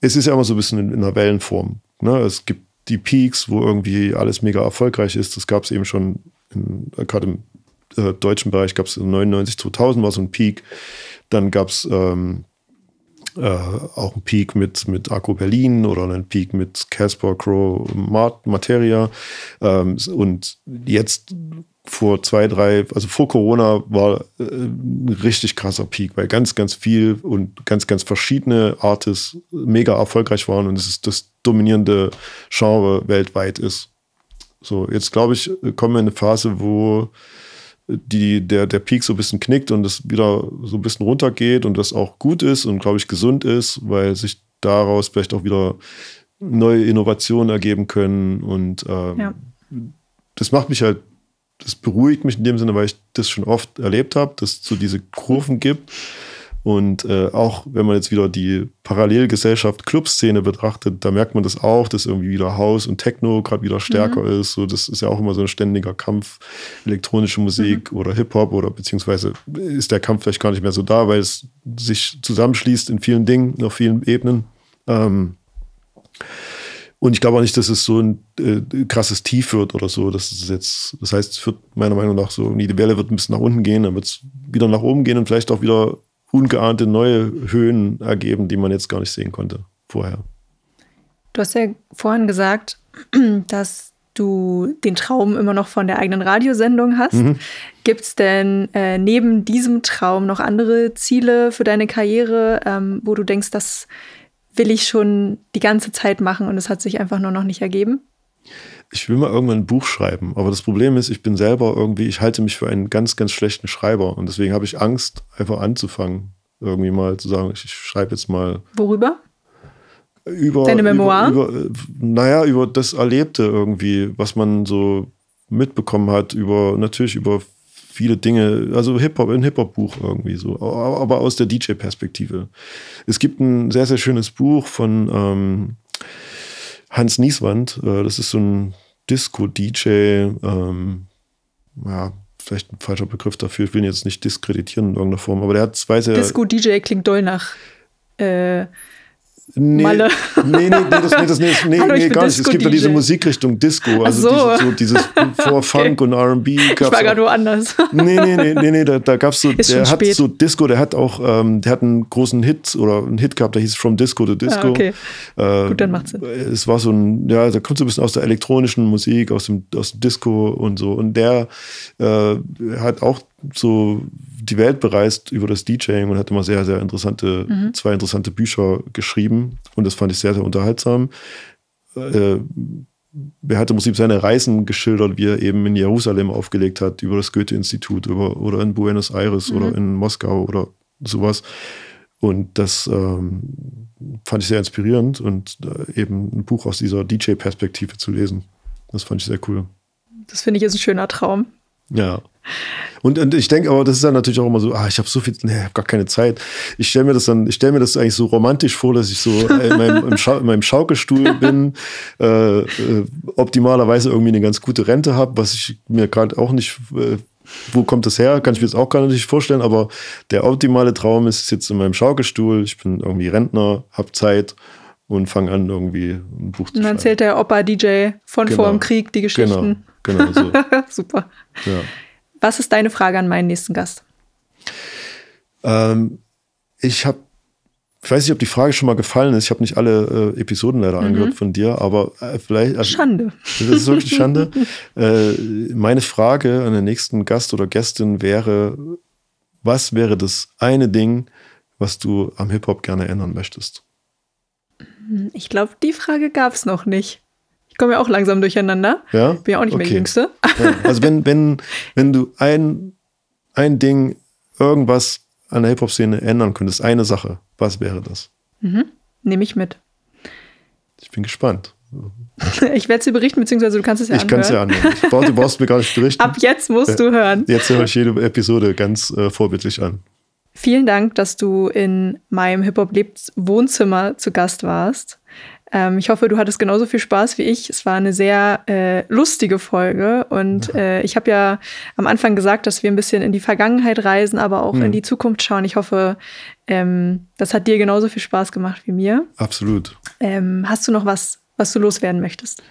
es ist ja immer so ein bisschen in, in einer Wellenform. Ne? Es gibt die Peaks, wo irgendwie alles mega erfolgreich ist. Das gab es eben schon, gerade im äh, deutschen Bereich gab es 99, 2000 war so ein Peak. Dann gab es ähm, äh, auch ein Peak mit, mit Akku Berlin oder einen Peak mit Casper Crow Materia. Ähm, und jetzt vor zwei, drei, also vor Corona war äh, ein richtig krasser Peak, weil ganz, ganz viel und ganz, ganz verschiedene Artists mega erfolgreich waren und es ist das dominierende Genre weltweit ist. So, jetzt glaube ich, kommen wir in eine Phase, wo die, der, der Peak so ein bisschen knickt und es wieder so ein bisschen runtergeht und das auch gut ist und, glaube ich, gesund ist, weil sich daraus vielleicht auch wieder neue Innovationen ergeben können. Und ähm, ja. das macht mich halt, das beruhigt mich in dem Sinne, weil ich das schon oft erlebt habe, dass es so diese Kurven gibt und äh, auch wenn man jetzt wieder die Parallelgesellschaft Clubszene betrachtet, da merkt man das auch, dass irgendwie wieder House und Techno gerade wieder stärker mhm. ist. So, das ist ja auch immer so ein ständiger Kampf, elektronische Musik mhm. oder Hip-Hop oder beziehungsweise ist der Kampf vielleicht gar nicht mehr so da, weil es sich zusammenschließt in vielen Dingen, auf vielen Ebenen. Ähm, und ich glaube auch nicht, dass es so ein äh, krasses Tief wird oder so. Das ist jetzt, das heißt, es wird meiner Meinung nach so, die Welle wird ein bisschen nach unten gehen, dann wird es wieder nach oben gehen und vielleicht auch wieder ungeahnte neue Höhen ergeben, die man jetzt gar nicht sehen konnte vorher. Du hast ja vorhin gesagt, dass du den Traum immer noch von der eigenen Radiosendung hast. Mhm. Gibt es denn äh, neben diesem Traum noch andere Ziele für deine Karriere, ähm, wo du denkst, das will ich schon die ganze Zeit machen und es hat sich einfach nur noch nicht ergeben? Ich will mal irgendwann ein Buch schreiben. Aber das Problem ist, ich bin selber irgendwie, ich halte mich für einen ganz, ganz schlechten Schreiber. Und deswegen habe ich Angst, einfach anzufangen. Irgendwie mal zu sagen, ich, schreibe jetzt mal. Worüber? Über, Deine Memoiren? Über, über, naja, über das Erlebte irgendwie, was man so mitbekommen hat, über natürlich über viele Dinge, also Hip-Hop, ein Hip-Hop-Buch irgendwie so, aber aus der DJ-Perspektive. Es gibt ein sehr, sehr schönes Buch von ähm, Hans Nieswand, äh, das ist so ein Disco-DJ, ähm, ja, vielleicht ein falscher Begriff dafür, ich will ihn jetzt nicht diskreditieren in irgendeiner Form, aber der hat zwei sehr. Disco-DJ klingt doll nach. Äh Nee, Malle. Nee, nee, nee, das, nee, das, nee, nee, Hallo, nee gar nicht. Es gibt ja diese Musikrichtung Disco, also so. Diese, so dieses vor Funk okay. und RB. Ich war gerade woanders. Nee, nee, nee, nee, nee da, da gab es so, Ist der hat spät. so Disco, der hat auch, ähm, der hat einen großen Hit oder einen Hit gehabt, der hieß From Disco to Disco. Ah, okay. Äh, Gut, dann macht's Sinn. Es war so ein, ja, da kommt so ein bisschen aus der elektronischen Musik, aus dem, aus dem Disco und so. Und der äh, hat auch so die Welt bereist über das DJing und hat immer sehr, sehr interessante, mhm. zwei interessante Bücher geschrieben. Und das fand ich sehr, sehr unterhaltsam. Äh, er hat im Prinzip seine Reisen geschildert, wie er eben in Jerusalem aufgelegt hat, über das Goethe-Institut oder in Buenos Aires mhm. oder in Moskau oder sowas. Und das ähm, fand ich sehr inspirierend und äh, eben ein Buch aus dieser DJ-Perspektive zu lesen. Das fand ich sehr cool. Das finde ich ist ein schöner Traum. Ja. Und, und ich denke aber, das ist dann natürlich auch immer so, ah, ich habe so viel, nee, ich habe gar keine Zeit. Ich stelle mir das dann, ich stelle mir das eigentlich so romantisch vor, dass ich so in meinem, Schau, in meinem Schaukelstuhl bin, äh, äh, optimalerweise irgendwie eine ganz gute Rente habe, was ich mir gerade auch nicht, äh, wo kommt das her, kann ich mir jetzt auch gar nicht vorstellen, aber der optimale Traum ist jetzt in meinem Schaukelstuhl, ich bin irgendwie Rentner, habe Zeit und fange an, irgendwie ein Buch zu schreiben. Und dann erzählt der Opa-DJ von genau. vor dem Krieg die Geschichten. Genau, genau so. Super. Ja. Was ist deine Frage an meinen nächsten Gast? Ähm, ich habe, ich weiß nicht, ob die Frage schon mal gefallen ist. Ich habe nicht alle äh, Episoden leider mhm. angehört von dir, aber äh, vielleicht. Also, Schande. Das ist wirklich Schande. äh, meine Frage an den nächsten Gast oder Gästin wäre: Was wäre das eine Ding, was du am Hip-Hop gerne ändern möchtest? Ich glaube, die Frage gab es noch nicht. Ich komme ja auch langsam durcheinander. Ja? Bin ja auch nicht okay. mehr die Jüngste. Ja. Also wenn, wenn, wenn du ein, ein Ding, irgendwas an der Hip-Hop-Szene ändern könntest, eine Sache, was wäre das? Mhm. Nehme ich mit. Ich bin gespannt. Ich werde es dir berichten, beziehungsweise du kannst es ja ich anhören. Ich kann es ja anhören. Brauch, du brauchst mir gar nicht berichten. Ab jetzt musst du hören. Jetzt höre ich jede Episode ganz äh, vorbildlich an. Vielen Dank, dass du in meinem Hip-Hop-Lebens-Wohnzimmer zu Gast warst. Ähm, ich hoffe, du hattest genauso viel Spaß wie ich. Es war eine sehr äh, lustige Folge und äh, ich habe ja am Anfang gesagt, dass wir ein bisschen in die Vergangenheit reisen, aber auch mhm. in die Zukunft schauen. Ich hoffe, ähm, das hat dir genauso viel Spaß gemacht wie mir. Absolut. Ähm, hast du noch was, was du loswerden möchtest?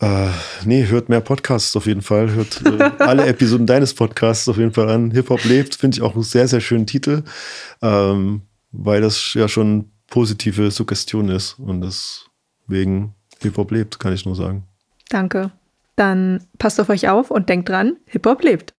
Äh, nee, hört mehr Podcasts auf jeden Fall. Hört äh, alle Episoden deines Podcasts auf jeden Fall an. Hip-Hop lebt, finde ich auch einen sehr, sehr schönen Titel. Ähm, weil das ja schon positive Suggestion ist und deswegen Hip-Hop lebt, kann ich nur sagen. Danke. Dann passt auf euch auf und denkt dran, Hip-Hop lebt.